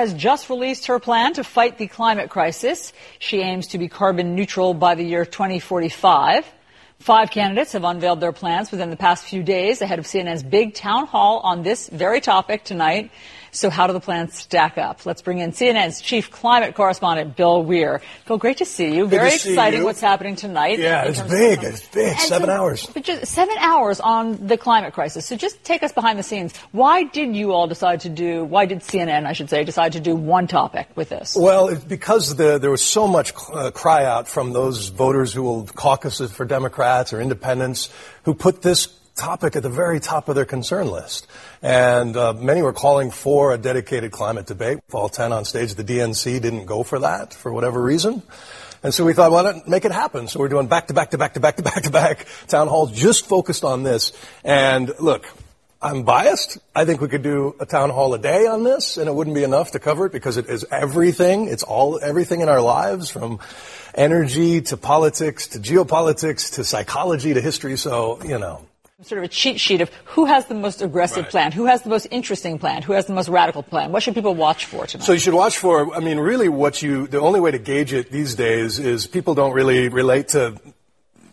Has just released her plan to fight the climate crisis. She aims to be carbon neutral by the year 2045. Five candidates have unveiled their plans within the past few days ahead of CNN's big town hall on this very topic tonight. So how do the plans stack up? Let's bring in CNN's chief climate correspondent, Bill Weir. Bill, great to see you. Good very exciting you. what's happening tonight. Yeah, it's big. It's big. And Seven so- hours. But just seven hours on the climate crisis. So just take us behind the scenes. Why did you all decide to do, why did CNN, I should say, decide to do one topic with this? Well, it's because the, there was so much uh, cry out from those voters who will caucus for Democrats or independents who put this topic at the very top of their concern list. And uh, many were calling for a dedicated climate debate. All 10 on stage, the DNC didn't go for that for whatever reason. And so we thought, why not make it happen? So we're doing back to back to back to back to back to back town halls just focused on this. And look, I'm biased. I think we could do a town hall a day on this, and it wouldn't be enough to cover it because it is everything. It's all everything in our lives, from energy to politics to geopolitics to psychology to history. So you know, Sort of a cheat sheet of who has the most aggressive Right. plan, who has the most interesting plan, who has the most radical plan. What should people watch for tonight? So you should watch for, I mean, really what you, the only way to gauge it these days is people don't really relate to,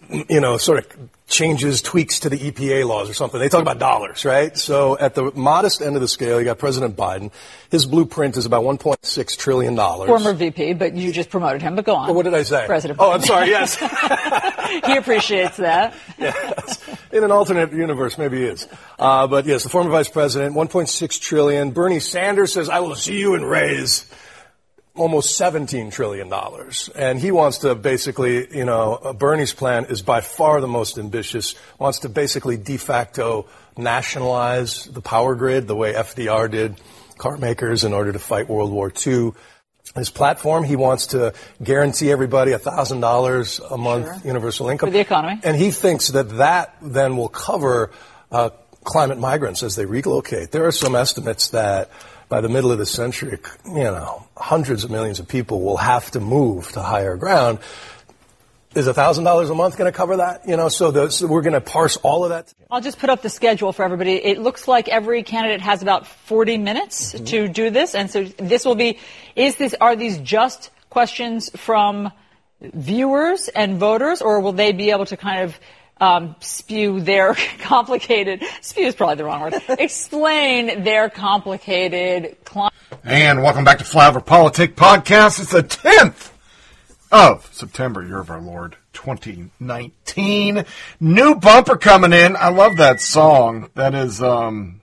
you know, sort of changes, tweaks to the EPA laws or something. They talk about dollars, right? So at the modest end of the scale, you got President Biden. His blueprint is about $1.6 trillion. Former VP, but you just promoted him, but go on. What did I say? President Oh, I'm sorry, yes. he appreciates that. yes. In an alternate universe, maybe he is. Uh, but yes, the former vice president, 1.6 trillion. Bernie Sanders says, I will see you and raise almost 17 trillion dollars. And he wants to basically, you know, uh, Bernie's plan is by far the most ambitious, wants to basically de facto nationalize the power grid the way FDR did car makers in order to fight World War II. His platform, he wants to guarantee everybody $1,000 a month Sure. universal income. For the economy. And he thinks that that then will cover uh, climate migrants as they relocate. There are some estimates that by the middle of the century, you know, hundreds of millions of people will have to move to higher ground. Is $1,000 a month going to cover that? You know, so, the, so we're going to parse all of that. I'll just put up the schedule for everybody. It looks like every candidate has about 40 minutes Mm-hmm. to do this, and so this will be. Is this? Are these just questions from viewers and voters, or will they be able to kind of um, spew their complicated? Spew is probably the wrong word. Explain their complicated. And welcome back to Flyover Politic Podcast. It's the 10th of September, year of our Lord, 2019. New bumper coming in. I love that song. That is um,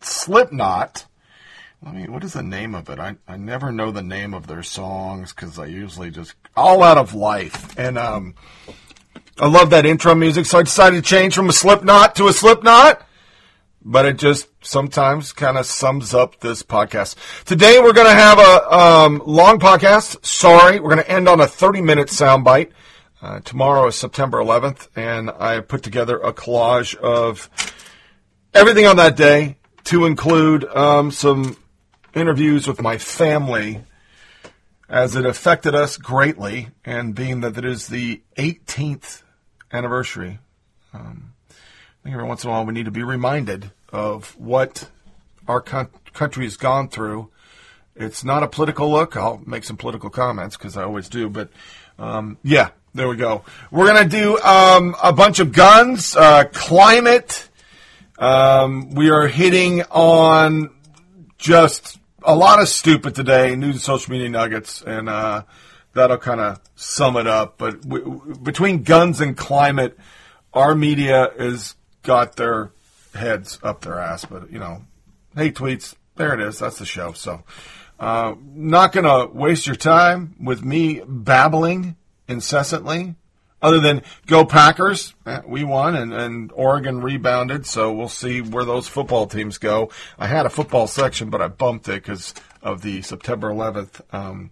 Slipknot. I mean, what is the name of it? I, I never know the name of their songs because I usually just all out of life. And um, I love that intro music, so I decided to change from a Slipknot to a Slipknot but it just sometimes kind of sums up this podcast. Today we're going to have a um, long podcast. Sorry, we're going to end on a 30 minute soundbite. Uh, tomorrow is September 11th, and I put together a collage of everything on that day to include um, some interviews with my family as it affected us greatly, and being that it is the 18th anniversary I think every once in a while we need to be reminded of what our coun- country has gone through. It's not a political look. I'll make some political comments because I always do, but um, yeah, there we go. We're gonna do um, a bunch of guns, uh, climate. Um, we are hitting on just a lot of stupid today, news and social media nuggets, and uh, that'll kind of sum it up. But w- between guns and climate, our media has got their heads up their ass. But you know, hey, tweets, there it is. That's the show. So, uh, not gonna waste your time with me babbling incessantly. Other than go Packers, Eh, we won and, and Oregon rebounded, so we'll see where those football teams go. I had a football section, but I bumped it because of the September 11th um,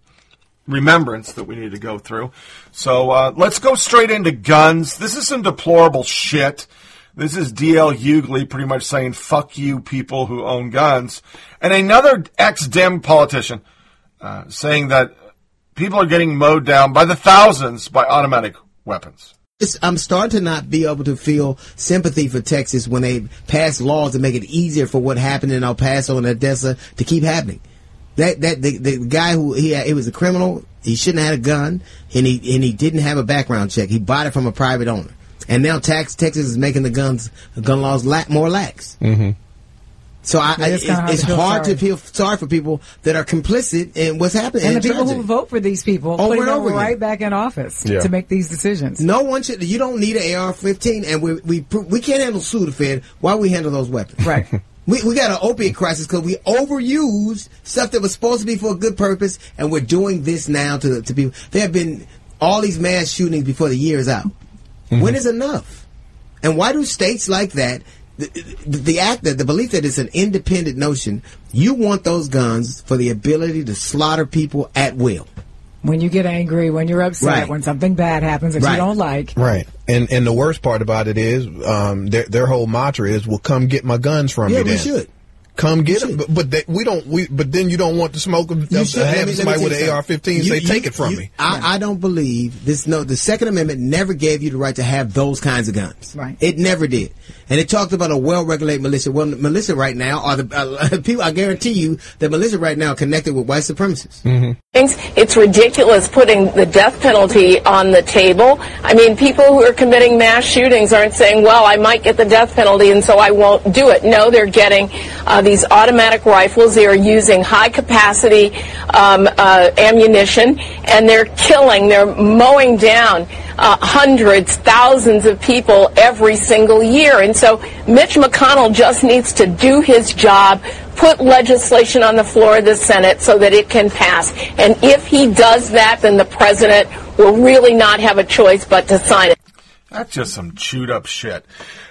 remembrance that we need to go through. So uh, let's go straight into guns. This is some deplorable shit. This is D.L. Hughley pretty much saying, fuck you people who own guns. And another ex-Dem politician uh, saying that people are getting mowed down by the thousands by automatic weapons. I'm starting to not be able to feel sympathy for Texas when they pass laws to make it easier for what happened in El Paso and Odessa to keep happening. That that the, the guy who he had, he was a criminal. He shouldn't have had a gun, and he and he didn't have a background check. He bought it from a private owner, and now tax, Texas is making the guns gun laws la- more lax. Mm-hmm. So I, I, it's it's, hard it's to feel hard to sorry. feel sorry for people that are complicit in what's happening. And in the people tragedy. who vote for these people, Over putting and them over again. right back in office Yeah. to make these decisions. No one should. You don't need an AR-15, and we we we can't handle Sudafed. Why we handle those weapons? Right. We, we got an opiate crisis because we overused stuff that was supposed to be for a good purpose, and we're doing this now to to people. There have been all these mass shootings before the year is out. Mm-hmm. When is enough? And why do states like that? The, the, the act that the belief that it's an independent notion. You want those guns for the ability to slaughter people at will. When you get angry, when you're upset, Right. when something bad happens that Right. you don't like. Right. And and the worst part about it is, um, their their whole mantra is, "Well, come get my guns from Yeah, me." we then. should. Come get them, but, but they, we don't. We but then you don't want the smoke of, You of should- let me- having somebody with an AR-15 something. say, You- "Take you- it from you- me." I, I don't believe this. No, the Second Amendment never gave you the right to have those kinds of guns. Right. It never did. And it talked about a well-regulated militia. Well, militia right now are the uh, people. I guarantee you that militia right now are connected with white supremacists. things. It's ridiculous putting the death penalty on the table. I mean, people who are committing mass shootings aren't saying, well, I might get the death penalty and so I won't do it. No, they're getting uh, these automatic rifles. They are using high capacity um, uh, ammunition and they're killing, they're mowing down uh, hundreds, thousands of people every single year. And so Mitch McConnell just needs to do his job, put legislation on the floor of the Senate so that it can pass. And if he does that, then the president will really not have a choice but to sign it. That's just some chewed up shit.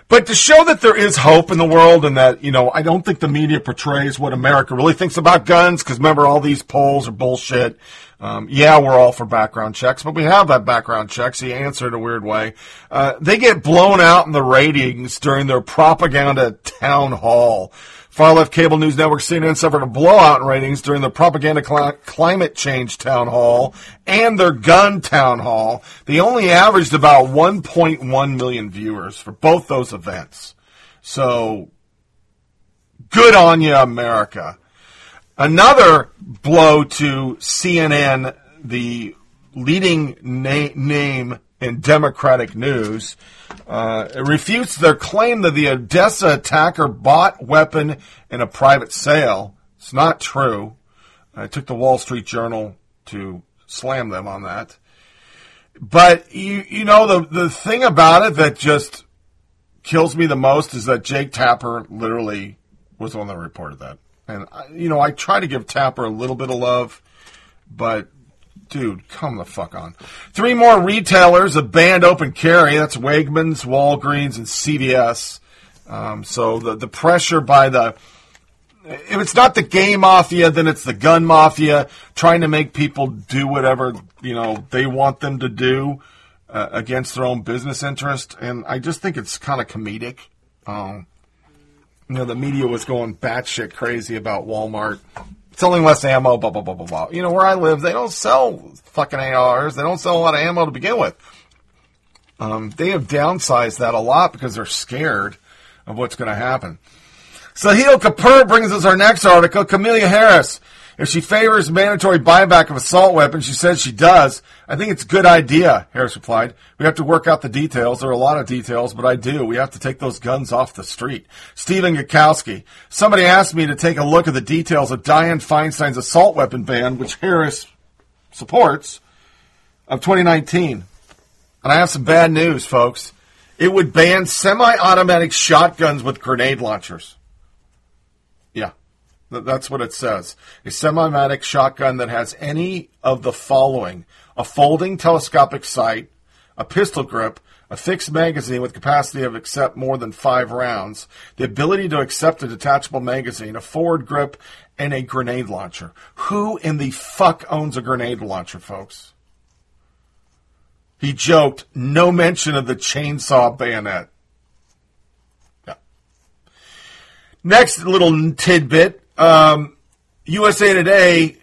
But to show that there is hope in the world and that, you know, I don't think the media portrays what America really thinks about guns, because remember, all these polls are bullshit. Um, yeah, we're all for background checks, but we have that background check, so you answer in a weird way. Uh, they get blown out in the ratings during their propaganda town hall. Far left cable news network CNN suffered a blowout in ratings during the propaganda cli- climate change town hall and their gun town hall. They only averaged about 1.1 million viewers for both those events. So, good on you, America. Another blow to CNN, the leading na- name in Democratic news, uh, refutes their claim that the Odessa attacker bought weapon in a private sale. It's not true. I took the Wall Street Journal to slam them on that. But you, you know, the, the thing about it that just kills me the most is that Jake Tapper literally was the one that reported that. And, I- you know, I try to give Tapper a little bit of love, but dude, come the fuck on. Three more retailers have banned open carry. That's Wegmans, Walgreens, and CVS. Um, so the, the pressure by the, if it's not the gay mafia, then it's the gun mafia trying to make people do whatever, you know, they want them to do uh, against their own business interest. And I just think it's kind of comedic. Um, you know, the media was going batshit crazy about Walmart selling less ammo, blah, blah, blah, blah, blah. You know, where I live, they don't sell fucking ARs. They don't sell a lot of ammo to begin with. Um, they have downsized that a lot because they're scared of what's going to happen. Sahil Kapur brings us our next article. Kamala Harris. If she favors mandatory buyback of assault weapons, she says she does. I think it's a good idea, Harris replied. We have to work out the details. There are a lot of details, but I do. We have to take those guns off the street. Stephen Gutowski. Somebody asked me to take a look at the details of Dianne Feinstein's assault weapon ban, which Harris supports, of 2019. And I have some bad news, folks. It would ban semi-automatic shotguns with grenade launchers. That's what it says. A semi-automatic shotgun that has any of the following: a folding telescopic sight, a pistol grip, a fixed magazine with capacity of accept more than five rounds, the ability to accept a detachable magazine, a forward grip, and a grenade launcher. Who in the fuck owns a grenade launcher, folks? He joked, no mention of the chainsaw bayonet. Yeah. Next little tidbit. Um, USA Today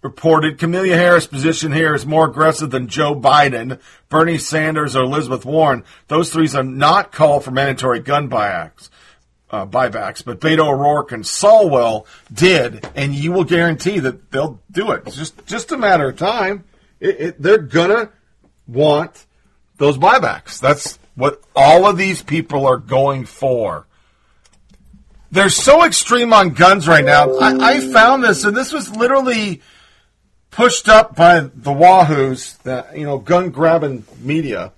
reported Kamala Harris' position here is more aggressive than Joe Biden, Bernie Sanders, or Elizabeth Warren. Those three have not called for mandatory gun buybacks. Uh, buybacks, but Beto O'Rourke and Swalwell did, and you will guarantee that they'll do it. It's just just a matter of time. It, it, they're gonna want those buybacks. That's what all of these people are going for. They're so extreme on guns right now. I, I found this, and this was literally pushed up by the Wahoos, the you know gun grabbing media.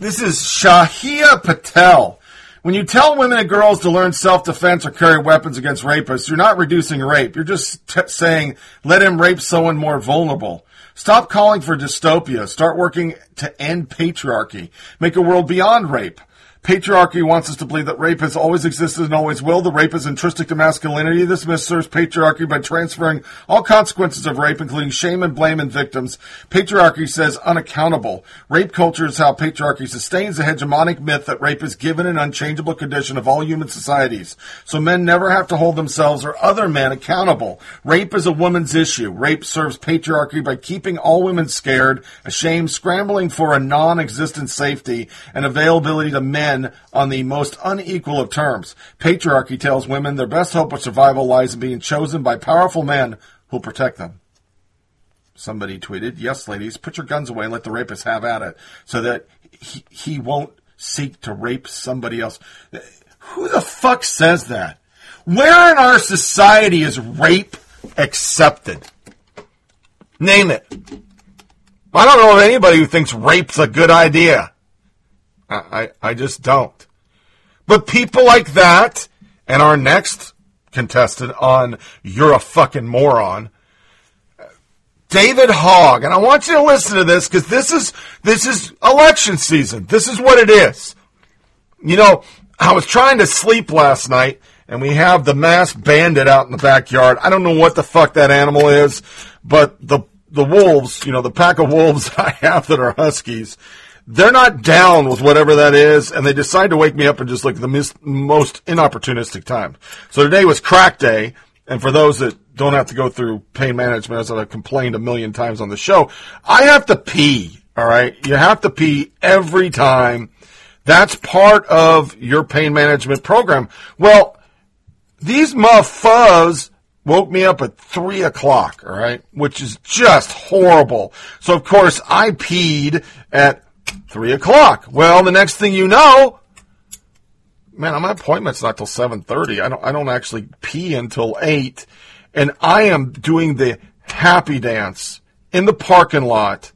This is Shahia Patel. When you tell women and girls to learn self defense or carry weapons against rapists, you're not reducing rape. You're just t- saying let him rape someone more vulnerable. Stop calling for dystopia. Start working to end patriarchy. Make a world beyond rape. Patriarchy wants us to believe that rape has always existed and always will. The rape is intrinsic to masculinity. This myth serves patriarchy by transferring all consequences of rape, including shame and blame and victims. Patriarchy says unaccountable. Rape culture is how patriarchy sustains the hegemonic myth that rape is given an unchangeable condition of all human societies. So men never have to hold themselves or other men accountable. Rape is a woman's issue. Rape serves patriarchy by keeping all women scared, ashamed, scrambling for a non-existent safety and availability to men on the most unequal of terms. Patriarchy tells women their best hope of survival lies in being chosen by powerful men who'll protect them. Somebody tweeted, Yes, ladies, put your guns away and let the rapist have at it so that he, he won't seek to rape somebody else. Who the fuck says that? Where in our society is rape accepted? Name it. I don't know of anybody who thinks rape's a good idea. I, I, just don't. But people like that, and our next contestant on You're a Fucking Moron, David Hogg, and I want you to listen to this because this is this is election season. This is what it is. You know, I was trying to sleep last night, and we have the mass bandit out in the backyard. I don't know what the fuck that animal is, but the the wolves, you know, the pack of wolves I have that are huskies, they're not down with whatever that is, and they decide to wake me up at just like the mis- most inopportunistic time. So today was crack day, and for those that don't have to go through pain management, as I've complained a million times on the show, I have to pee. All right, you have to pee every time. That's part of your pain management program. Well, these motherfuckers woke me up at three o'clock, all right, which is just horrible. So of course I peed at three o'clock. Well, the next thing you know, man, my appointment's not till seven thirty. I don't I don't actually pee until eight, and I am doing the happy dance in the parking lot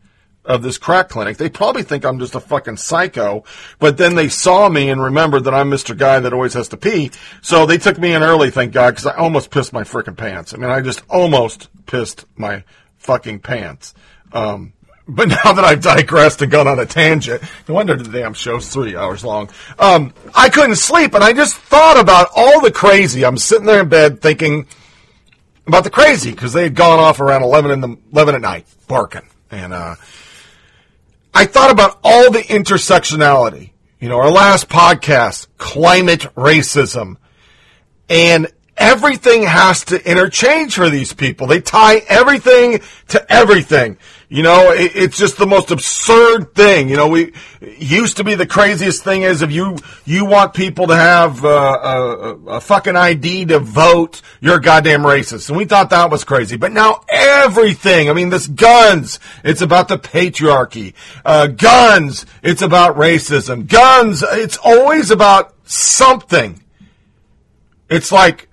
of this crack clinic. They probably think I'm just a fucking psycho, but then they saw me and remembered that I'm Mr. Guy that always has to pee. So they took me in early, thank God, because I almost pissed my freaking pants. I mean, I just almost pissed my fucking pants. Um, but now that I've digressed and gone on a tangent, no wonder the damn show's three hours long. Um, I couldn't sleep, and I just thought about all the crazy. I'm sitting there in bed thinking about the crazy because they had gone off around eleven in the eleven at night barking, and uh, I thought about all the intersectionality. You know, our last podcast, climate racism, and everything has to interchange for these people. They tie everything to everything. You know, it, it's just the most absurd thing. You know, we used to be the craziest thing is if you you want people to have uh, a, a fucking ID to vote, you're a goddamn racist, and we thought that was crazy. But now everything. I mean, this guns. It's about the patriarchy. Uh, guns. It's about racism. Guns. It's always about something. It's like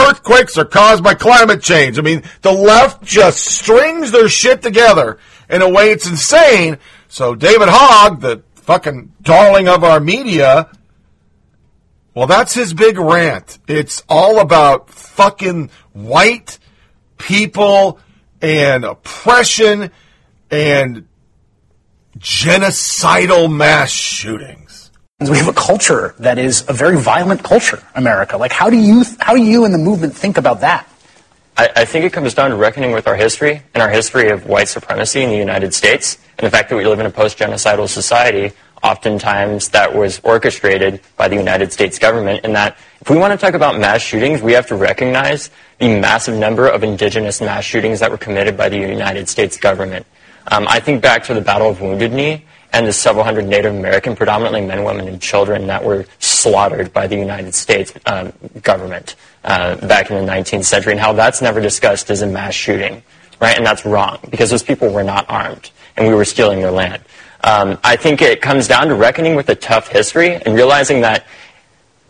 earthquakes are caused by climate change. I mean, the left just strings their shit together in a way it's insane. So David Hogg, the fucking darling of our media, well, that's his big rant. It's all about fucking white people and oppression and genocidal mass shootings. We have a culture that is a very violent culture, America. Like, how do you, how do you and the movement think about that? I, I think it comes down to reckoning with our history and our history of white supremacy in the United States and the fact that we live in a post-genocidal society oftentimes that was orchestrated by the United States government and that if we want to talk about mass shootings, we have to recognize the massive number of indigenous mass shootings that were committed by the United States government. Um, I think back to the Battle of Wounded Knee and the several hundred Native American, predominantly men, women, and children that were slaughtered by the United States um, government uh, back in the 19th century, and how that's never discussed as a mass shooting, right? And that's wrong because those people were not armed, and we were stealing their land. Um, I think it comes down to reckoning with a tough history and realizing that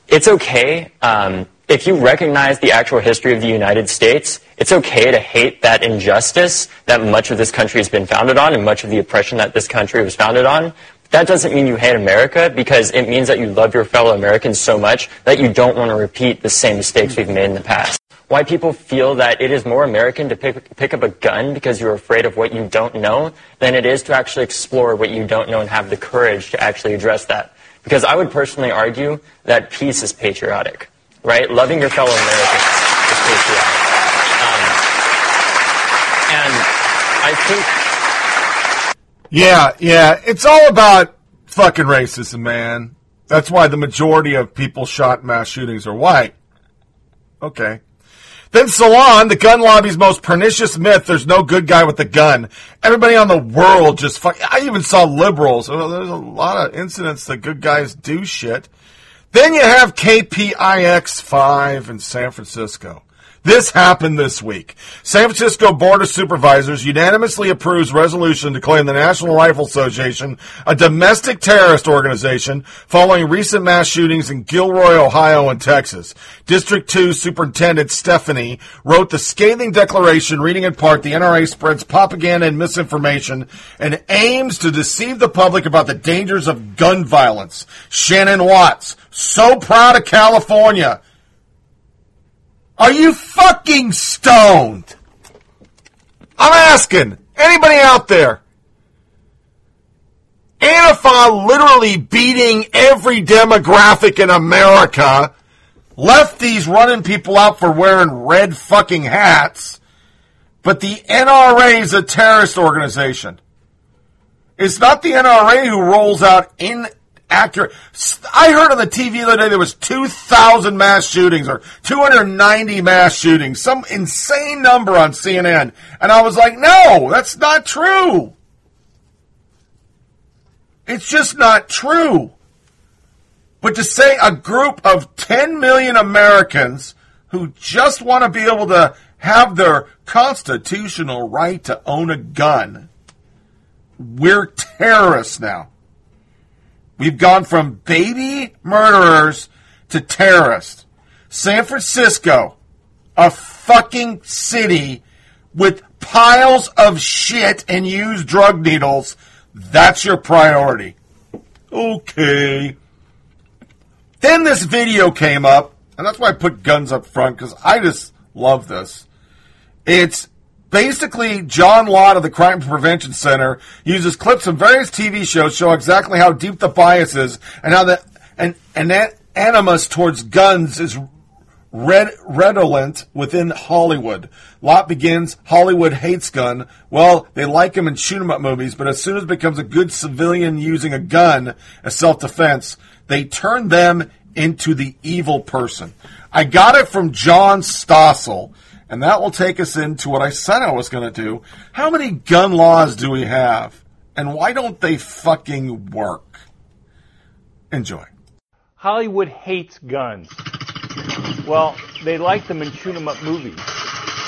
it's okay um, if you recognize the actual history of the United States. It's okay to hate that injustice that much of this country has been founded on and much of the oppression that this country was founded on. That doesn't mean you hate America because it means that you love your fellow Americans so much that you don't want to repeat the same mistakes we've made in the past. Why people feel that it is more American to pick, pick up a gun because you're afraid of what you don't know than it is to actually explore what you don't know and have the courage to actually address that. Because I would personally argue that peace is patriotic, right? Loving your fellow Americans is. Um, and I think Yeah, yeah. It's all about fucking racism, man. That's why the majority of people shot in mass shootings are white. Okay. Then Salon, the gun lobby's most pernicious myth, there's no good guy with a gun. Everybody on the world just fuck. I even saw liberals. There's a lot of incidents that good guys do shit. Then you have KPIX5 in San Francisco. This happened this week. San Francisco Board of Supervisors unanimously approves resolution to claim the National Rifle Association a domestic terrorist organization following recent mass shootings in Gilroy, Ohio and Texas. District 2 Superintendent Stefani wrote the scathing declaration reading in part the NRA spreads propaganda and misinformation and aims to deceive the public about the dangers of gun violence. Shannon Watts, so proud of California. Are you fucking stoned? I'm asking anybody out there. Antifa literally beating every demographic in America. Lefties running people out for wearing red fucking hats. But the NRA is a terrorist organization. It's not the NRA who rolls out inaccurate. I heard on the TV the other day there was 2,000 mass shootings or 290 mass shootings, some insane number on CNN. And I was like, no, that's not true. It's just not true. But to say a group of 10 million Americans who just want to be able to have their constitutional right to own a gun, we're terrorists now. We've gone from baby murderers to terrorists. San Francisco, a fucking city with piles of shit and used drug needles, that's your priority. Okay. Then this video came up, and that's why I put guns up front, because I just love this. It's basically John Lott of the Crime Prevention Center uses clips from various TV shows show exactly how deep the bias is and how the and and that animus towards guns is red redolent within Hollywood. Lott begins Hollywood hates gun. Well, they like him in shoot 'em up movies, but as soon as it becomes a good civilian using a gun as self defense, they turn them into the evil person. I got it from John Stossel. And that will take us into what I said I was going to do. How many gun laws do we have? And why don't they fucking work? Enjoy. Hollywood hates guns. Well, they like them in shoot 'em up movies.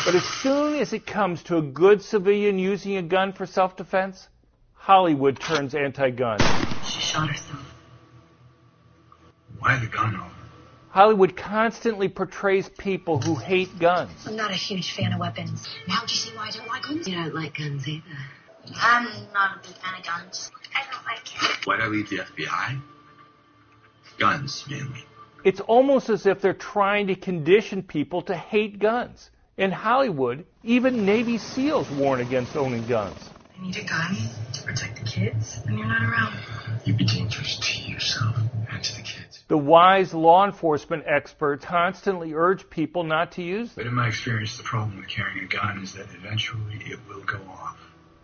But as soon as it comes to a good civilian using a gun for self defense, Hollywood turns anti gun. She shot herself. Why the gun over? Hollywood constantly portrays people who hate guns. I'm not a huge fan of weapons. Now do you see why I don't like guns? You don't like guns either. I'm not a big fan of guns. I don't like it. Why'd I leave the FBI? Guns, mainly. It's almost as if they're trying to condition people to hate guns. In Hollywood, even Navy SEALs warn against owning guns. I need a gun to protect the kids, and you're not around. You'd be dangerous to yourself and to the kids. The wise law enforcement experts constantly urge people not to use But in my experience, the problem with carrying a gun is that eventually it will go off.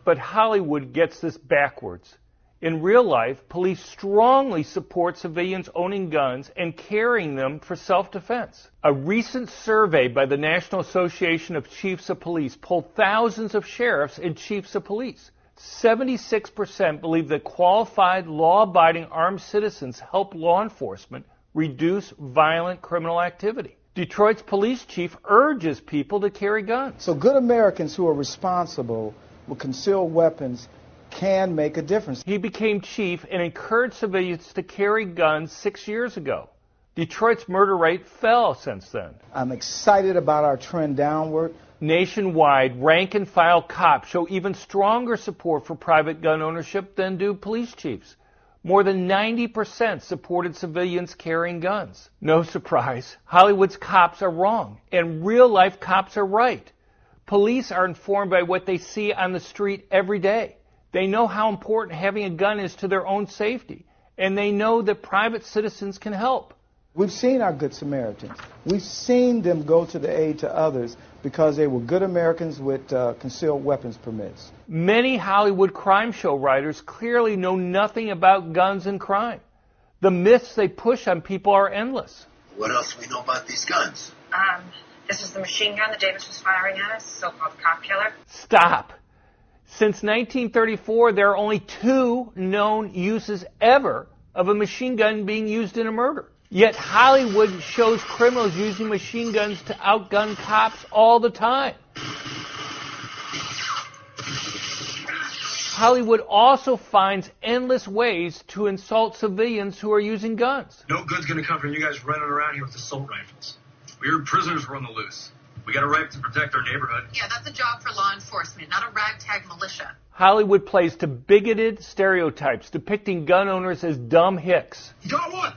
But Hollywood gets this backwards. In real life, police strongly support civilians owning guns and carrying them for self-defense. A recent survey by the National Association of Chiefs of Police polled thousands of sheriffs and chiefs of police. 76% believe that qualified, law-abiding armed citizens help law enforcement reduce violent criminal activity. Detroit's police chief urges people to carry guns. So good Americans who are responsible with concealed weapons can make a difference. He became chief and encouraged civilians to carry guns six years ago. Detroit's murder rate fell since then. I'm excited about our trend downward. Nationwide, rank and file cops show even stronger support for private gun ownership than do police chiefs. More than 90% supported civilians carrying guns. No surprise, Hollywood's cops are wrong, and real life cops are right. Police are informed by what they see on the street every day. They know how important having a gun is to their own safety, and they know that private citizens can help. We've seen our good Samaritans. We've seen them go to the aid to others because they were good Americans with uh, concealed weapons permits. Many Hollywood crime show writers clearly know nothing about guns and crime. The myths they push on people are endless. What else do we know about these guns? Um, this was the machine gun that Davis was firing at us, so-called cop killer. Stop. Since 1934, there are only two known uses ever of a machine gun being used in a murder. Yet Hollywood shows criminals using machine guns to outgun cops all the time. Hollywood also finds endless ways to insult civilians who are using guns. No good's gonna come from you guys running around here with assault rifles. We're prisoners were on the loose. We got a right to protect our neighborhood. Yeah, that's a job for law enforcement, not a ragtag militia. Hollywood plays to bigoted stereotypes, depicting gun owners as dumb hicks. You Got one.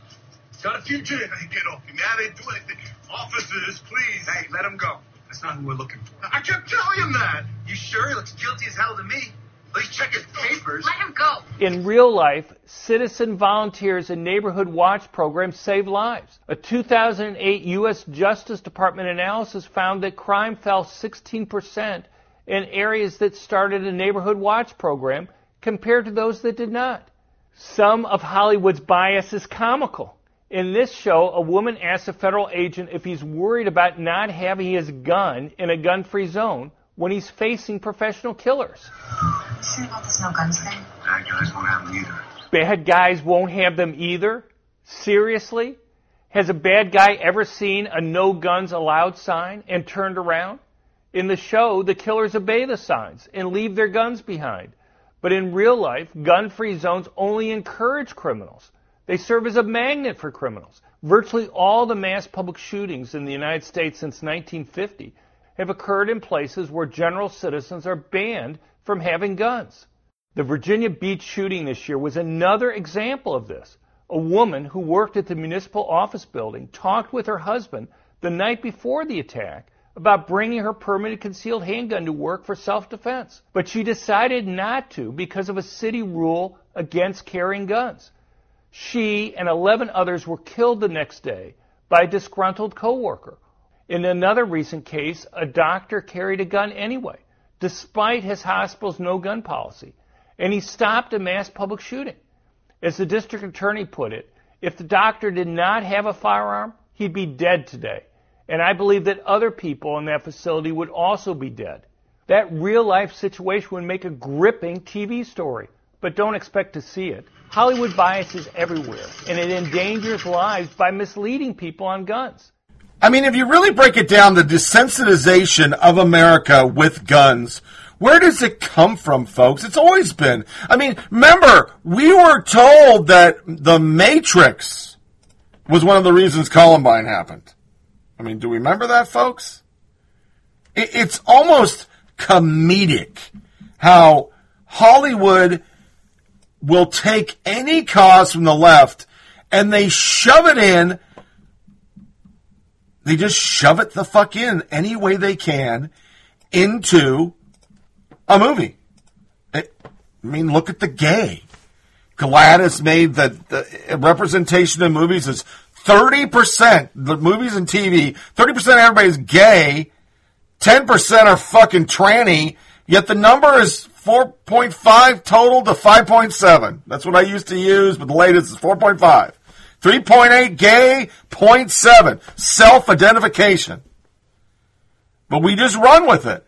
Got a fugitive. Hey, get off him. Now they do anything. Officers, please. Hey, let him go. That's not who we're looking for. I kept telling him that. You sure? He looks guilty as hell to me. At least check his papers. Let him go. In real life, citizen volunteers and neighborhood watch programs save lives. A 2008 U.S. Justice Department analysis found that crime fell 16% in areas that started a neighborhood watch program compared to those that did not. Some of Hollywood's bias is comical. In this show, a woman asks a federal agent if he's worried about not having his gun in a gun free zone when he's facing professional killers. You sure about this no guns thing? Bad guys won't have them either. Bad guys won't have them either? Seriously? Has a bad guy ever seen a no guns allowed sign and turned around? In the show, the killers obey the signs and leave their guns behind. But in real life, gun free zones only encourage criminals. They serve as a magnet for criminals. Virtually all the mass public shootings in the United States since 1950 have occurred in places where general citizens are banned from having guns. The Virginia Beach shooting this year was another example of this. A woman who worked at the municipal office building talked with her husband the night before the attack about bringing her permanent concealed handgun to work for self-defense. But she decided not to because of a city rule against carrying guns. She and 11 others were killed the next day by a disgruntled coworker. In another recent case, a doctor carried a gun anyway, despite his hospital's no gun policy, and he stopped a mass public shooting. As the district attorney put it, if the doctor did not have a firearm, he'd be dead today. And I believe that other people in that facility would also be dead. That real life situation would make a gripping TV story, but don't expect to see it. Hollywood bias is everywhere, and it endangers lives by misleading people on guns. I mean, if you really break it down, the desensitization of America with guns, where does it come from, folks? It's always been. I mean, remember, we were told that the Matrix was one of the reasons Columbine happened. I mean, do we remember that, folks? It's almost comedic how Hollywood will take any cause from the left and they shove it in. They just shove it the fuck in any way they can into a movie. I mean, look at the gay. Gladys made the, the representation in movies is 30%, the movies and TV, 30% of everybody's gay, 10% are fucking tranny, yet the number is 4.5 total to 5.7. That's what I used to use, but the latest is 4.5. 3.8 gay, 0.7 self identification. But we just run with it.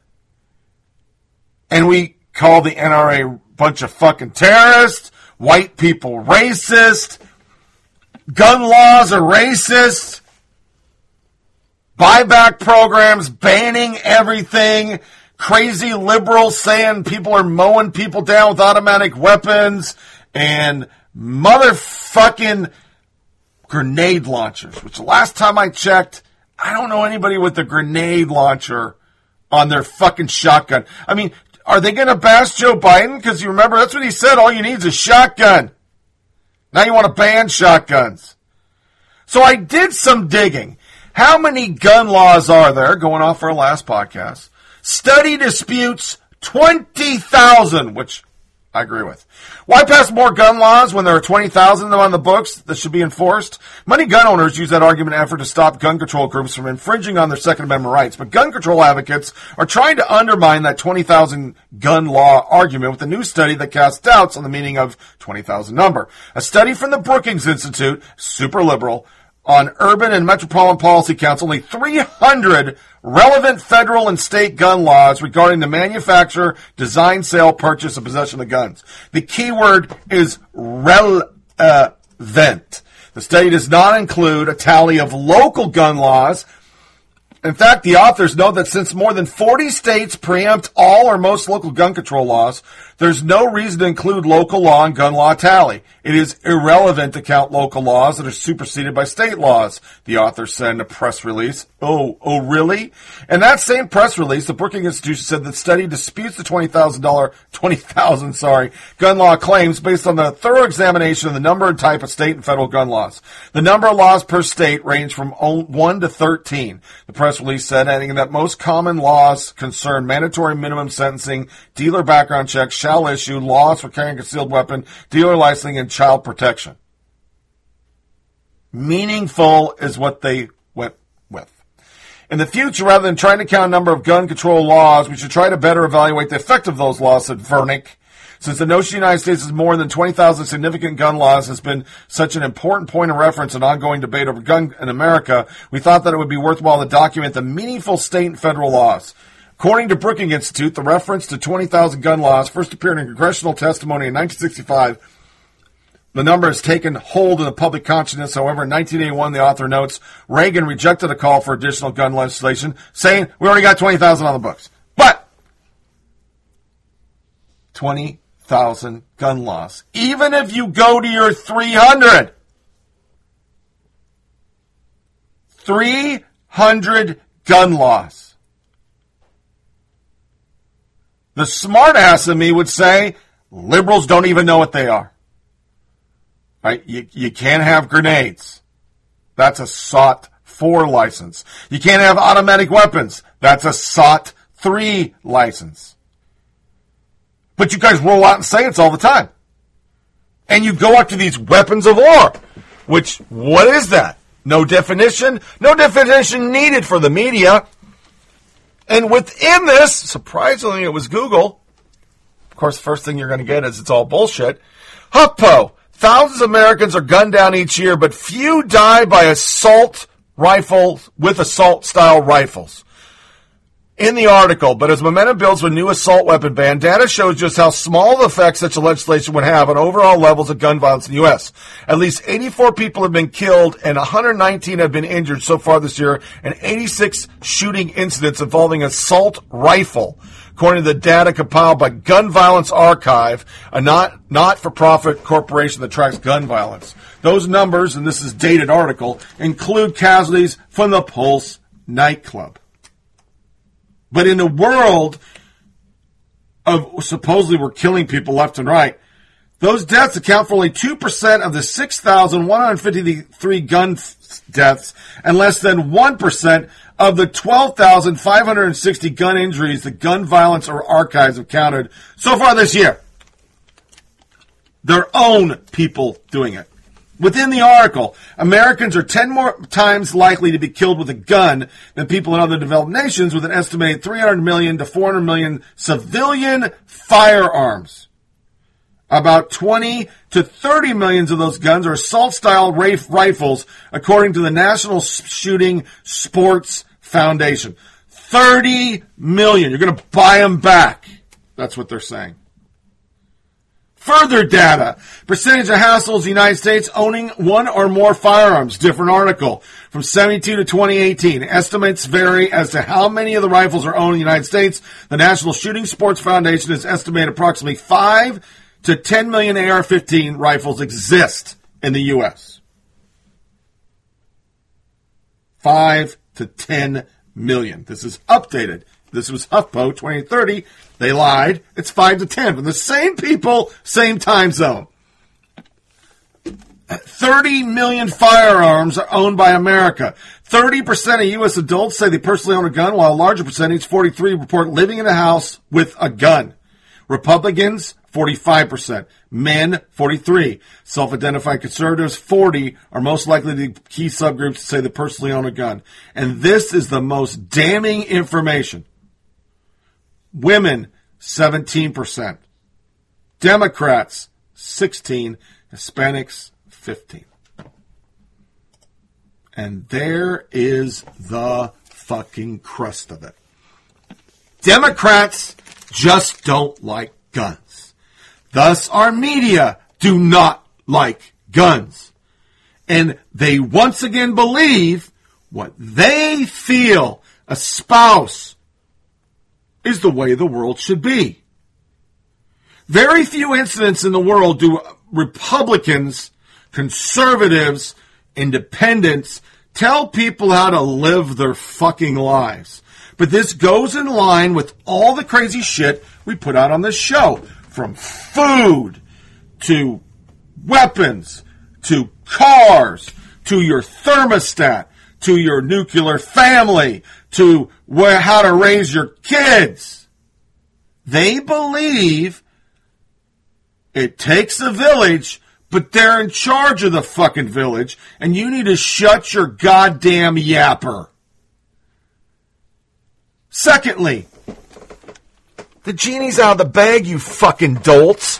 And we call the NRA bunch of fucking terrorists, white people racist, gun laws are racist, buyback programs banning everything, crazy liberals saying people are mowing people down with automatic weapons, and motherfucking grenade launchers, which last time I checked, I don't know anybody with a grenade launcher on their fucking shotgun. I mean, are they going to bash Joe Biden? Because you remember, that's what he said. All you need is a shotgun. Now you want to ban shotguns. So I did some digging. How many gun laws are there? Going off our last podcast. Study disputes 20,000, which I agree with. Why pass more gun laws when there are 20,000 of them on the books that should be enforced? Many gun owners use that argument effort to stop gun control groups from infringing on their Second Amendment rights. But gun control advocates are trying to undermine that 20,000 gun law argument with a new study that casts doubts on the meaning of 20,000 number. A study from the Brookings Institute, super liberal, on Urban and Metropolitan Policy Council only 300 relevant federal and state gun laws regarding the manufacture, design, sale, purchase, and possession of guns. The key word is relevant. The study does not include a tally of local gun laws. In fact, the authors note that since more than 40 states preempt all or most local gun control laws, there's no reason to include local law and gun law tally. It is irrelevant to count local laws that are superseded by state laws, the authors said in a press release. Oh, oh really? In that same press release, the Brookings Institution said the study disputes the $20,000, 20,000, sorry, gun law claims based on the thorough examination of the number and type of state and federal gun laws. The number of laws per state range from 1 to 13. The press release said, adding that most common laws concern mandatory minimum sentencing, dealer background checks, shall issue, laws for carrying concealed weapon, dealer licensing, and child protection. Meaningful is what they went with. In the future, rather than trying to count number of gun control laws, we should try to better evaluate the effect of those laws, said Vernick. Since the notion the United States has more than 20,000 significant gun laws has been such an important point of reference in ongoing debate over gun in America, we thought that it would be worthwhile to document the meaningful state and federal laws. According to Brookings Institute, the reference to 20,000 gun laws first appeared in congressional testimony in 1965. The number has taken hold in the public consciousness. However, in 1981, the author notes Reagan rejected a call for additional gun legislation, saying we already got 20,000 on the books. But 20,000 gun laws. Even if you go to your 300, 300 gun laws. The smart ass of me would say liberals don't even know what they are. Right? You, you can't have grenades. That's a SOT 4 license. You can't have automatic weapons. That's a SOT 3 license. But you guys roll out and say it's all the time. And you go after these weapons of war, which, what is that? No definition? No definition needed for the media. And within this, surprisingly, it was Google. Of course, the first thing you're going to get is it's all bullshit. HuffPo. Thousands of Americans are gunned down each year, but few die by assault rifle with assault style rifles. In the article, but as momentum builds with new assault weapon ban, data shows just how small the effect such a legislation would have on overall levels of gun violence in the U.S. At least 84 people have been killed and 119 have been injured so far this year, and 86 shooting incidents involving assault rifle according to the data compiled by Gun Violence Archive, a not not for profit corporation that tracks gun violence. Those numbers, and this is dated article, include casualties from the Pulse nightclub. But in a world of supposedly we're killing people left and right, those deaths account for only 2% of the 6,153 gun deaths and less than 1% Of the 12,560 gun injuries the gun violence or archives have counted so far this year, their own people doing it. Within the article, Americans are 10 more times likely to be killed with a gun than people in other developed nations with an estimated 300 million to 400 million civilian firearms. About 20 to 30 millions of those guns are assault style rif- rifles, according to the National Shooting Sports Foundation. 30 million. You're going to buy them back. That's what they're saying. Further data. Percentage of households in the United States owning one or more firearms. Different article. From 72 to 2018. Estimates vary as to how many of the rifles are owned in the United States. The National Shooting Sports Foundation has estimated approximately 5 to 10 million AR-15 rifles exist in the U.S. 5 to 10 million. This is updated. This was HuffPo 2030. They lied. It's 5 to 10 from the same people, same time zone. 30 million firearms are owned by America. 30% of U.S. adults say they personally own a gun, while a larger percentage, 43, report living in a house with a gun. Republicans, 45%. Men, 43. Self-identified conservatives, 40, are most likely the key subgroups to say they personally own a gun. And this is the most damning information. Women, 17%. Democrats, 16. Hispanics, 15. And there is the fucking crust of it. Democrats just don't like guns. Thus, our media do not like guns. And they once again believe what they feel espouse is the way the world should be. Very few incidents in the world do Republicans, conservatives, independents tell people how to live their fucking lives. But this goes in line with all the crazy shit we put out on this show. From food to weapons to cars to your thermostat to your nuclear family to where, how to raise your kids. They believe it takes a village, but they're in charge of the fucking village, and you need to shut your goddamn yapper. Secondly, the genie's out of the bag, you fucking dolts.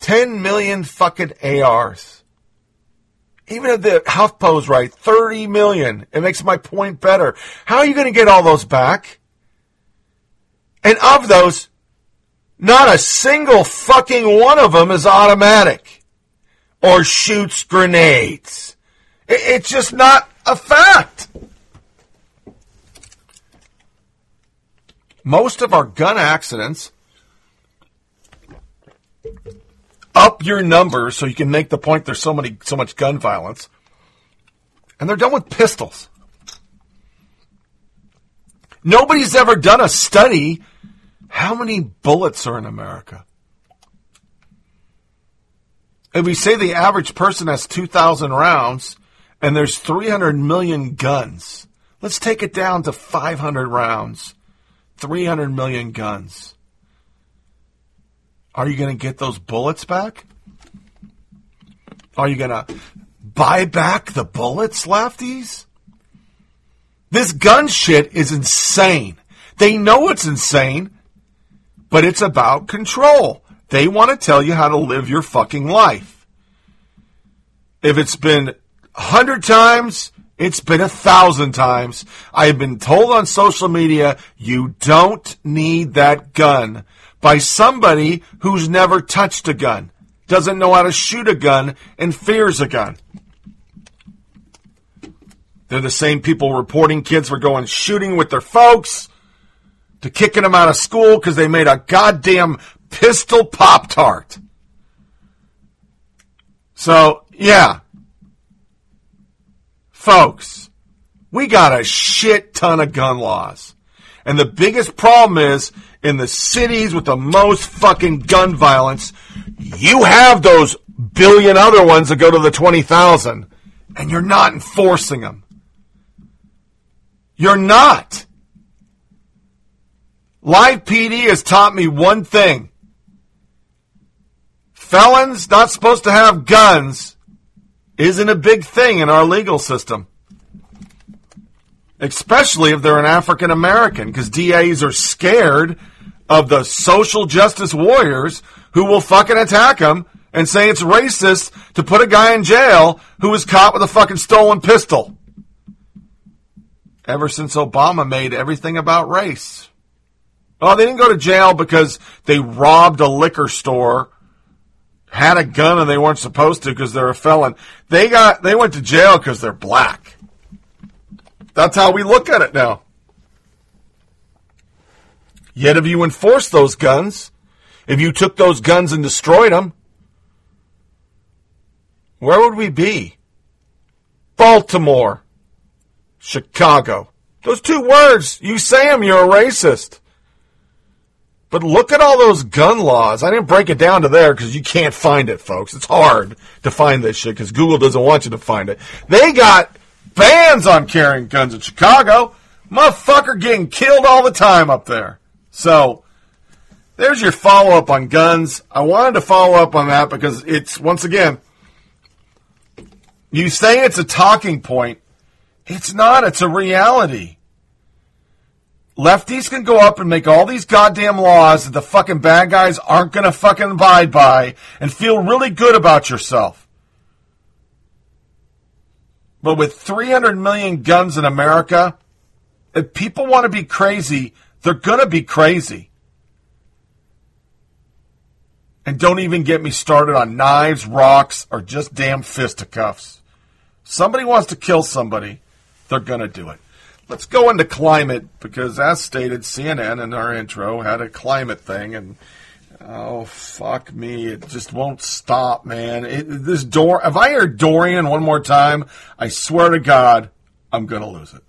10 million fucking ARs. Even if the HuffPo's right, 30 million. It makes my point better. How are you going to get all those back? And of those, not a single fucking one of them is automatic or shoots grenades. It's just not a fact. Most of our gun accidents up your numbers so you can make the point there's so many so much gun violence. And they're done with pistols. Nobody's ever done a study how many bullets are in America. If we say the average person has 2,000 rounds and there's 300 million guns, let's take it down to 500 rounds, 300 million guns. Are you going to get those bullets back? Are you going to buy back the bullets, lefties? This gun shit is insane. They know it's insane, but it's about control. They want to tell you how to live your fucking life. If it's been a hundred times, it's been a thousand times. I have been told on social media, you don't need that gun by somebody who's never touched a gun, doesn't know how to shoot a gun, and fears a gun. They're the same people reporting kids for going shooting with their folks, to kicking them out of school because they made a goddamn pistol Pop Tart. So, yeah. Folks, we got a shit ton of gun laws. And the biggest problem is in the cities with the most fucking gun violence, you have those billion other ones that go to the 20,000. And you're not enforcing them. You're not. Live PD has taught me one thing. Felons not supposed to have guns isn't a big thing in our legal system. Especially if they're an African American, because DAs are scared of the social justice warriors who will fucking attack them and say it's racist to put a guy in jail who was caught with a fucking stolen pistol. Ever since Obama made everything about race. Oh, they didn't go to jail because they robbed a liquor store, had a gun and they weren't supposed to because they're a felon. They got they went to jail because they're black. That's how we look at it now. Yet if you enforced those guns, if you took those guns and destroyed them, where would we be? Baltimore, Chicago. Those two words, you say them, you're a racist. But look at all those gun laws. I didn't break it down to there because you can't find it, folks. It's hard to find this shit because Google doesn't want you to find it. They got bans on carrying guns in Chicago. Motherfucker getting killed all the time up there. So, there's your follow up on guns. I wanted to follow up on that because it's, once again, you say it's a talking point. It's not, it's a reality. Lefties can go up and make all these goddamn laws that the fucking bad guys aren't going to fucking abide by and feel really good about yourself. But with 300 million guns in America, if people want to be crazy, they're going to be crazy. And don't even get me started on knives, rocks, or just damn fisticuffs. Somebody wants to kill somebody, they're going to do it. Let's go into climate because, as stated, CNN in our intro had a climate thing, and oh fuck me, it just won't stop, man. It, this door. If I hear Dorian one more time, I swear to God, I'm going to lose it.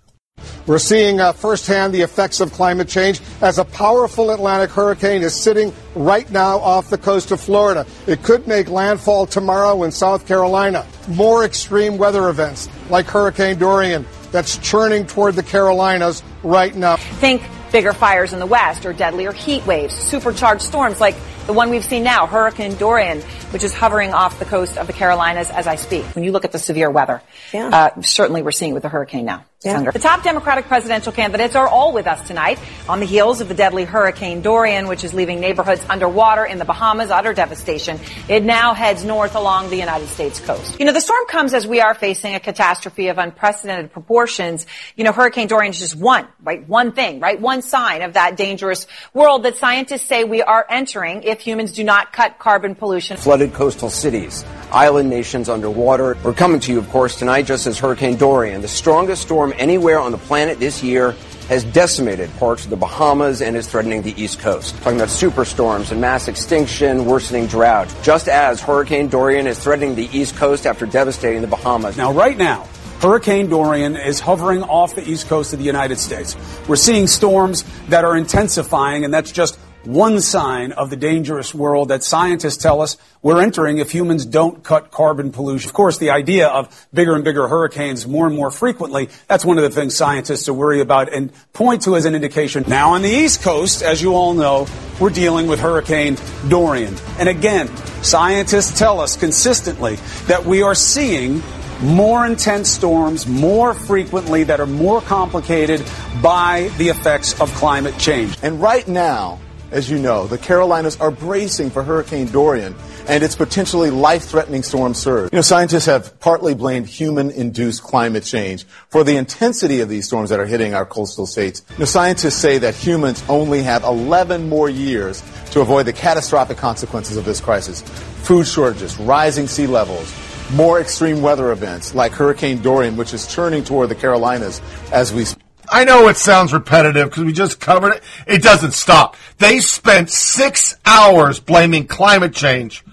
We're seeing uh, firsthand the effects of climate change as a powerful Atlantic hurricane is sitting right now off the coast of Florida. It could make landfall tomorrow in South Carolina. More extreme weather events like Hurricane Dorian that's churning toward the Carolinas right now. Think bigger fires in the west or deadlier heat waves, supercharged storms like the one we've seen now, Hurricane Dorian, which is hovering off the coast of the Carolinas as I speak. When you look at the severe weather, Yeah. uh, certainly we're seeing it with the hurricane now. Yeah. The top Democratic presidential candidates are all with us tonight on the heels of the deadly Hurricane Dorian, which is leaving neighborhoods underwater in the Bahamas, utter devastation. It now heads north along the United States coast. You know, the storm comes as we are facing a catastrophe of unprecedented proportions. You know, Hurricane Dorian is just one, right? One thing, right? One sign of that dangerous world that scientists say we are entering if humans do not cut carbon pollution. flooded coastal cities, island nations underwater. We're coming to you, of course, tonight just as Hurricane Dorian, the strongest storm anywhere on the planet this year, has decimated parts of the Bahamas and is threatening the East Coast. Talking about superstorms and mass extinction, worsening drought, just as Hurricane Dorian is threatening the East Coast after devastating the Bahamas. Now, right now, Hurricane Dorian is hovering off the east coast of the United States. We're seeing storms that are intensifying, and that's just one sign of the dangerous world that scientists tell us we're entering if humans don't cut carbon pollution. Of course, the idea of bigger and bigger hurricanes more and more frequently, that's one of the things scientists are worried about and point to as an indication. Now, on the East Coast, as you all know, we're dealing with Hurricane Dorian. And again, scientists tell us consistently that we are seeing more intense storms more frequently that are more complicated by the effects of climate change. And right now, as you know, the Carolinas are bracing for Hurricane Dorian and its potentially life-threatening storm surge. You know, scientists have partly blamed human-induced climate change for the intensity of these storms that are hitting our coastal states. You know, scientists say that humans only have 11 more years to avoid the catastrophic consequences of this crisis. Food shortages, rising sea levels, more extreme weather events like Hurricane Dorian, which is churning toward the Carolinas as we speak. I know it sounds repetitive because we just covered it. It doesn't stop. They spent six hours blaming climate change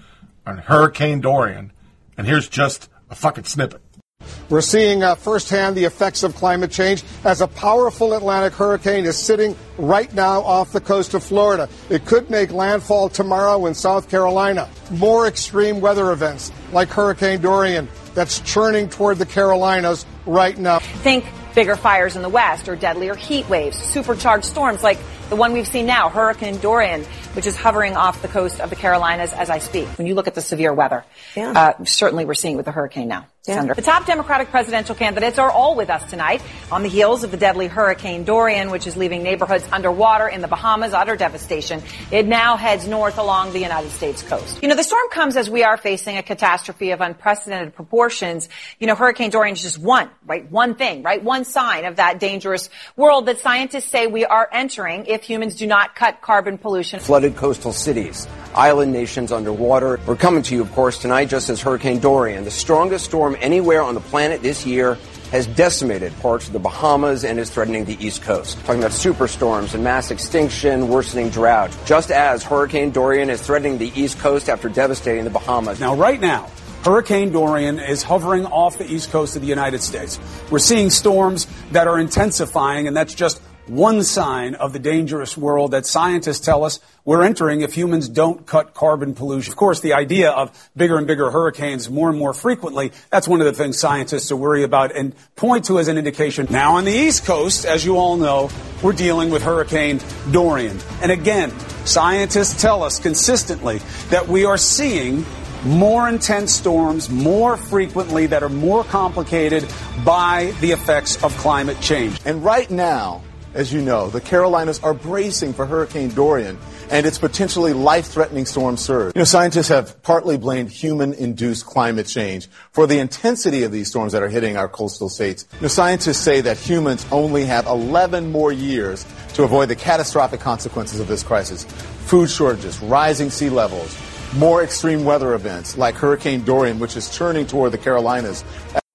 on Hurricane Dorian. And here's just a fucking snippet. We're seeing uh, firsthand the effects of climate change as a powerful Atlantic hurricane is sitting right now off the coast of Florida. It could make landfall tomorrow in South Carolina. More extreme weather events like Hurricane Dorian that's churning toward the Carolinas right now. Think bigger fires in the west or deadlier heat waves, supercharged storms like the one we've seen now, Hurricane Dorian, which is hovering off the coast of the Carolinas as I speak. When you look at the severe weather, Yeah. uh, certainly we're seeing with the hurricane now. Yeah. The top Democratic presidential candidates are all with us tonight on the heels of the deadly Hurricane Dorian, which is leaving neighborhoods underwater in the Bahamas, utter devastation. It now heads north along the United States coast. You know, the storm comes as we are facing a catastrophe of unprecedented proportions. You know, Hurricane Dorian is just one, right? One thing, right? One sign of that dangerous world that scientists say we are entering if humans do not cut carbon pollution. flooded coastal cities, island nations underwater. We're coming to you, of course, tonight just as Hurricane Dorian, the strongest storm anywhere on the planet this year, has decimated parts of the Bahamas and is threatening the East Coast. Talking about superstorms and mass extinction, worsening drought, just as Hurricane Dorian is threatening the East Coast after devastating the Bahamas. Now, right now, Hurricane Dorian is hovering off the east coast of the United States. We're seeing storms that are intensifying, and that's just one sign of the dangerous world that scientists tell us we're entering if humans don't cut carbon pollution. Of course, the idea of bigger and bigger hurricanes more and more frequently, that's one of the things scientists are worried about and point to as an indication. Now on the East Coast, as you all know, we're dealing with Hurricane Dorian. And again, scientists tell us consistently that we are seeing more intense storms more frequently that are more complicated by the effects of climate change. And right now, as you know, the Carolinas are bracing for Hurricane Dorian and its potentially life-threatening storm surge. You know, scientists have partly blamed human-induced climate change for the intensity of these storms that are hitting our coastal states. You know, scientists say that humans only have 11 more years to avoid the catastrophic consequences of this crisis. Food shortages, rising sea levels, more extreme weather events like Hurricane Dorian, which is churning toward the Carolinas.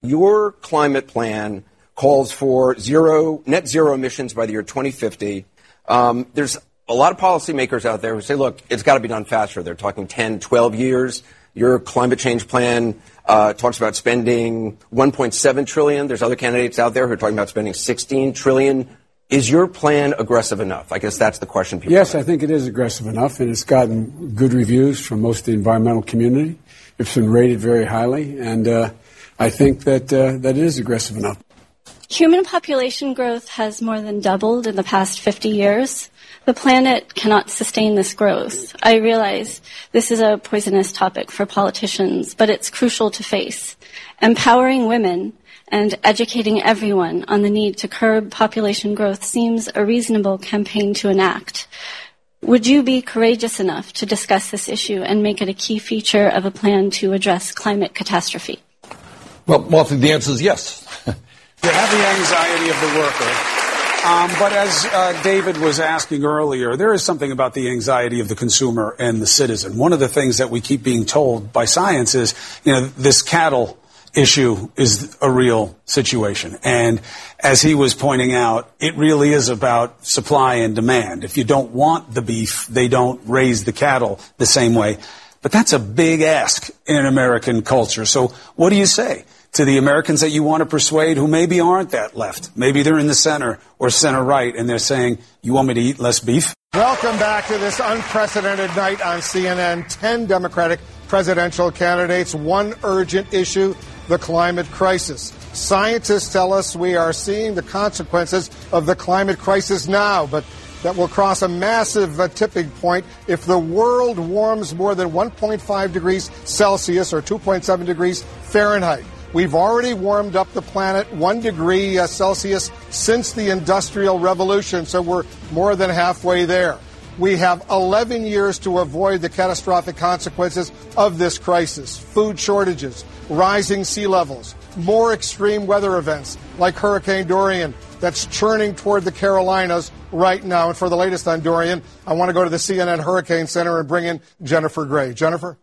Your climate plan calls for zero net zero emissions by the year 2050. Um, there's a lot of policymakers out there who say, look, it's got to be done faster. They're talking 10, 12 years. Your climate change plan uh, talks about spending 1.7 trillion. There's other candidates out there who are talking about spending 16 trillion. Is your plan aggressive enough? I guess that's the question people Yes, I think it is aggressive enough, and it's gotten good reviews from most of the environmental community. It's been rated very highly, and uh, I think that uh, that it is aggressive enough. Human population growth has more than doubled in the past 50 years. The planet cannot sustain this growth. I realize this is a poisonous topic for politicians, but it's crucial to face. Empowering women and educating everyone on the need to curb population growth seems a reasonable campaign to enact. Would you be courageous enough to discuss this issue and make it a key feature of a plan to address climate catastrophe? Well, Martha, the answer is yes. You have the anxiety of the worker. Um, but as uh, David was asking earlier, there is something about the anxiety of the consumer and the citizen. One of the things that we keep being told by science is, you know, this cattle issue is a real situation. And as he was pointing out, it really is about supply and demand. If you don't want the beef, they don't raise the cattle the same way. But that's a big ask in American culture. So what do you say? To the Americans that you want to persuade who maybe aren't that left. Maybe they're in the center or center right and they're saying, you want me to eat less beef? Welcome back to this unprecedented night on CNN. Ten Democratic presidential candidates, one urgent issue, the climate crisis. Scientists tell us we are seeing the consequences of the climate crisis now, but that will cross a massive uh, tipping point if the world warms more than 1.5 degrees Celsius or 2.7 degrees Fahrenheit. We've already warmed up the planet one degree uh, Celsius since the Industrial Revolution, so we're more than halfway there. We have 11 years to avoid the catastrophic consequences of this crisis food shortages, rising sea levels, more extreme weather events like Hurricane Dorian that's churning toward the Carolinas right now. And for the latest on Dorian, I want to go to the CNN Hurricane Center and bring in Jennifer Gray. Jennifer?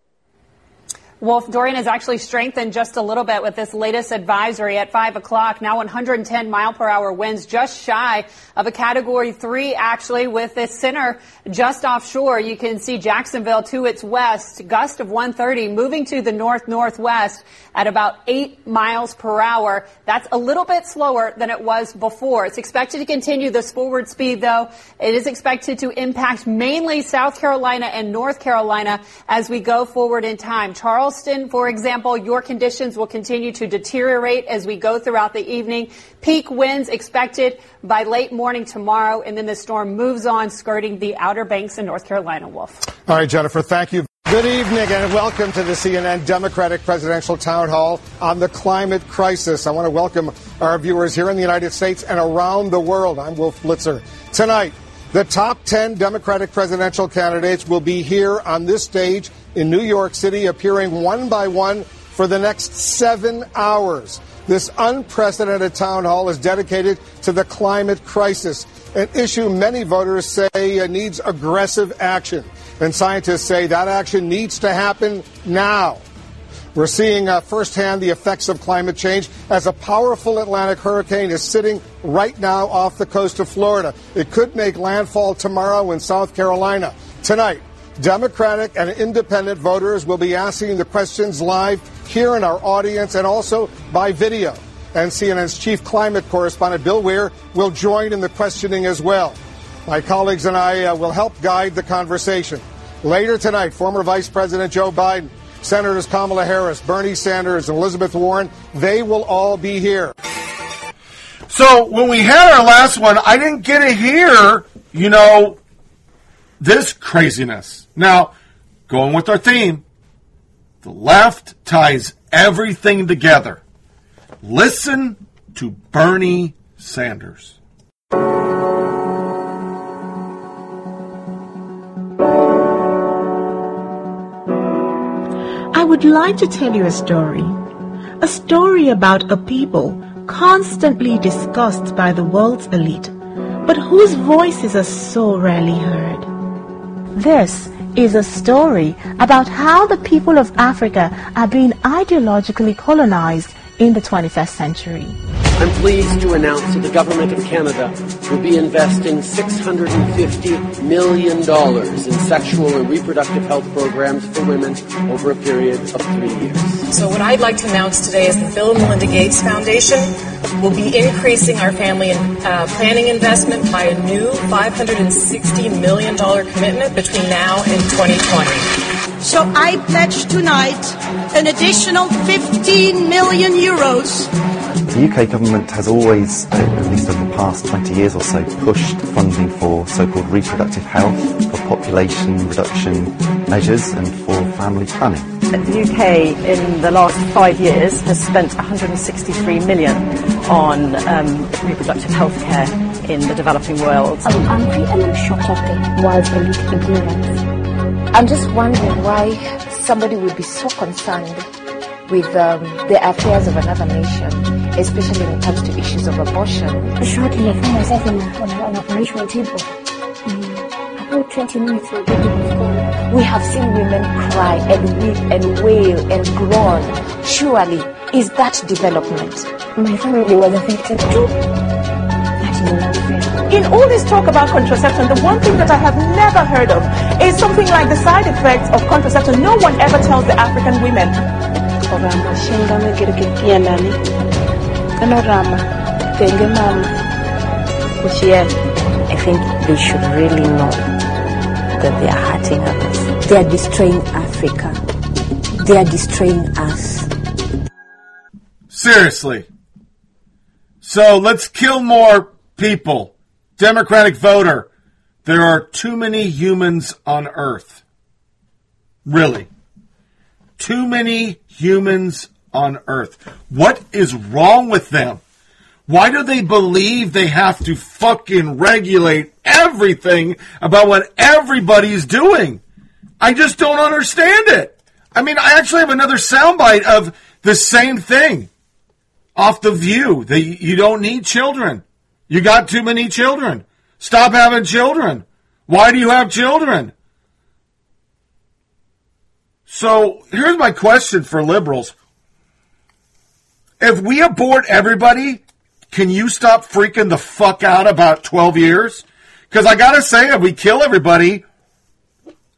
Wolf, Dorian has actually strengthened just a little bit with this latest advisory at 5 o'clock. Now 110 mile per hour winds, just shy of a category 3, actually, with this center just offshore. You can see Jacksonville to its west, gust of 130, moving to the north northwest at about 8 miles per hour. That's a little bit slower than it was before. It's expected to continue this forward speed, though. It is expected to impact mainly South Carolina and North Carolina as we go forward in time. Charles Charleston, for example, your conditions will continue to deteriorate as we go throughout the evening. Peak winds expected by late morning tomorrow, and then the storm moves on, skirting the Outer Banks in North Carolina. Wolf. All right, Jennifer, thank you. Good evening and welcome to the CNN Democratic Presidential Town Hall on the climate crisis. I want to welcome our viewers here in the United States and around the world. I'm Wolf Blitzer. Tonight, the top 10 Democratic presidential candidates will be here on this stage in New York City, appearing one by one for the next seven hours. This unprecedented town hall is dedicated to the climate crisis, an issue many voters say needs aggressive action. And scientists say that action needs to happen now. We're seeing uh, firsthand the effects of climate change as a powerful Atlantic hurricane is sitting right now off the coast of Florida. It could make landfall tomorrow in South Carolina. Tonight, Democratic and independent voters will be asking the questions live here in our audience and also by video. And CNN's chief climate correspondent Bill Weir will join in the questioning as well. My colleagues and I uh, will help guide the conversation. Later tonight, former Vice President Joe Biden, Senators Kamala Harris, Bernie Sanders, and Elizabeth Warren, they will all be here. So when we had our last one, I didn't get to hear, you know, this craziness. Now, going with our theme, the left ties everything together. Listen to Bernie Sanders. I would like to tell you a story. A story about a people constantly discussed by the world's elite, but whose voices are so rarely heard. This is a story about how the people of Africa are being ideologically colonized in the 21st century. I'm pleased to announce that the Government of Canada will be investing $650 million in sexual and reproductive health programs for women over a period of three years. So what I'd like to announce today is the Bill and Melinda Gates Foundation will be increasing our family and uh, planning investment by a new $560 million commitment between now and 2020. So I pledge tonight an additional 15 million euros the UK government has always, uh, at least over the past 20 years or so, pushed funding for so-called reproductive health, for population reduction measures and for family planning. The UK in the last five years has spent 163 million on um, reproductive health care in the developing world. I'm angry and I'm shocked at the world's elite ignorance. I'm just wondering why somebody would be so concerned with um, the affairs of another nation, especially when it comes to issues of abortion. Shortly, I found myself in, a, on, a, on operational table. Mm, about 20 minutes ago, we have seen women cry and weep and wail and groan. Surely, is that development? My family was affected too. In all this talk about contraception, the one thing that I have never heard of is something like the side effects of contraception. No one ever tells the African women orama shingame girgitiya nani and orama tenge mama which yes I think they should really know that they are hurting others. They are destroying Africa. They are destroying us. Seriously. So let's kill more people. Democratic voter. There are too many humans on earth. Really. Too many humans on earth. What is wrong with them? Why do they believe they have to fucking regulate everything about what everybody's doing? I just don't understand it. I mean, I actually have another soundbite of the same thing off the view that you don't need children. You got too many children. Stop having children. Why do you have children? So here's my question for liberals. If we abort everybody, can you stop freaking the fuck out about 12 years? Because I gotta say, if we kill everybody,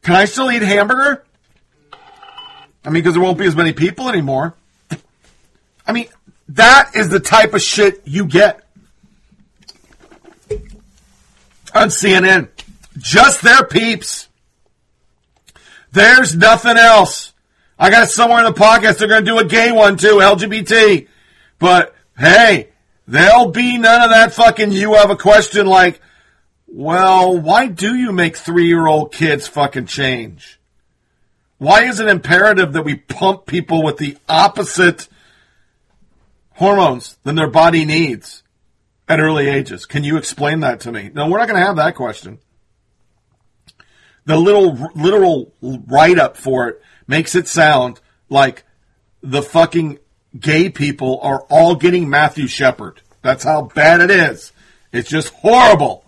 can I still eat hamburger? I mean, because there won't be as many people anymore. I mean, that is the type of shit you get on CNN. Just their peeps. There's nothing else. I got somewhere in the podcast. They're going to do a gay one too, LGBT. But hey, there'll be none of that fucking you have a question like, well, why do you make three year old kids fucking change? Why is it imperative that we pump people with the opposite hormones than their body needs at early ages? Can you explain that to me? No, we're not going to have that question. The little literal write up for it makes it sound like the fucking gay people are all getting Matthew Shepard. That's how bad it is. It's just horrible.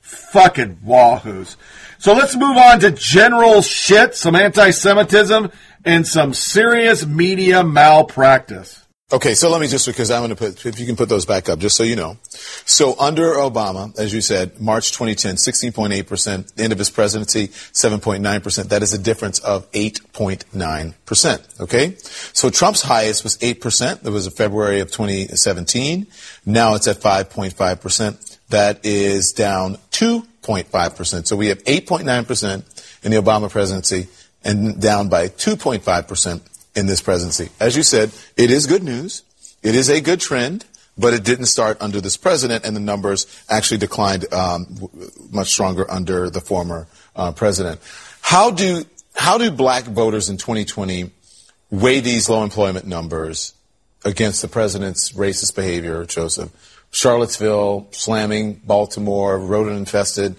Fucking wahoos. So let's move on to general shit, some anti Semitism, and some serious media malpractice. Okay, so let me just because I'm going to put if you can put those back up, just so you know. So under Obama, as you said, March 2010, 16.8 percent. End of his presidency, 7.9 percent. That is a difference of 8.9 percent. Okay, so Trump's highest was 8 percent. That was in February of 2017. Now it's at 5.5 percent. That is down 2.5 percent. So we have 8.9 percent in the Obama presidency, and down by 2.5 percent in this presidency. As you said, it is good news. It is a good trend, but it didn't start under this president, and the numbers actually declined um, much stronger under the former uh, president. How do how do black voters in 2020 weigh these low employment numbers against the president's racist behavior, Joseph? Charlottesville, slamming Baltimore, rodent infested,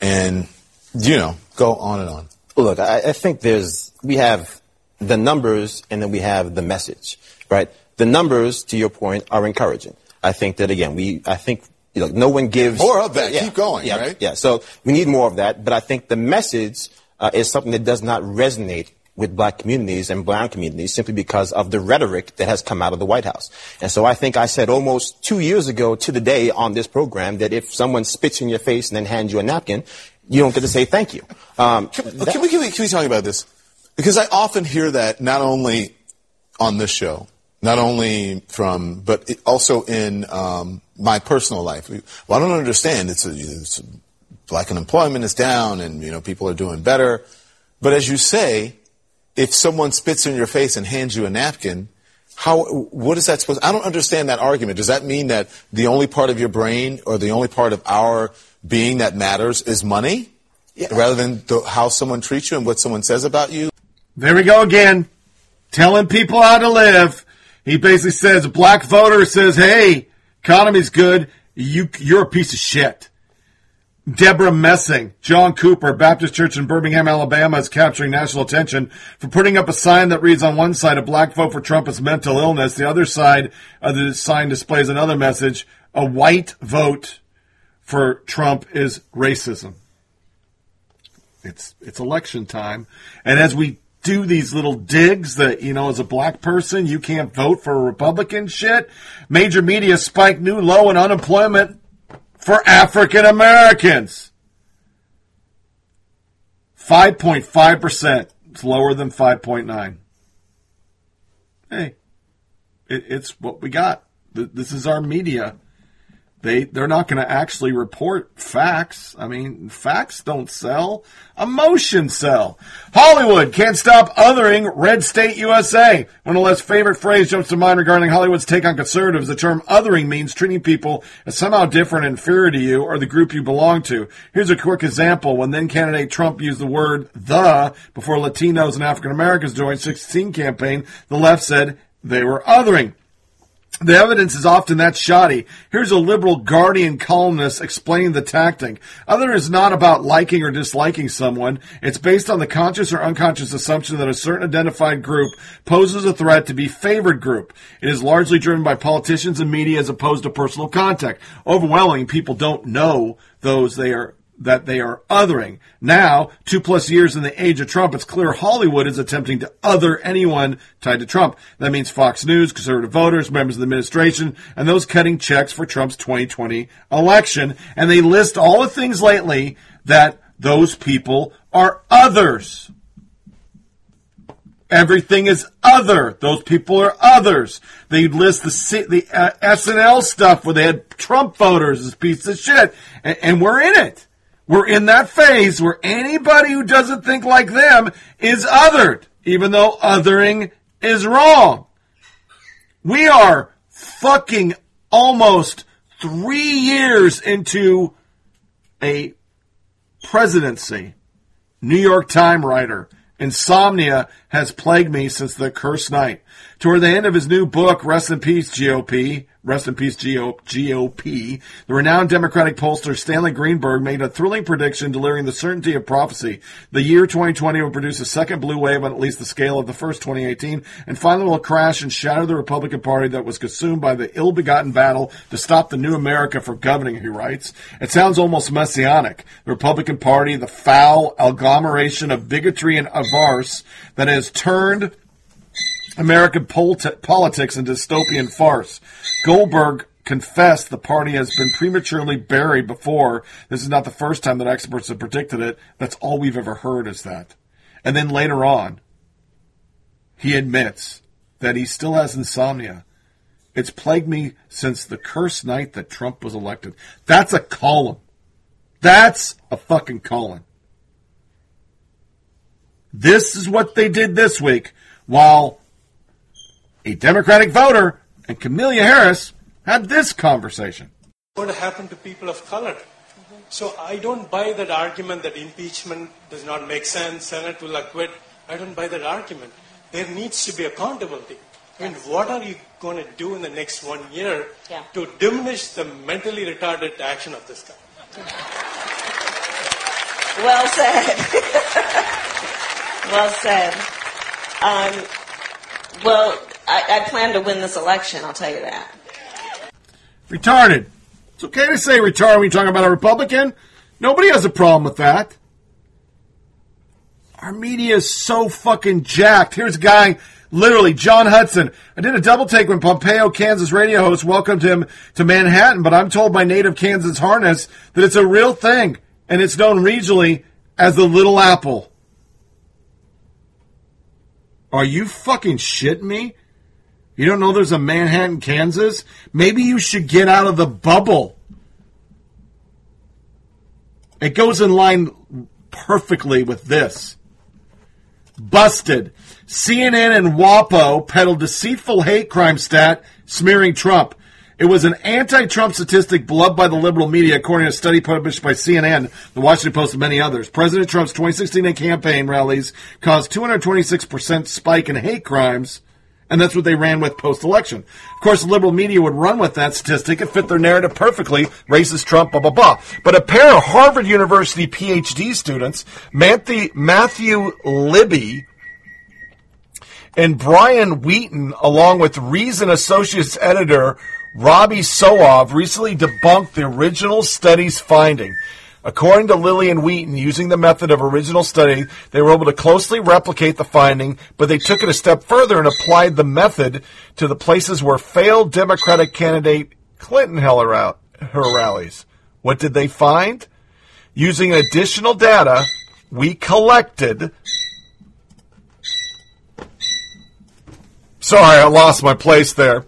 and you know, go on and on. Look, I, I think there's we have the numbers and then we have the message, right? The numbers, to your point, are encouraging. I think that again, we, I think, you know, no one gives more of that. Yeah, Keep going, yeah, right? Yeah. So we need more of that, but I think the message uh, is something that does not resonate with black communities and brown communities simply because of the rhetoric that has come out of the White House. And so I think I said almost two years ago to the day on this program that if someone spits in your face and then hands you a napkin, you don't get to say thank you. Um, can, can, we, can, we, can we talk about this? Because I often hear that not only on this show, not only from, but also in um, my personal life. Well, I don't understand. It's, a, it's a, black unemployment is down, and you know people are doing better. But as you say, if someone spits in your face and hands you a napkin, how what is that supposed? I don't understand that argument. Does that mean that the only part of your brain or the only part of our being that matters is money, yeah. rather than the, how someone treats you and what someone says about you? There we go again, telling people how to live. He basically says a black voter says, "Hey, economy's good. You you're a piece of shit." Debra Messing, John Cooper, Baptist Church in Birmingham, Alabama, is capturing national attention for putting up a sign that reads on one side, a black vote for Trump is mental illness. The other side of the sign displays another message, a white vote for Trump is racism. It's, it's election time. And as we do these little digs that, you know, as a black person, you can't vote for a Republican shit. Major media spike new low in unemployment for African Americans. 5.5%. It's lower than 5.9. Hey, it, it's what we got. This is our media they they're not going to actually report facts. I mean, facts don't sell. Emotions sell. Hollywood can't stop othering red state USA. One of the less favorite phrase jumps to mind regarding Hollywood's take on conservatives. The term othering means treating people as somehow different and inferior to you or the group you belong to. Here's a quick example. When then candidate Trump used the word the before Latinos and African Americans joined 16 campaign, the left said they were othering. The evidence is often that shoddy. Here's a liberal Guardian columnist explaining the tactic. Other is not about liking or disliking someone. It's based on the conscious or unconscious assumption that a certain identified group poses a threat to be favored group. It is largely driven by politicians and media as opposed to personal contact. Overwhelming people don't know those they are that they are othering. Now, two plus years in the age of Trump, it's clear Hollywood is attempting to other anyone tied to Trump. That means Fox News, conservative voters, members of the administration, and those cutting checks for Trump's 2020 election. And they list all the things lately that those people are others. Everything is other. Those people are others. They list the the uh, SNL stuff where they had Trump voters as piece of shit, and, and we're in it. We're in that phase where anybody who doesn't think like them is othered. even though othering is wrong. We are fucking almost three years into a presidency. New York Times writer. Insomnia has plagued me since the cursed night. Toward the end of his new book, Rest in Peace, GOP, Rest in Peace, GOP, the renowned Democratic pollster Stanley Greenberg made a thrilling prediction delivering the certainty of prophecy. The year 2020 will produce a second blue wave on at least the scale of the first 2018, and finally will crash and shatter the Republican Party that was consumed by the ill-begotten battle to stop the new America for governing, he writes. It sounds almost messianic. The Republican Party, the foul agglomeration of bigotry and avarice that has turned American politics and dystopian farce. Goldberg confessed the party has been prematurely buried before. This is not the first time that experts have predicted it. That's all we've ever heard is that. And then later on, he admits that he still has insomnia. It's plagued me since the cursed night that Trump was elected. That's a column. That's a fucking column. This is what they did this week while a Democratic voter, and Kamala Harris had this conversation. What happened to people of color? So I don't buy that argument that impeachment does not make sense, Senate will acquit. I don't buy that argument. There needs to be accountability. I mean, what are you going to do in the next one year Yeah. to diminish the mentally retarded action of this guy? Well said. well said. Um, well, I, I plan to win this election, I'll tell you that. Retarded. It's okay to say retarded when you're talking about a Republican. Nobody has a problem with that. Our media is so fucking jacked. Here's a guy, literally, John Hudson. I did a double take when Pompeo, Kansas radio host welcomed him to Manhattan, but I'm told by native Kansas Harness that it's a real thing, and it's known regionally as the Little Apple. Are you fucking shitting me? You don't know there's a Manhattan, Kansas? Maybe you should get out of the bubble. It goes in line perfectly with this. Busted. CNN and WAPO peddled deceitful hate crime stat smearing Trump. It was an anti-Trump statistic beloved by the liberal media, according to a study published by CNN, the Washington Post, and many others. President Trump's 2016 campaign rallies caused 226% spike in hate crimes, and that's what they ran with post-election. Of course, the liberal media would run with that statistic and fit their narrative perfectly. Racist Trump, blah, blah, blah. But a pair of Harvard University PhD students, Matthew, Lilley, and Brian Wheaton, along with Reason Associates editor Robby Soave, recently debunked the original study's finding. According to Lillian Wheaton, using the method of original study, they were able to closely replicate the finding, but they took it a step further and applied the method to the places where failed Democratic candidate Clinton held her, her rallies. What did they find? Using additional data, we collected Sorry, I lost my place there.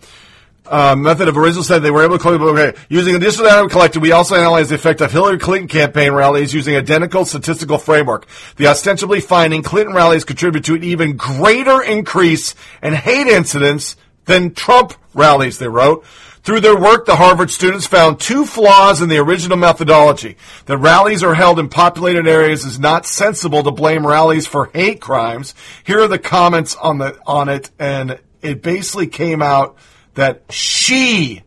Uh, method of original said they were able to collect, okay, using additional data collected, we also analyzed the effect of Hillary Clinton campaign rallies using identical statistical framework. The ostensibly finding Clinton rallies contribute to an even greater increase in hate incidents than Trump rallies, they wrote. Through their work, the Harvard students found two flaws in the original methodology. That rallies are held in populated areas is not sensible to blame rallies for hate crimes. Here are the comments on the on it, and it basically came out that she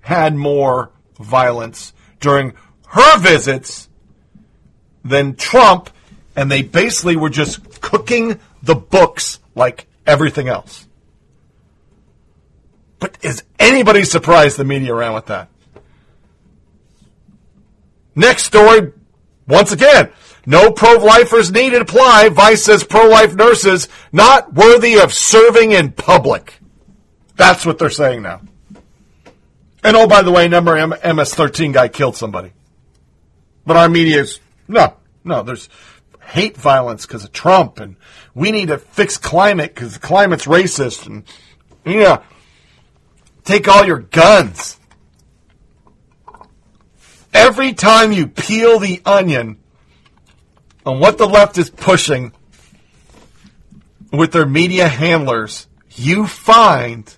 had more violence during her visits than Trump, and they basically were just cooking the books like everything else. But is anybody surprised the media ran with that? Next story, once again, no pro-lifers needed apply. Vice says pro-life nurses not worthy of serving in public. That's what they're saying now. And oh, by the way, number M- MS-13 guy killed somebody. But our media is, no, no, there's hate violence because of Trump and we need to fix climate because the climate's racist and, yeah, take all your guns. Every time you peel the onion on what the left is pushing, with their media handlers, you find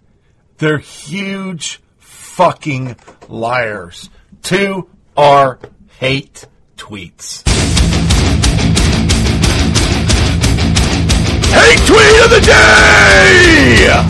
they're huge fucking liars. To our hate tweets. Hate tweet of the day!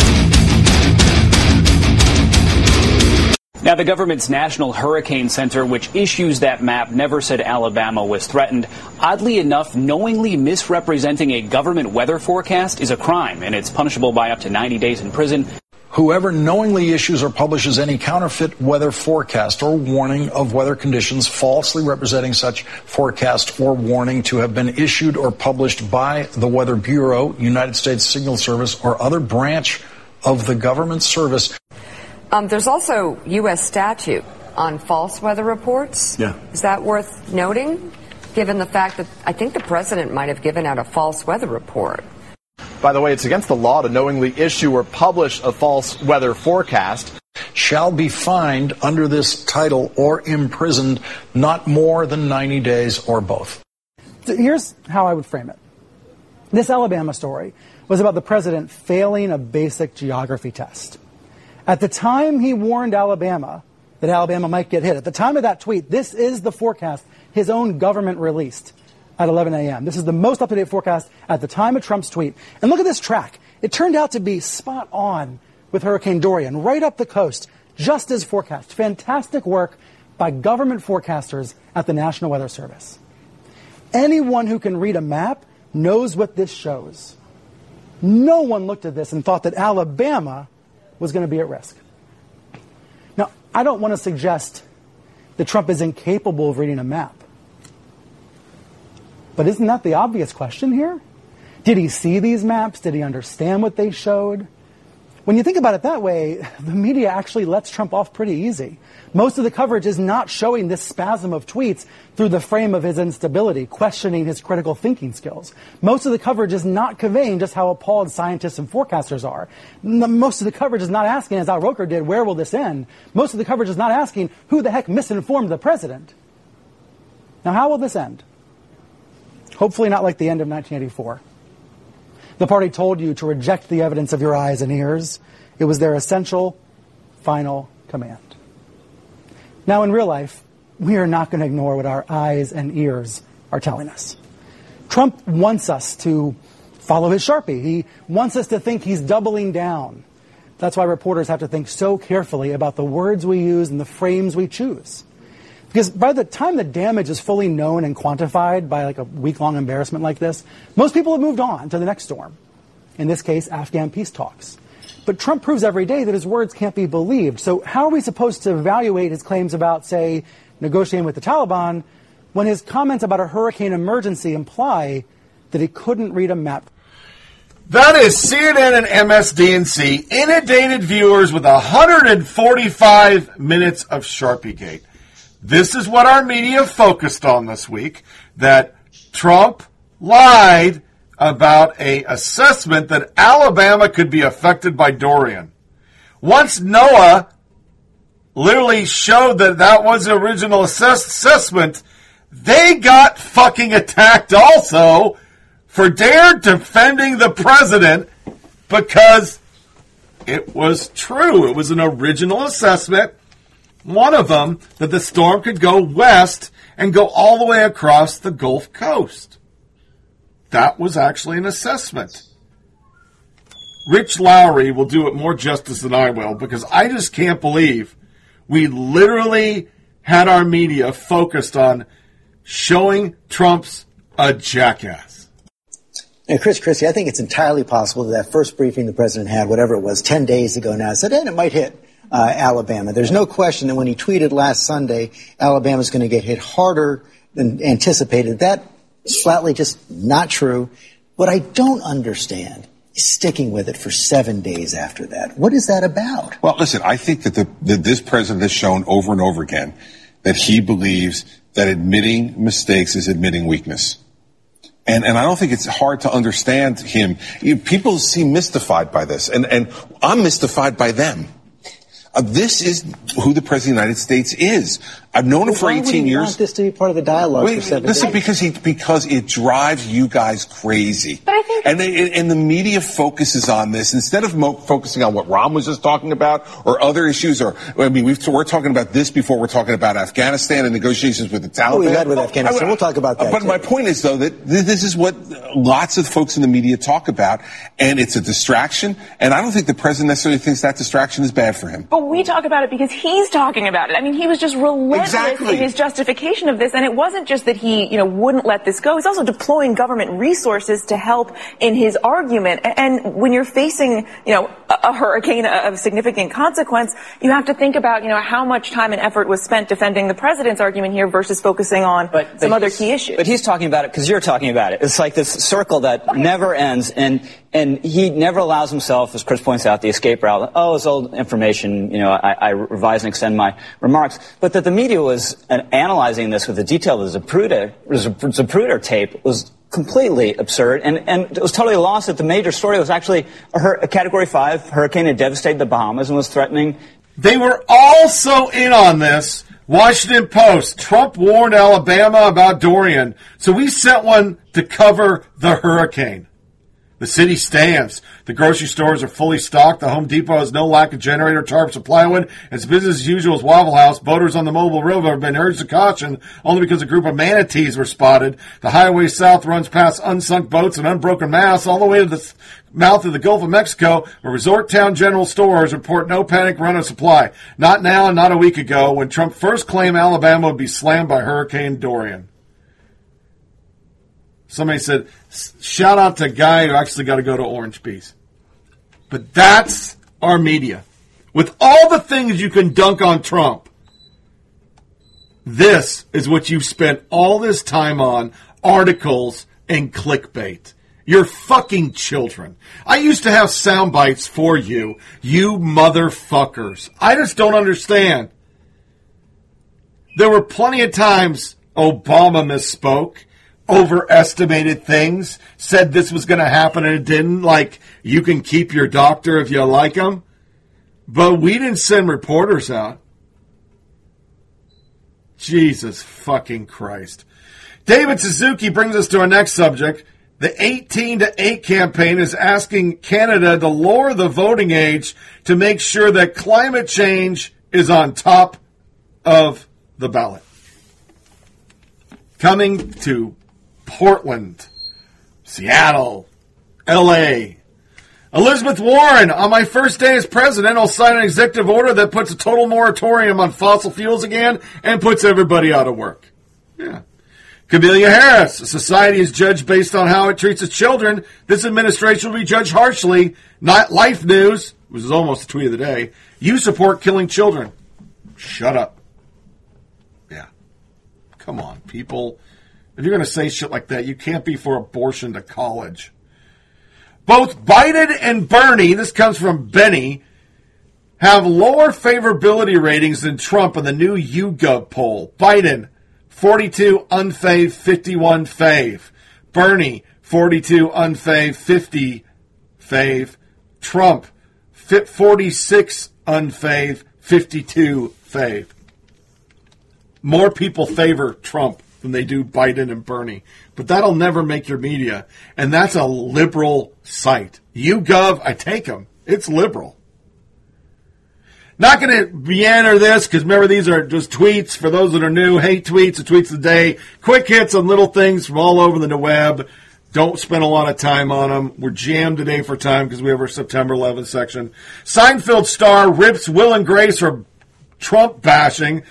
Now, the government's National Hurricane Center, which issues that map, never said Alabama was threatened. Oddly enough, knowingly misrepresenting a government weather forecast is a crime, and it's punishable by up to 90 days in prison. Whoever knowingly issues or publishes any counterfeit weather forecast or warning of weather conditions falsely representing such forecast or warning to have been issued or published by the Weather Bureau, United States Signal Service, or other branch of the government service. Um, there's also U.S. statute on false weather reports. Yeah. Is that worth noting, given the fact that I think the president might have given out a false weather report? By the way, it's against the law to knowingly issue or publish a false weather forecast. Shall be fined under this title or imprisoned not more than 90 days or both. So here's how I would frame it. This Alabama story was about the president failing a basic geography test. At the time he warned Alabama that Alabama might get hit, at the time of that tweet, this is the forecast his own government released at 11 a.m. This is the most up-to-date forecast at the time of Trump's tweet. And look at this track. It turned out to be spot on with Hurricane Dorian, right up the coast, just as forecast. Fantastic work by government forecasters at the National Weather Service. Anyone who can read a map knows what this shows. No one looked at this and thought that Alabama was going to be at risk. Now, I don't want to suggest that Trump is incapable of reading a map. But isn't that the obvious question here? Did he see these maps? Did he understand what they showed? When you think about it that way, the media actually lets Trump off pretty easy. Most of the coverage is not showing this spasm of tweets through the frame of his instability, questioning his critical thinking skills. Most of the coverage is not conveying just how appalled scientists and forecasters are. Most of the coverage is not asking, as Al Roker did, where will this end? Most of the coverage is not asking, who the heck misinformed the president? Now, how will this end? Hopefully not like the end of 1984. The party told you to reject the evidence of your eyes and ears. It was their essential, final command. Now, in real life, we are not going to ignore what our eyes and ears are telling us. Trump wants us to follow his Sharpie. He wants us to think he's doubling down. That's why reporters have to think so carefully about the words we use and the frames we choose. Because by the time the damage is fully known and quantified by like a week long embarrassment like this, most people have moved on to the next storm. In this case, Afghan peace talks. But Trump proves every day that his words can't be believed. So how are we supposed to evaluate his claims about, say, negotiating with the Taliban when his comments about a hurricane emergency imply that he couldn't read a map? That is CNN and MSDNC inundated viewers with 145 minutes of Sharpie Gate. This is what our media focused on this week that Trump lied about a assessment that Alabama could be affected by Dorian. Once NOAA literally showed that that was the original assess- assessment, they got fucking attacked also for dare defending the president because it was true. It was an original assessment. One of them that the storm could go west and go all the way across the Gulf Coast. That was actually an assessment. Rich Lowry will do it more justice than I will because I just can't believe we literally had our media focused on showing Trump's a jackass. And Chris Christie, I think it's entirely possible that that first briefing the president had, whatever it was, 10 days ago now, said, and it might hit uh, Alabama. There's no question that when he tweeted last Sunday, Alabama's going to get hit harder than anticipated. That is flatly just not true. What I don't understand is sticking with it for seven days after that. What is that about? Well, listen, I think that, the, that this president has shown over and over again that he believes that admitting mistakes is admitting weakness. And, and I don't think it's hard to understand him. You, people seem mystified by this, and, and I'm mystified by them. Uh, this is who the President of the United States is. I've known him for why would 18 he years. want this to be part of the dialogue Wait, for seven listen, days? because he because it drives you guys crazy. But I think- and they, and the media focuses on this instead of mo- focusing on what Ram was just talking about or other issues. Or I mean, we've, we're talking about this before. We're talking about Afghanistan and negotiations with the Taliban. Oh, we had with Afghanistan. We'll talk about uh, that, But too. my point is though that th- this is what lots of folks in the media talk about, and it's a distraction. And I don't think the president necessarily thinks that distraction is bad for him. But we talk about it because he's talking about it. I mean, he was just relentless Exactly. in his justification of this, and it wasn't just that he, you know, wouldn't let this go. He's also deploying government resources to help in his argument. And when you're facing, you know, a hurricane of significant consequence, you have to think about, you know, how much time and effort was spent defending the president's argument here versus focusing on some other key issues. But he's talking about it because you're talking about it. It's like this circle that never ends, and and he never allows himself, as Chris points out, the escape route. Oh, it's old information. You know, I, I revise and extend my remarks. But that the media was uh, analyzing this with the detail of the Zapruder, Zapruder tape was completely absurd, and and it was totally lost that the major story was actually a, Category Five hurricane had devastated the Bahamas and was threatening They were also in on this. Washington Post. Trump warned Alabama about Dorian, so we sent one to cover the hurricane. The city stands. The grocery stores are fully stocked. The Home Depot has no lack of generator, tarps, or plywood. It's business as usual as Waffle House. Boaters on the Mobile River have been urged to caution only because a group of manatees were spotted. The highway south runs past unsunk boats and unbroken masts all the way to the mouth of the Gulf of Mexico, where resort town general stores report no panic run of supply. Not now and not a week ago when Trump first claimed Alabama would be slammed by Hurricane Dorian. Somebody said, shout out to guy who actually got to go to Orange Beach. But that's our media. With all the things you can dunk on Trump, this is what you've spent all this time on articles and clickbait. You're fucking children. I used to have sound bites for you, you motherfuckers. I just don't understand. There were plenty of times Obama misspoke, overestimated things, said this was going to happen and it didn't. Like, you can keep your doctor if you like him. But we didn't send reporters out. Jesus fucking Christ. David Suzuki brings us to our next subject. The 18 to 8 campaign is asking Canada to lower the voting age to make sure that climate change is on top of the ballot. Coming to Portland, Seattle, LA. Elizabeth Warren, on my first day as president, I'll sign an executive order that puts a total moratorium on fossil fuels again and puts everybody out of work. Yeah. Kamala Harris, society is judged based on how it treats its children. This administration will be judged harshly. Not Life News, which is almost the tweet of the day. You support killing children. Shut up. Yeah. Come on, people. If you're going to say shit like that, you can't be for abortion to college. Both Biden and Bernie, this comes from Benny, have lower favorability ratings than Trump in the new YouGov poll. Biden, 42 unfave, 51 fave. Bernie, 42 unfave, 50 fave. Trump, 46 unfave, 52 fave. More people favor Trump than they do Biden and Bernie. But that'll never make your media. And that's a liberal site. YouGov, I take them. It's liberal. Not going to meander this because remember these are just tweets for those that are new. Hate tweets, the tweets of the day, quick hits on little things from all over the web. Don't spend a lot of time on them. We're jammed today for time because we have our September 11th section. Seinfeld star rips Will and Grace for Trump bashing.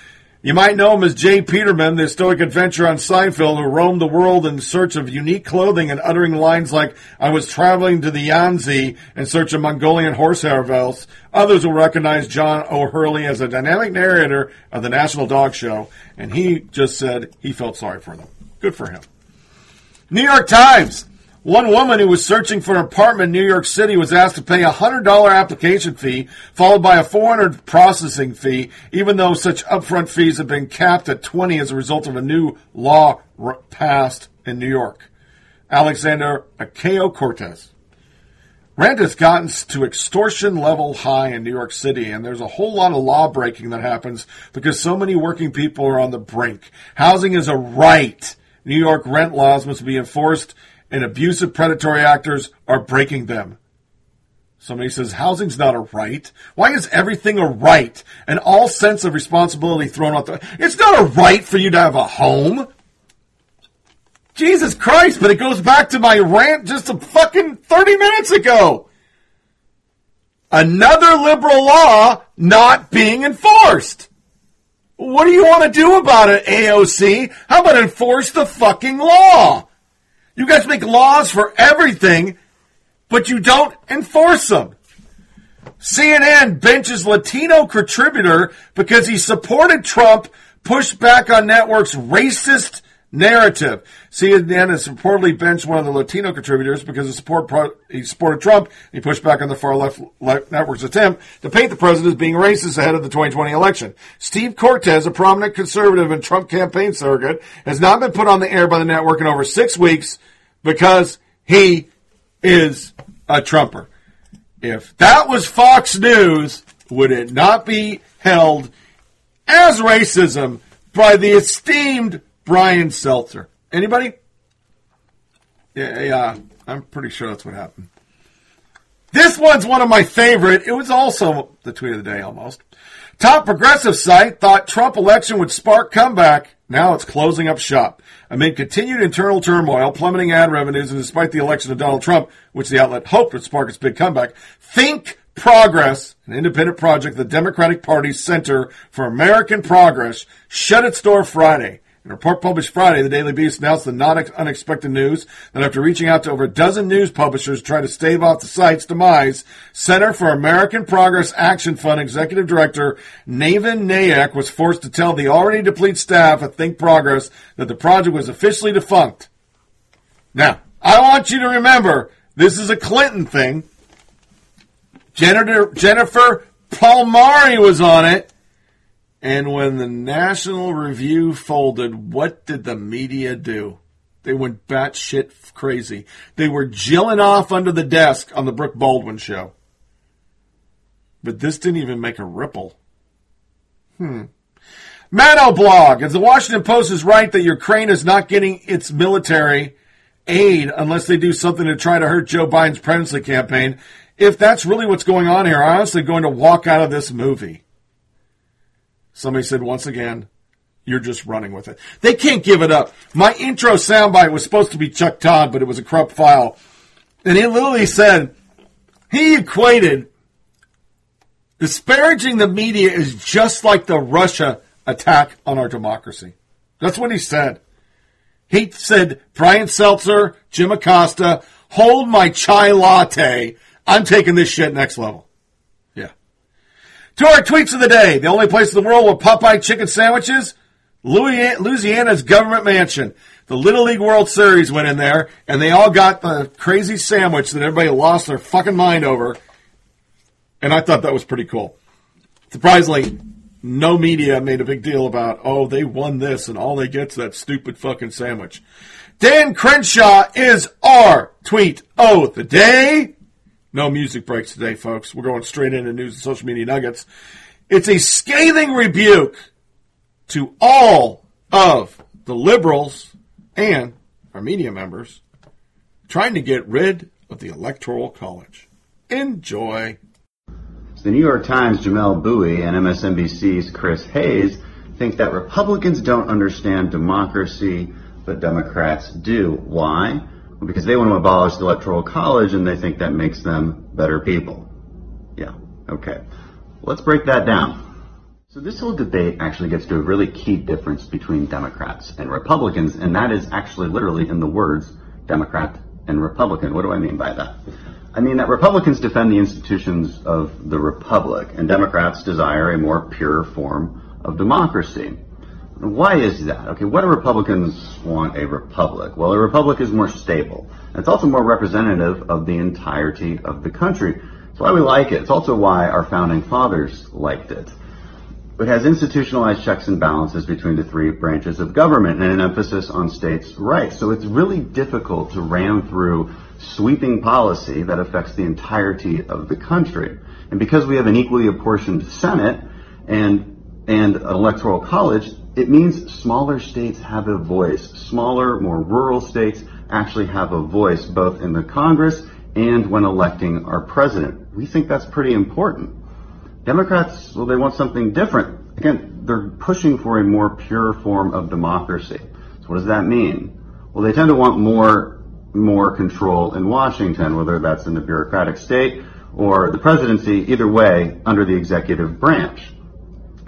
You might know him as J. Peterman, the stoic adventurer on Seinfeld who roamed the world in search of unique clothing and uttering lines like, I was traveling to the Yangtze in search of Mongolian horsehair belts. Others will recognize John O'Hurley as a dynamic narrator of the National Dog Show, and he just said he felt sorry for them. Good for him. New York Times. One woman who was searching for an apartment in New York City was asked to pay a $100 application fee, followed by a 400 processing fee, even though such upfront fees have been capped at 20 as a result of a new law passed in New York. Alexander Akeo Cortez. Rent has gotten to extortion level high in New York City, and there's a whole lot of law breaking that happens because so many working people are on the brink. Housing is a right. New York rent laws must be enforced, and abusive predatory actors are breaking them. Somebody says housing's not a right. Why is everything a right and all sense of responsibility thrown out the? It's not a right for you to have a home. Jesus Christ! But it goes back to my rant just a fucking thirty minutes ago. Another liberal law not being enforced. What do you want to do about it, AOC? How about enforce the fucking law? You guys make laws for everything but you don't enforce them. CNN benches Latino contributor because he supported Trump, pushed back on network's racist narrative. CNN has reportedly benched one of the Latino contributors because he, support pro- he supported Trump. He pushed back on the far left, left network's attempt to paint the president as being racist ahead of the 2020 election. Steve Cortes, a prominent conservative and Trump campaign surrogate, has not been put on the air by the network in over six weeks because he is a Trumper. If that was Fox News, would it not be held as racism by the esteemed Brian Stelter? Anybody? Yeah, yeah, I'm pretty sure that's what happened. This one's one of my favorite. It was also the tweet of the day almost. Top progressive site thought Trump election would spark comeback. Now it's closing up shop. Amid continued internal turmoil, plummeting ad revenues, and despite the election of Donald Trump, which the outlet hoped would spark its big comeback, Think Progress, an independent project, of the Democratic Party's Center for American Progress, shut its door Friday. In a report published Friday, the Daily Beast announced the not unexpected news that after reaching out to over a dozen news publishers to try to stave off the site's demise, Center for American Progress Action Fund Executive Director Navin Nayak was forced to tell the already depleted staff at Think Progress that the project was officially defunct. Now, I want you to remember, this is a Clinton thing. Jennifer, Jennifer Palmieri was on it. And when the National Review folded, what did the media do? They went batshit crazy. They were jilling off under the desk on the Brooke Baldwin show. But this didn't even make a ripple. Hmm. Mano blog. If the Washington Post is right that Ukraine is not getting its military aid unless they do something to try to hurt Joe Biden's presidency campaign, if that's really what's going on here, I'm honestly going to walk out of this movie. Somebody said once again, you're just running with it. They can't give it up. My intro soundbite was supposed to be Chuck Todd, but it was a corrupt file. And he literally said he equated disparaging the media is just like the Russia attack on our democracy. That's what he said. He said, Brian Stelter, Jim Acosta, hold my chai latte. I'm taking this shit next level. To our tweets of the day. The only place in the world with Popeye chicken sandwiches? Louisiana's government mansion. The Little League World Series went in there, and they all got the crazy sandwich that everybody lost their fucking mind over. And I thought that was pretty cool. Surprisingly, no media made a big deal about, oh, they won this, and all they get's that stupid fucking sandwich. Dan Crenshaw is our tweet of the day. No music breaks today, folks. We're going straight into news and social media nuggets. It's a scathing rebuke to all of the liberals and our media members trying to get rid of the Electoral College. Enjoy. The New York Times' Jamelle Bouie and MSNBC's Chris Hayes think that Republicans don't understand democracy, but Democrats do. Why? Because they want to abolish the electoral college and they think that makes them better people. Yeah, okay. Let's break that down. So this whole debate actually gets to a really key difference between Democrats and Republicans, and that is actually literally in the words Democrat and Republican. What do I mean by that? I mean that Republicans defend the institutions of the Republic, and Democrats desire a more pure form of democracy. Why is that? Okay, what do Republicans want a republic? Well, a republic is more stable. It's also more representative of the entirety of the country. It's why we like it. It's also why our founding fathers liked it. It has institutionalized checks and balances between the three branches of government and an emphasis on states' rights. So it's really difficult to ram through sweeping policy that affects the entirety of the country. And because we have an equally apportioned Senate and and an electoral college, it means smaller states have a voice. Smaller, more rural states actually have a voice both in the Congress and when electing our president. We think that's pretty important. Democrats, well, they want something different. Again, they're pushing for a more pure form of democracy. So what does that mean? Well, they tend to want more more control in Washington, whether that's in the bureaucratic state or the presidency, either way, under the executive branch.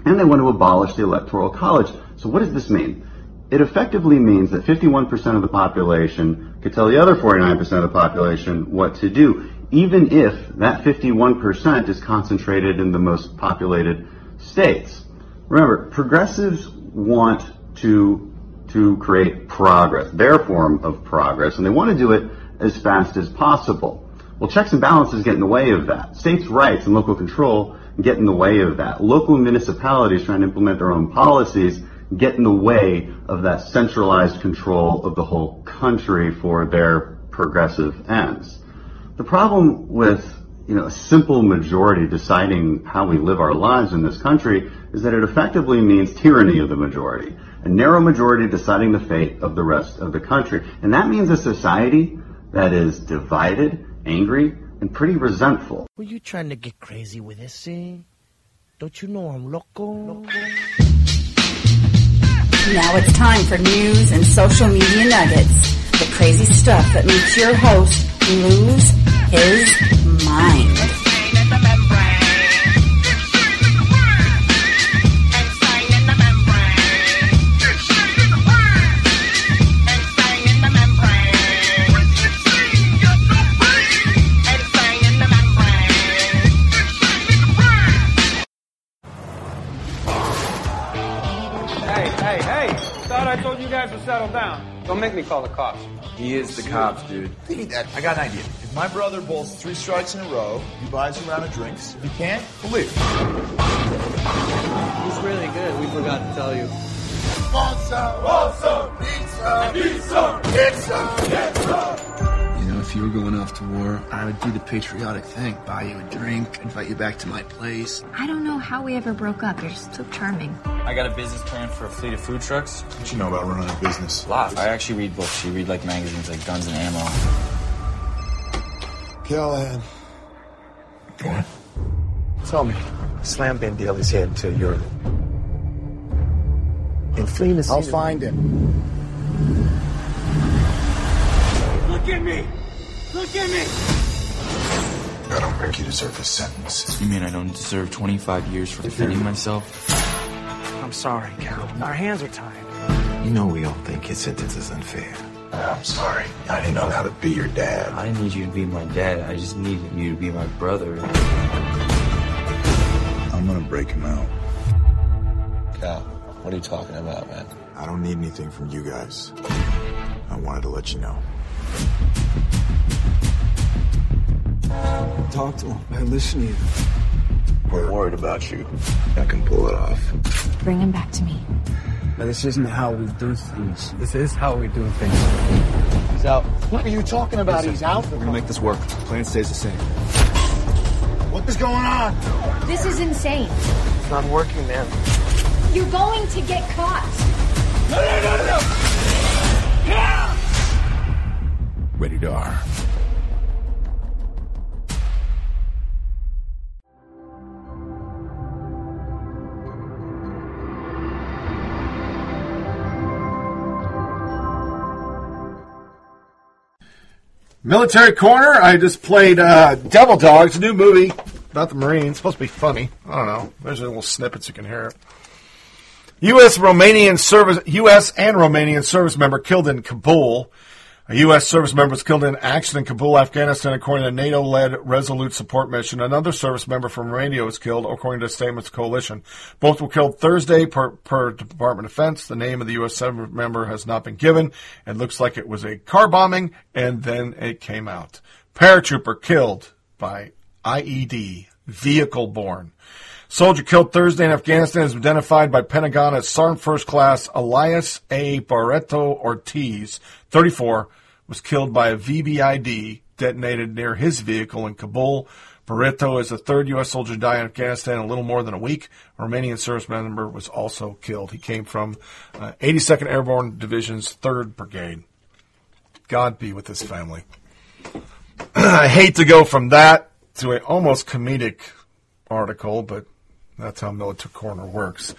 And they want to abolish the electoral college. So what does this mean? It effectively means that 51% of the population could tell the other 49% of the population what to do, even if that 51% is concentrated in the most populated states. Remember, progressives want to to create progress, their form of progress, and they want to do it as fast as possible. Well, checks and balances get in the way of that. States' rights and local control get in the way of that. Local municipalities trying to implement their own policies get in the way of that centralized control of the whole country for their progressive ends. The problem with you know, a simple majority deciding how we live our lives in this country is that it effectively means tyranny of the majority. A narrow majority deciding the fate of the rest of the country. And that means a society that is divided, angry, and pretty resentful. Were you trying to get crazy with eh, this thing? Don't you know I'm loco? Now it's time for news and social media nuggets. The crazy stuff that makes your host lose his mind. Guys to settle down. Don't make me call the cops. He is the cops, dude. Hey, Dad, I got an idea. If my brother bowls three strikes in a row, he buys you a round of drinks. If he can't, we'll leave. He's really good. We forgot to tell you. Want some? Want some? Need some? Need some? Get some? Get some? You know, if you were going off to war, I would do the patriotic thing. Buy you a drink, invite you back to my place. I don't know how we ever broke up. You're just so charming. I got a business plan for a fleet of food trucks. What you know about running a business? Lots. I actually read books. You read like magazines like Guns and Ammo. Callahan. What? Tell me, Slam Ben Daly's head to your. And fleeing the I'll find him. Look at me! Look at me! I don't think you deserve a sentence. You mean I don't deserve 25 years for defending myself? I'm sorry, Cal. Our hands are tied. You know we all think his sentence is unfair. I'm sorry. I didn't know how to be your dad. I didn't need you to be my dad. I just needed you to be my brother. I'm gonna break him out. Cal, what are you talking about, man? I don't need anything from you guys. I wanted to let you know. Talk to him. I listen to you. We're worried about you. I can pull it off. Bring him back to me. But this isn't how we do things. This is how we do things. He's out. What are you talking about? He's out? We're gonna make this work. The Plan stays the same. What is going on? This is insane. It's not working, man. You're going to get caught. No, no, no, no! Ready to R. Military Corner. I just played uh, Devil Dogs, new movie about the Marines. It's supposed to be funny. I don't know. There's a little snippets you can hear. U.S. Romanian service, U.S. and Romanian service member killed in Kabul. A U.S. service member was killed in action in Kabul, Afghanistan, according to NATO-led Resolute Support Mission. Another service member from Romania was killed, according to statements coalition. Both were killed Thursday per, per Department of Defense. The name of the U.S. service member has not been given. It looks like it was a car bombing, and then it came out. Paratrooper killed by IED, vehicle borne. Soldier killed Thursday in Afghanistan is identified by Pentagon as Sergeant First Class Elias A. Barreto Ortiz, 34, was killed by a VBID detonated near his vehicle in Kabul. Barreto is the third U.S. soldier to die in Afghanistan in a little more than a week. A Romanian service member was also killed. He came from uh, 82nd Airborne Division's 3rd Brigade. God be with his family. I hate to go from that to an almost comedic article, but that's how Military Corner works.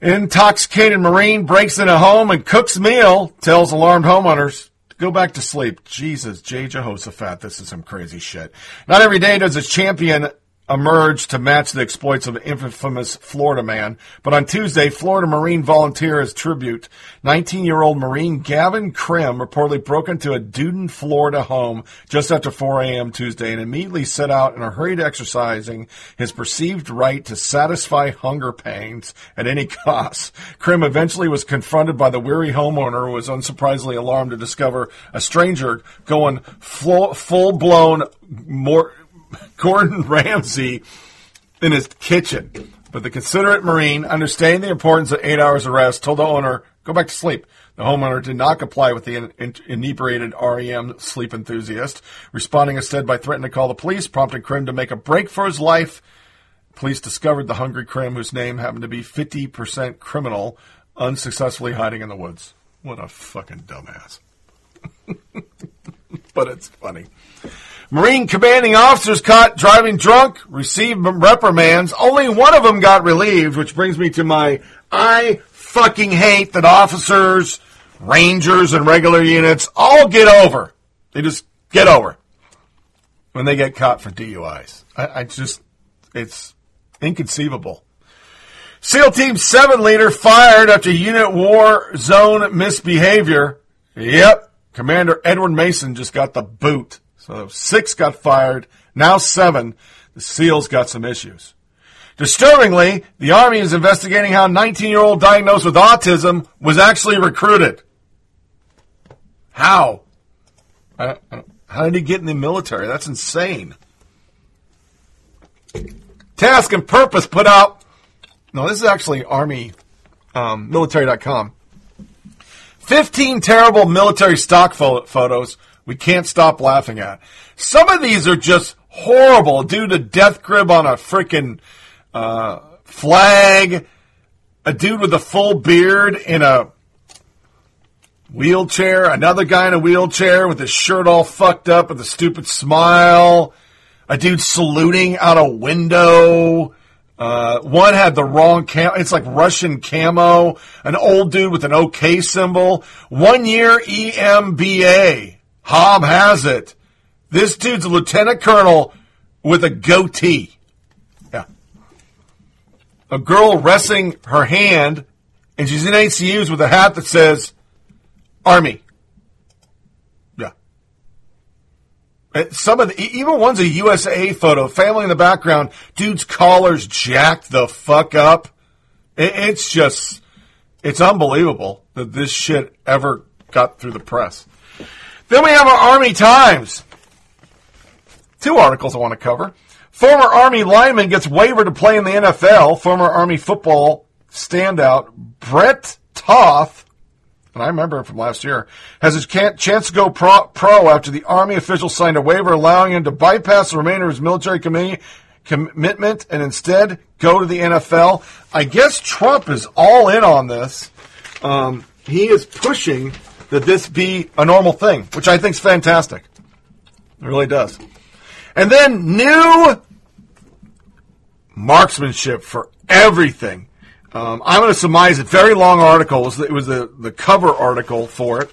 Intoxicated Marine breaks into home and cooks meal, tells alarmed homeowners to go back to sleep. Jesus, J. Jehoshaphat, this is some crazy shit. Not every day does a champion emerge to match the exploits of infamous Florida man. But on Tuesday, Florida Marine volunteer as tribute, 19-year-old Marine Gavin Krim reportedly broke into a Dunedin, Florida home just after 4 a.m. Tuesday and immediately set out in a hurry exercising his perceived right to satisfy hunger pangs at any cost. Krim eventually was confronted by the weary homeowner who was unsurprisingly alarmed to discover a stranger going full blown more Gordon Ramsay in his kitchen. But the considerate Marine, understanding the importance of eight hours of rest, told the owner, go back to sleep. The homeowner did not comply with the in- in- inebriated REM sleep enthusiast, responding instead by threatening to call the police, prompting Krim to make a break for his life. Police discovered the hungry Krim, whose name happened to be 50% criminal, unsuccessfully hiding in the woods. What a fucking dumbass. but it's funny. Marine commanding officers caught driving drunk received reprimands. Only one of them got relieved, which brings me to my I fucking hate that officers, rangers, and regular units all get over. They just get over when they get caught for DUIs. I, I just, it's inconceivable. SEAL Team 7 leader fired after unit war zone misbehavior. Yep. Commander Edward Mason just got the boot. So six got fired, now seven. The SEALs got some issues. Disturbingly, the Army is investigating how a 19 year old diagnosed with autism was actually recruited. How? I I how did he get in the military? That's insane. Task and Purpose put out. No, this is actually Army um, military.com. 15 terrible military stock pho- photos we can't stop laughing at. Some of these are just horrible. Dude, a death grip on a freaking uh, flag. A dude with a full beard in a wheelchair. Another guy in a wheelchair with his shirt all fucked up with a stupid smile. A dude saluting out a window. Uh, one had the wrong camo. It's like Russian camo. An old dude with an OK symbol. One year EMBA. Hob has it. This dude's a lieutenant colonel with a goatee. Yeah. A girl resting her hand, and she's in ACUs with a hat that says Army. Yeah. Some of the, even one's a USA photo, family in the background, dude's collar's jacked the fuck up. it's just, it's unbelievable that this shit ever got through the press. Then we have our Army Times. Two articles I want to cover. Former Army lineman gets waiver to play in the NFL. Former Army football standout Brett Toth, and I remember him from last year, has his chance to go pro, pro after the Army official signed a waiver allowing him to bypass the remainder of his military commitment and instead go to the NFL. I guess Trump is all in on this. Um, he is pushing that this be a normal thing, which I think is fantastic. It really does. And then new marksmanship for everything. Um, I'm going to surmise it. Very long article. It was, it was the, the cover article for it.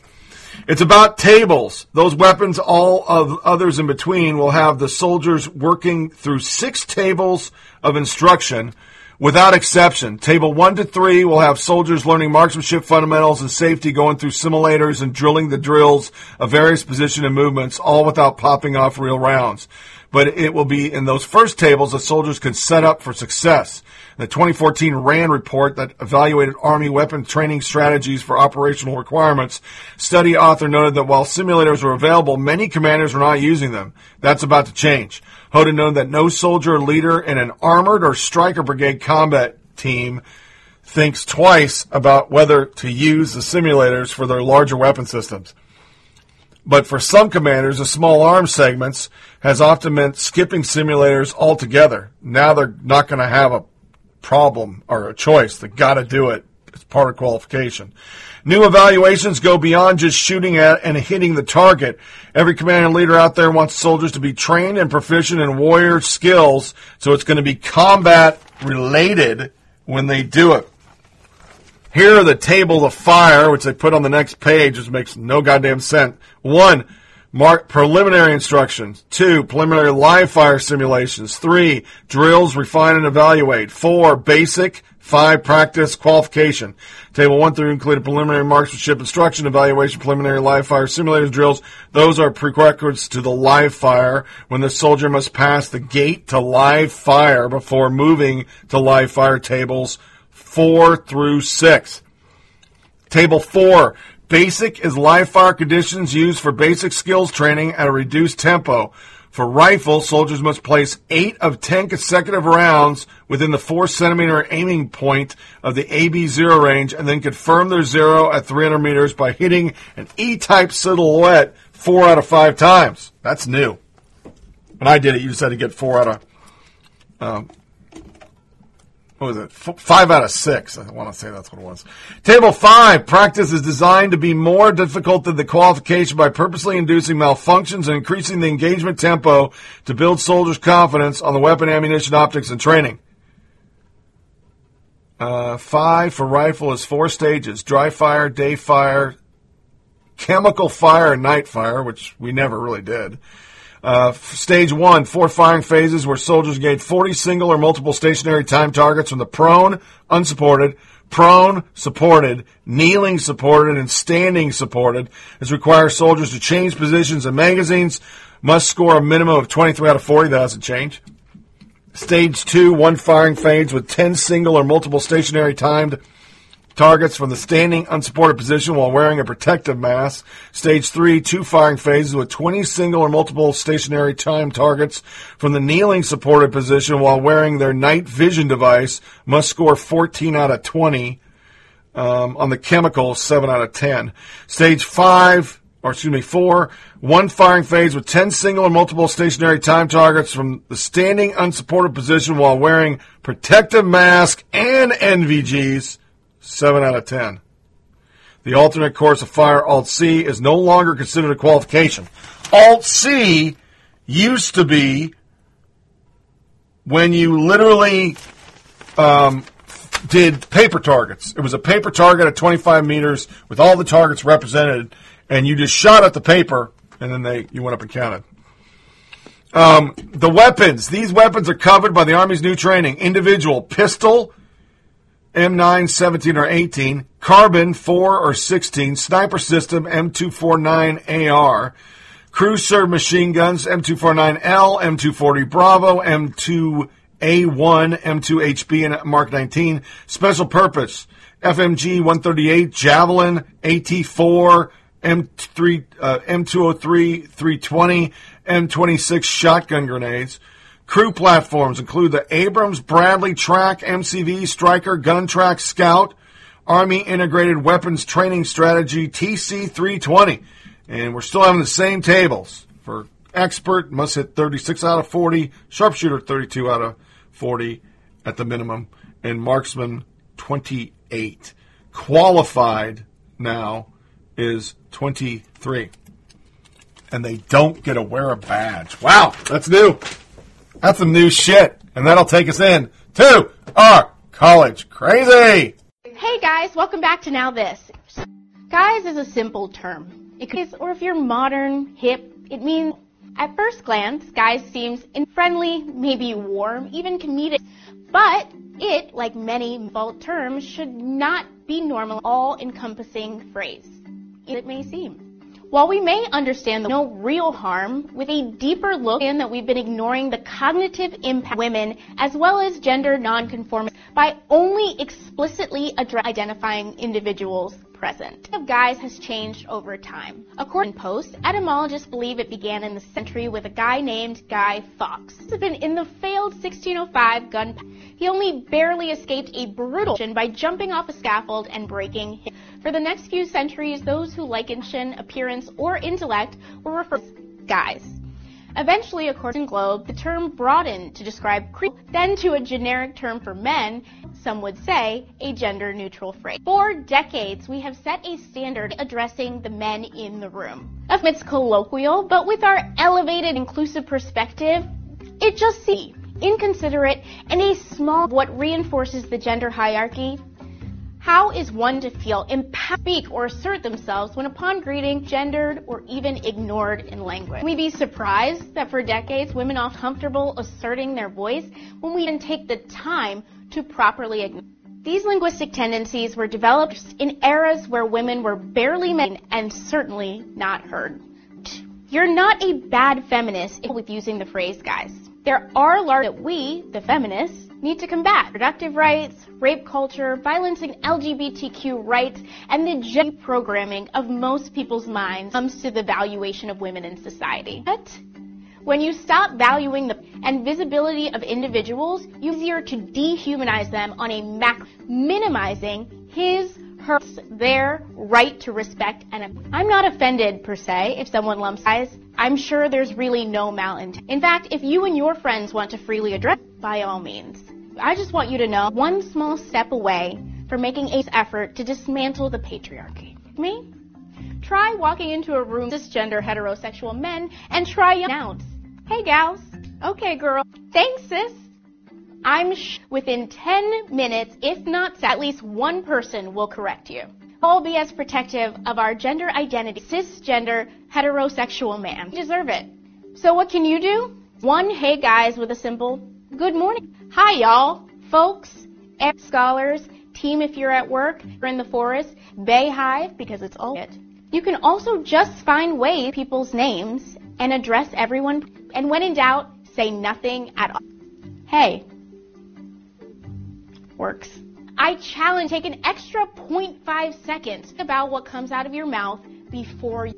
It's about tables. Those weapons, all of others in between, will have the soldiers working through six tables of instruction without exception. Table 1 to 3 will have soldiers learning marksmanship fundamentals and safety going through simulators and drilling the drills of various position and movements, all without popping off real rounds. but it will be in those first tables that soldiers can set up for success. The 2014 RAND report that evaluated Army weapon training strategies for operational requirements, study author noted that while simulators were available, many commanders were not using them. That's about to change. Hoda noted that no soldier or leader in an armored or Stryker brigade combat team thinks twice about whether to use the simulators for their larger weapon systems. But for some commanders, the small arms segments has often meant skipping simulators altogether. Now they're not going to have a problem or a choice. They got to do it. It's part of qualification. New evaluations go beyond just shooting at and hitting the target. Every commander and leader out there wants soldiers to be trained and proficient in warrior skills, so it's going to be combat related when they do it. Here are the table of fire, which they put on the next page, which makes no goddamn sense. One, mark preliminary instructions. Two, preliminary live fire simulations. Three, drills, refine and evaluate. Four, basic. Five, practice, qualification. Table one through included preliminary marksmanship instruction, evaluation, preliminary live fire simulators, drills. Those are prerequisites to the live fire when the soldier must pass the gate to live fire before moving to live fire tables 4 through 6. Table 4. Basic is live fire conditions used for basic skills training at a reduced tempo. For rifle, soldiers must place 8 of 10 consecutive rounds within the 4 centimeter aiming point of the AB0 range and then confirm their zero at 300 meters by hitting an E-type silhouette 4 out of 5 times. That's new. When I did it, you just had to get 4 out of um, what was it? F- five out of six. I want to say that's what it was. Table five. Practice is designed to be more difficult than the qualification by purposely inducing malfunctions and increasing the engagement tempo to build soldiers' confidence on the weapon, ammunition, optics, and training. Uh, five for rifle is four stages: dry fire, day fire, chemical fire, and night fire, which we never really did. Uh, stage one, four firing phases where soldiers engage 40 single or multiple stationary time targets from the prone, unsupported, prone, supported, kneeling, supported, and standing, supported. This requires soldiers to change positions and magazines. Must score a minimum of 23 out of 40. That doesn't change. Stage two, one firing phase with 10 single or multiple stationary timed targets from the standing unsupported position while wearing a protective mask. Stage three, two firing phases with 20 single or multiple stationary time targets from the kneeling supported position while wearing their night vision device must score 14 out of 20. Um, on the chemical, 7 out of 10. Stage 5, or excuse me, 4, one firing phase with 10 single or multiple stationary time targets from the standing unsupported position while wearing protective mask and NVGs, 7 out of 10. The alternate course of fire, Alt C, is no longer considered a qualification. Alt C used to be when you literally um, did paper targets. It was a paper target at 25 meters with all the targets represented, and you just shot at the paper, and then they you went up and counted. Um, the weapons. These weapons are covered by the Army's new training. Individual pistol, M9, 17 or 18, Carbine 4 or 16, sniper system M249AR, crew-served machine guns M249L, M240 Bravo, M2A1, M2HB, and Mark 19, special purpose FMG 138, Javelin, AT4, M3, uh, M203, 320, M26 shotgun grenades. Crew platforms include the Abrams Bradley Track MCV Stryker Gun Track Scout Army Integrated Weapons Training Strategy TC 320. And we're still having the same tables. For expert, must hit 36 out of 40, sharpshooter 32 out of 40 at the minimum, and marksman 28. Qualified now is 23. And they don't get to wear a badge. Wow, that's new. That's some new shit. And that'll take us in to our college crazy. Hey guys, welcome back to Now This. Guys is a simple term. It could, or if you're modern, hip, it means at first glance, guys seems friendly, maybe warm, even comedic. But it, like many vault terms, should not be normal, all-encompassing phrase. It may seem. While we may understand the no real harm, with a deeper look in that we've been ignoring the cognitive impact of women as well as gender nonconformity by only explicitly identifying individuals present. Of guys has changed over time. According to Post, etymologists believe it began in the century with a guy named Guy Fawkes. This has been in the failed 1605 gun. He only barely escaped a brutal by jumping off a scaffold and breaking his. For the next few centuries, those who likened appearance or intellect were referred to as guys. Eventually, according to Globe, the term broadened to describe creep, then to a generic term for men, some would say a gender neutral phrase. For decades, we have set a standard addressing the men in the room. It's colloquial, but with our elevated inclusive perspective, it just seems inconsiderate and a small what reinforces the gender hierarchy how is one to feel, empowered, speak, or assert themselves when upon greeting gendered or even ignored in language? We be surprised that for decades women are comfortable asserting their voice when we didn't take the time to properly acknowledge? These linguistic tendencies were developed in eras where women were barely men and certainly not heard. You're not a bad feminist with using the phrase, guys. There are large that we, the feminists, need to combat reproductive rights, rape culture, violence and LGBTQ rights, and the gender programming of most people's minds comes to the valuation of women in society. But when you stop valuing the and visibility of individuals, you easier to dehumanize them on a mac, minimizing his her their right to respect and I'm not offended per se if someone lumps eyes. I'm sure there's really no malintent. In fact, if you and your friends want to freely address, by all means. I just want you to know one small step away from making a effort to dismantle the patriarchy. Me? Try walking into a room cisgender heterosexual men and try announce, "Hey gals, okay girl, thanks sis." I'm sh- within 10 minutes, if not at least one person will correct you. All be as protective of our gender identity, cisgender heterosexual man. You deserve it. So what can you do? One hey guys with a simple good morning. Hi y'all, folks, scholars, team if you're at work, you're in the forest, bay hive because it's all it. You can also just find ways people's names and address everyone and when in doubt, say nothing at all. Hey, works. I challenge take an extra 0.5 seconds about what comes out of your mouth before you.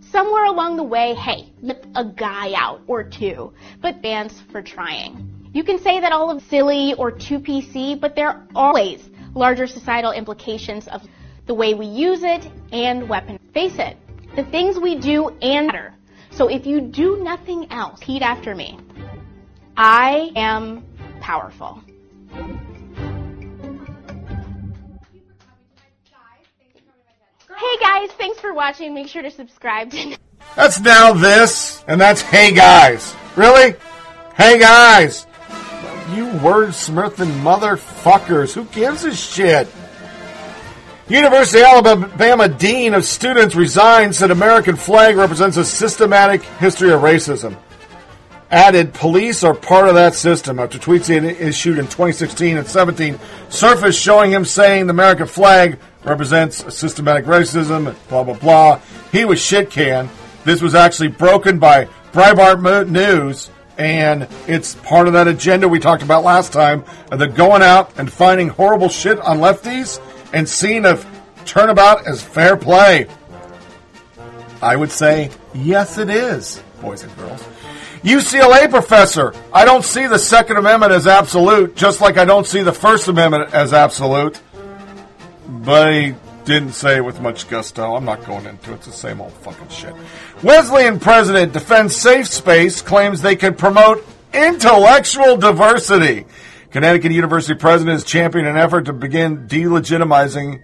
Somewhere along the way, hey, let a guy out or two, but dance for trying. You can say that all of silly or too PC, but there are always larger societal implications of the way we use it and weapon. Face it, the things we do and matter. So if you do nothing else, repeat after me. I am powerful. Hey guys, thanks for watching. Make sure to subscribe. To that's now this, and that's hey guys. Really? Hey guys! You wordsmithing motherfuckers. Who gives a shit? University of Alabama Dean of Students resigns said American flag represents a systematic history of racism. Added, police are part of that system after tweets he issued in 2016 and 17 surfaced showing him saying the American flag represents systematic racism, blah, blah, blah. He was shit can. This was actually broken by Breitbart News, and it's part of that agenda we talked about last time the going out and finding horrible shit on lefties and seeing a turnabout as fair play. I would say, yes, it is, boys and girls. UCLA professor, I don't see the Second Amendment as absolute, just like I don't see the First Amendment as absolute but he didn't say it with much gusto. I'm not going into it. It's the same old fucking shit. Wesleyan president defends safe space, claims they can promote intellectual diversity. Connecticut University president is championing an effort to begin delegitimizing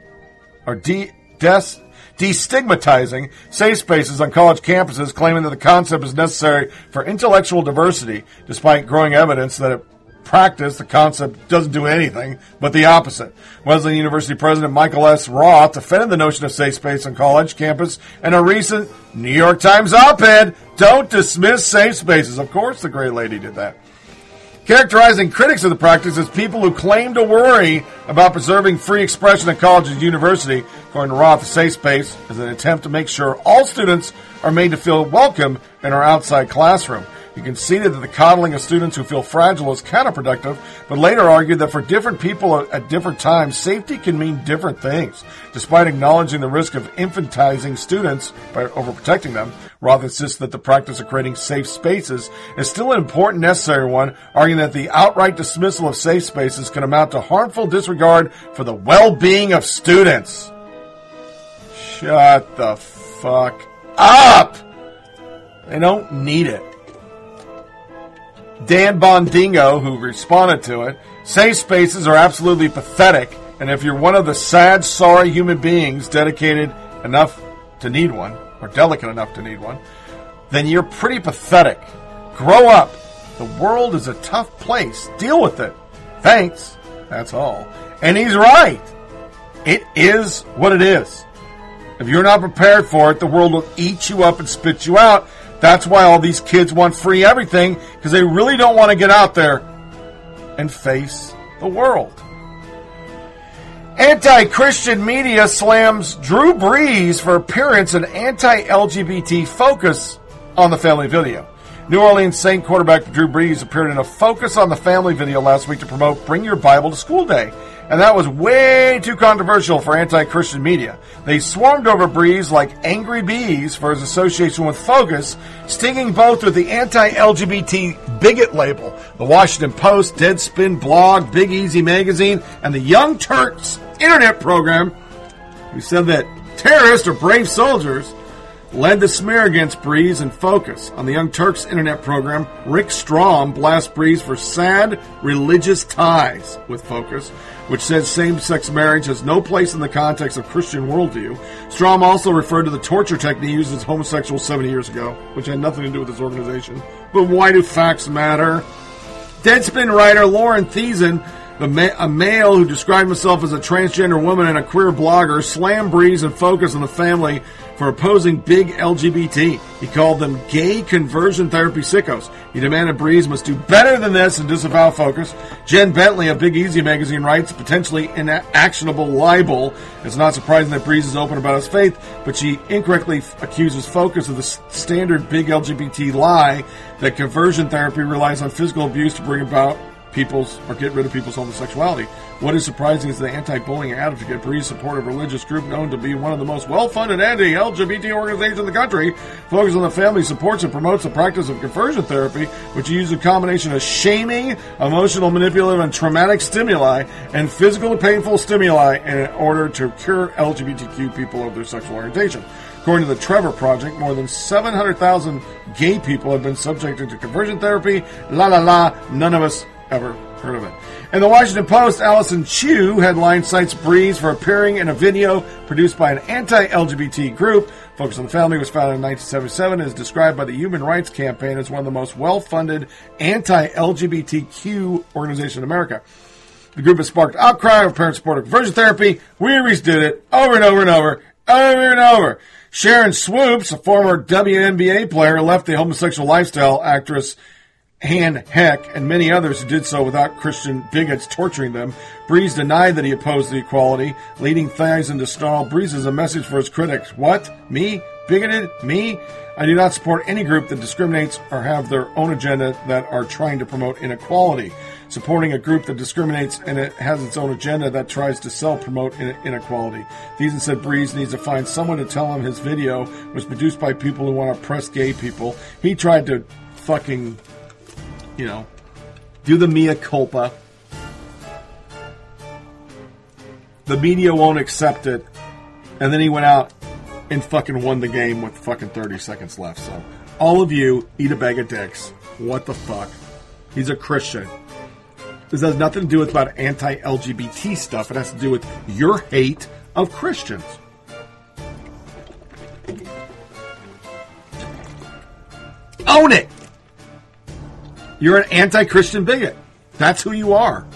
or de- des- destigmatizing safe spaces on college campuses, claiming that the concept is necessary for intellectual diversity, despite growing evidence that it practice, the concept doesn't do anything but the opposite. Wesleyan University President Michael S. Roth defended the notion of safe space on college campus in a recent New York Times op-ed. Don't dismiss safe spaces. Of course, the great lady did that. Characterizing critics of the practice as people who claim to worry about preserving free expression at colleges and university. According to Roth, a safe space is an attempt to make sure all students are made to feel welcome in our outside classroom. He conceded that the coddling of students who feel fragile is counterproductive, but later argued that for different people at different times, safety can mean different things. Despite acknowledging the risk of infantizing students by overprotecting them, Roth insists that the practice of creating safe spaces is still an important, necessary one, arguing that the outright dismissal of safe spaces can amount to harmful disregard for the well-being of students. Shut the fuck up! They don't need it. Dan Bongino, who responded to it, safe spaces are absolutely pathetic, and if you're one of the sad, sorry human beings dedicated enough to need one, or delicate enough to need one, then you're pretty pathetic. Grow up. The world is a tough place. Deal with it. Thanks. That's all. And he's right. It is what it is. If you're not prepared for it, the world will eat you up and spit you out. That's why all these kids want free everything, because they really don't want to get out there and face the world. Anti Christian media slams Drew Brees for appearance in anti LGBT focus on the family video. New Orleans Saint quarterback Drew Brees appeared in a Focus on the Family video last week to promote Bring Your Bible to School Day. And that was way too controversial for anti Christian media. They swarmed over Brees like angry bees for his association with Focus, stinging both with the anti LGBT bigot label. The Washington Post, Deadspin blog, Big Easy magazine, and the Young Turks internet program, who said that terrorists are brave soldiers, led the smear against Brees and Focus. On the Young Turks internet program, Rick Strom blasts Brees for sad religious ties with Focus, which says same-sex marriage has no place in the context of Christian worldview. Strom also referred to the torture technique used as homosexuals 70 years ago, which had nothing to do with this organization. But why do facts matter? Deadspin writer Lauren Theisen, ma- a male who described himself as a transgender woman and a queer blogger, slammed Brees and Focus on the family for opposing big LGBT. He called them gay conversion therapy sickos. He demanded Brees must do better than this and disavow Focus. Jen Bentley of Big Easy magazine writes, potentially actionable libel. It's not surprising that Brees is open about his faith, but she incorrectly f- accuses Focus of the s- standard big LGBT lie that conversion therapy relies on physical abuse to bring about people's or get rid of people's homosexuality. What is surprising is the anti-bullying advocate Brees supportive religious group known to be one of the most well-funded anti-LGBT organizations in the country, focuses on the family, supports and promotes the practice of conversion therapy, which uses a combination of shaming, emotional, manipulative, and traumatic stimuli, and physical painful stimuli in order to cure LGBTQ people of their sexual orientation. According to the Trevor Project, more than 700,000 gay people have been subjected to conversion therapy. La la la, none of us ever heard of it. In the Washington Post, Allyson Chiu headline cites Brees for appearing in a video produced by an anti-LGBT group. Focus on the Family was founded in 1977 and is described by the Human Rights Campaign as one of the most well-funded anti-LGBTQ organizations in America. The group has sparked outcry of parent support of conversion therapy. We redid it over and over and over, over and over. Sharon Swoopes, a former WNBA player, left the homosexual lifestyle actress Anne Heche, and many others who did so without Christian bigots torturing them. Brees denied that he opposed the equality, leading Theisen to snarl. Brees is a message for his critics. What? Me? Bigoted? Me? I do not support any group that discriminates or have their own agenda that are trying to promote inequality. Supporting a group that discriminates and it has its own agenda that tries to self promote inequality. Theisen said Brees needs to find someone to tell him his video was produced by people who want to oppress gay people. He tried to fucking you know, do the mea culpa. The media won't accept it. And then he went out and fucking won the game with fucking 30 seconds left. So, all of you eat a bag of dicks. What the fuck? He's a Christian. This has nothing to do with about anti LGBT stuff. It has to do with your hate of Christians. Own it! You're an anti Christian bigot. That's who you are.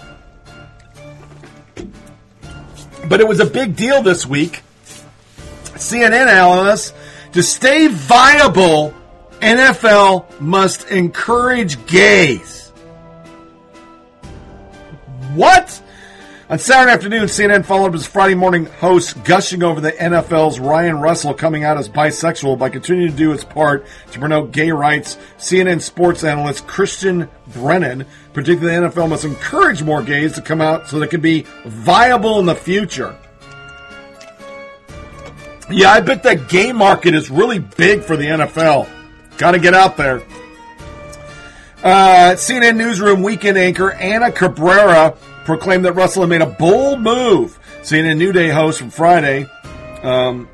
But it was a big deal this week. CNN analysts to stay viable, NFL must encourage gays. What? On Saturday afternoon, CNN followed up his Friday morning host gushing over the NFL's Ryan Russell coming out as bisexual by continuing to do its part to promote gay rights. CNN sports analyst Christine Brennan predicted the NFL must encourage more gays to come out so they can be viable in the future. Yeah, I bet that gay market is really big for the NFL. Got to get out there. Uh, CNN Newsroom weekend anchor Ana Cabrera proclaimed that Russell had made a bold move. CNN New Day host from Friday. Um,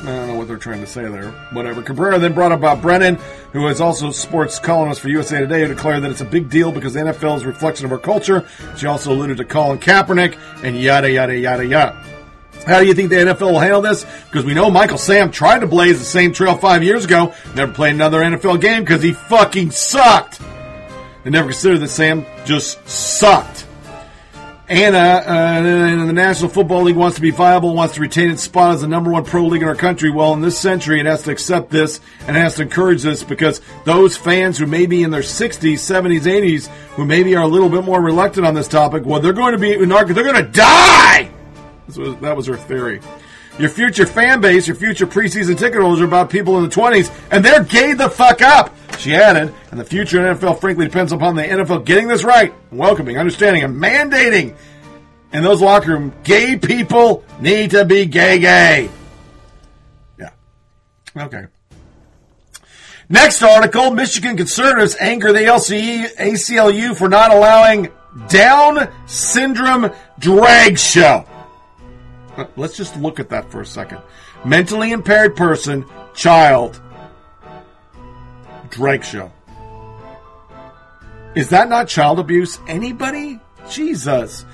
I don't know what they're trying to say there. Whatever. Cabrera then brought up Bob Brennan, who is also a sports columnist for USA Today, who declared that it's a big deal because the NFL is a reflection of our culture. She also alluded to Colin Kaepernick and yada, yada, yada, yada. How do you think the NFL will handle this? Because we know Michael Sam tried to blaze the same trail five years ago, never played another NFL game because he fucking sucked. They never considered that Sam just sucked. Anna, uh, the National Football League wants to be viable, wants to retain its spot as the number one pro league in our country. Well, in this century, it has to accept this and has to encourage this because those fans who may be in their 60s, 70s, 80s, who maybe are a little bit more reluctant on this topic, well, they're going to be, they're going to die! That was her theory. Your future fan base, your future preseason ticket holders are about people in the 20s, and they're gay the fuck up, she added. And the future in NFL, frankly, depends upon the NFL getting this right, welcoming, understanding, and mandating. In those locker room, gay people need to be gay gay. Yeah. Okay. Next article Michigan conservatives anger the LCE, ACLU for not allowing Down syndrome drag show. Let's just look at that for a second. Mentally impaired person, child, drag show. Is that not child abuse? Anybody? Jesus.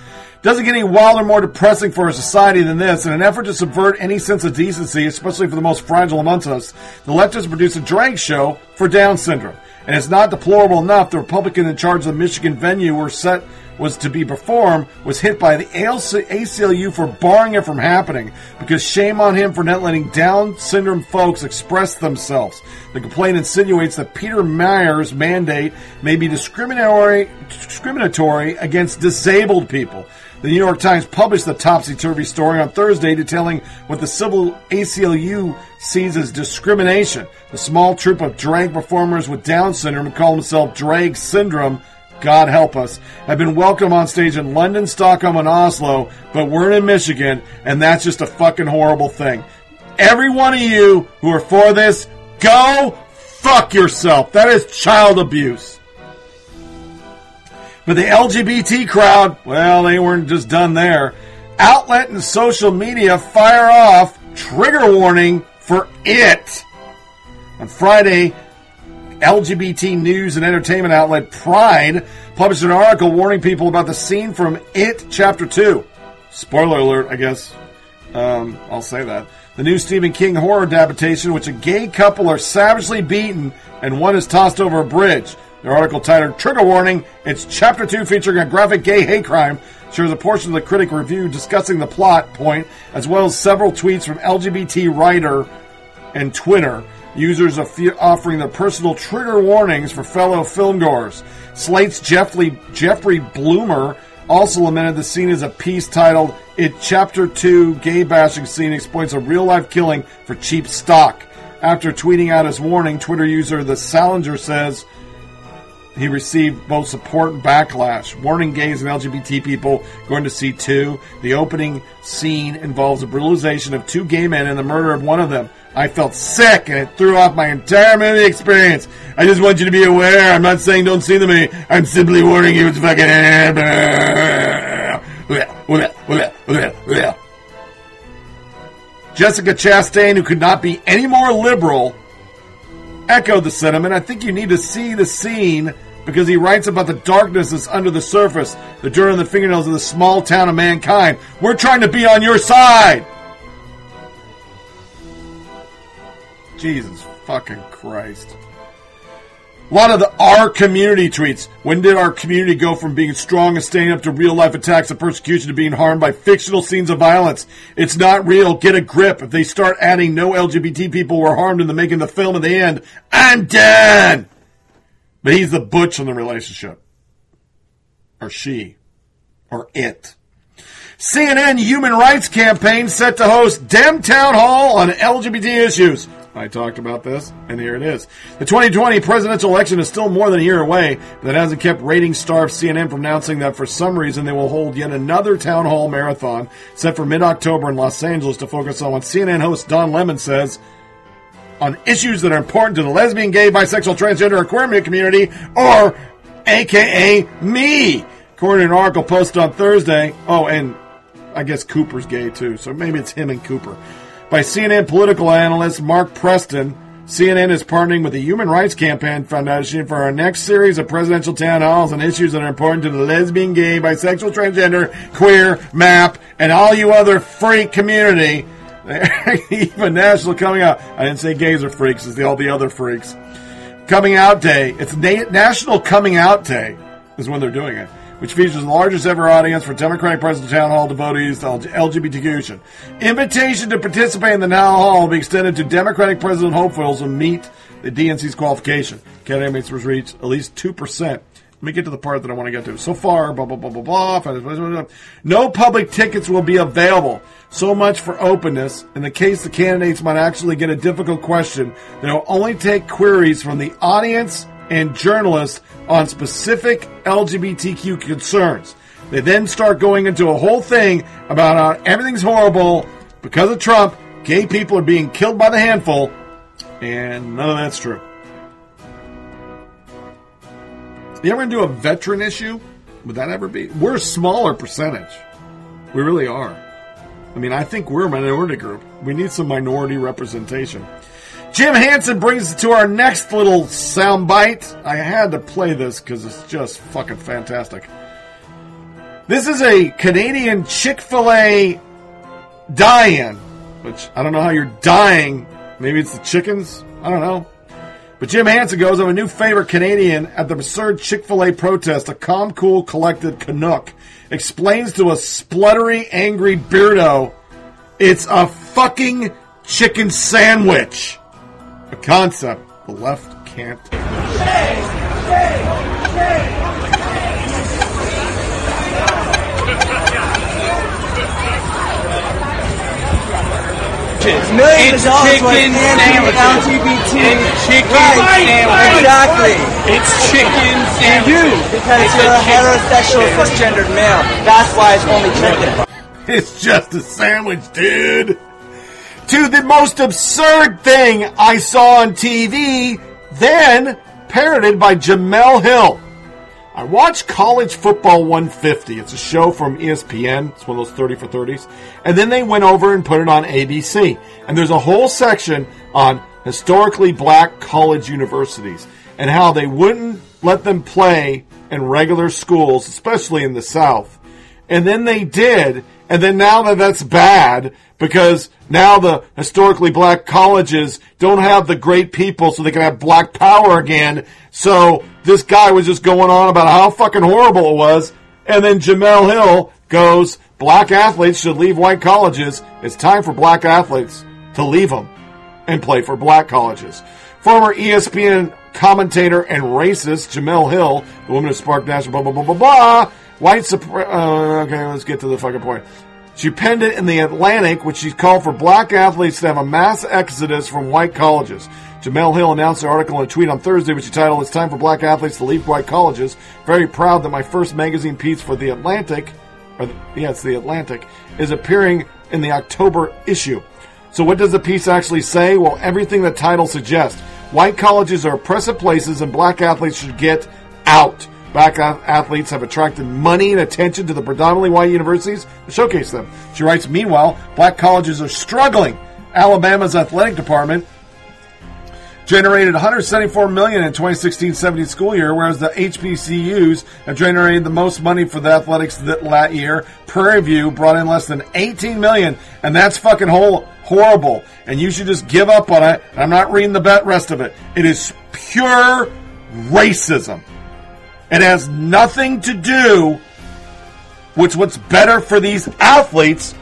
Doesn't get any wilder, more depressing for a society than this. In an effort to subvert any sense of decency, especially for the most fragile amongst us, the leftists produced a drag show for Down syndrome. And it's not deplorable enough the Republican in charge of the Michigan venue were set was to be performed was hit by the ACLU for barring it from happening because shame on him for not letting Down syndrome folks express themselves. The complaint insinuates that Peter Meijer's mandate may be discriminatory, discriminatory against disabled people. The New York Times published the topsy-turvy story on Thursday detailing what the civil ACLU sees as discrimination. The small troupe of drag performers with Down syndrome call themselves Drag Syndrome God help us, have been welcome on stage in London, Stockholm, and Oslo, but we're in Michigan, and that's just a fucking horrible thing. Every one of you who are for this, go fuck yourself. That is child abuse. But the LGBT crowd, well, they weren't just done there. Outlet and social media fire off trigger warning for it. On Friday, LGBT news and entertainment outlet Pride published an article warning people about the scene from It Chapter 2. Spoiler alert, I guess. Um, I'll say that. The new Stephen King horror adaptation, which a gay couple are savagely beaten and one is tossed over a bridge. The article titled Trigger Warning, it's Chapter 2 featuring a graphic gay hate crime, shares a portion of the critic review discussing the plot point, as well as several tweets from LGBT writer and Twitter. Users offering their personal trigger warnings for fellow filmgoers. Slate's Jeffrey, Jeffrey Bloomer also lamented the scene as a piece titled It Chapter 2 Gay Bashing Scene Exploits a Real Life Killing for Cheap Stock. After tweeting out his warning, Twitter user The Salinger says he received both support and backlash. Warning gays and LGBT people going to see two. The opening scene involves the brutalization of two gay men and the murder of one of them. I felt sick and it threw off my entire movie experience. I just want you to be aware. I'm not saying don't see the movie. I'm simply warning you it's fucking. Jessica Chastain, who could not be any more liberal, echoed the sentiment. I think you need to see the scene because he writes about the darkness that's under the surface, the dirt on the fingernails of the small town of mankind. We're trying to be on your side. Jesus fucking Christ. A lot of the our community tweets. When did our community go from being strong and staying up to real life attacks and persecution to being harmed by fictional scenes of violence? It's not real. Get a grip. If they start adding no LGBT people were harmed in the making the film at the end, I'm done. But he's the butch in the relationship. or she or it. CNN Human Rights Campaign set to host Dem Town Hall on LGBT issues. I talked about this, and here it is. The 2020 presidential election is still more than a year away, but that hasn't kept rating starved CNN from announcing that for some reason they will hold yet another town hall marathon set for mid October in Los Angeles to focus on what CNN host Don Lemon says on issues that are important to the lesbian, gay, bisexual, transgender, or queer community, or AKA me. According to an article posted on Thursday, oh, and I guess Cooper's gay too, so maybe it's him and Cooper. By CNN political analyst Mark Preston, CNN is partnering with the Human Rights Campaign Foundation for our next series of presidential town halls on issues that are important to the lesbian, gay, bisexual, transgender, queer, MAP, and all you other freak community. Even national coming out. I didn't say gays are freaks, it's all the other freaks. Coming Out Day. It's Na- National Coming Out Day is when they're doing it, which features the largest ever audience for Democratic Presidential Town Hall devotees to LGBTQ. Invitation to participate in the Town Hall will be extended to Democratic President hopefuls who meet the DNC's qualification. Candidates must reach at least 2%. Let me get to the part that I want to get to. So far, blah, blah, blah, blah, blah. No public tickets will be available. So much for openness. In the case the candidates might actually get a difficult question, they will only take queries from the audience and journalists on specific LGBTQ concerns. They then start going into a whole thing about how everything's horrible because of Trump, gay people are being killed by the handful, and none of that's true. You ever do a veteran issue? Would that ever be? We're a smaller percentage. We really are. I mean, I think we're a minority group. We need some minority representation. Jim Hansen brings us to our next little soundbite. I had to play this because it's just fucking fantastic. This is a Canadian Chick fil A die in, which I don't know how you're dying. Maybe it's the chickens? I don't know. But Jim Hansen goes, I'm a new favorite Canadian at the absurd Chick fil A protest. A calm, cool, collected Canuck explains to a spluttery, angry beardo it's a fucking chicken sandwich. A concept the left can't. Millions of dollars chicken worth of sandwiches. LGBT. It's chicken right. sandwiches. Exactly. It's chicken You sandwiches. because It's you're a chicken- heterosexual cisgendered male. That's why it's only chicken. It's just a sandwich, dude. To the most absurd thing I saw on TV, then parroted by Jemele Hill. I watched College Football 150. It's a show from ESPN. It's one of those 30 for 30s. And then they went over and put it on ABC. And there's a whole section on historically black college universities and how they wouldn't let them play in regular schools, especially in the South. And then they did. And then now that that's bad because now the historically black colleges don't have the great people so they can have black power again. So this guy was just going on about how fucking horrible it was. And then Jemele Hill goes, black athletes should leave white colleges. It's time for black athletes to leave them and play for black colleges. Former ESPN commentator and racist Jemele Hill, the woman who sparked national blah blah blah blah blah. White supre- uh, okay, let's get to the fucking point. She penned it in the Atlantic, which she called for black athletes to have a mass exodus from white colleges. Jemele Hill announced the article in a tweet on Thursday, which she titled "It's time for black athletes to leave white colleges." Very proud that my first magazine piece for the Atlantic, or the, yeah, it's the Atlantic, is appearing in the October issue. So what does the piece actually say? Well, everything the title suggests. White colleges are oppressive places and black athletes should get out. Black athletes have attracted money and attention to the predominantly white universities to showcase them. She writes, meanwhile, black colleges are struggling. Alabama's athletic department generated 174 million in 2016-17 school year, whereas the HBCUs have generated the most money for the athletics that, year. Prairie View brought in less than 18 million, and that's fucking whole, horrible. And you should just give up on it. I'm not reading the rest of it. It is pure racism. It has nothing to do with what's better for these athletes.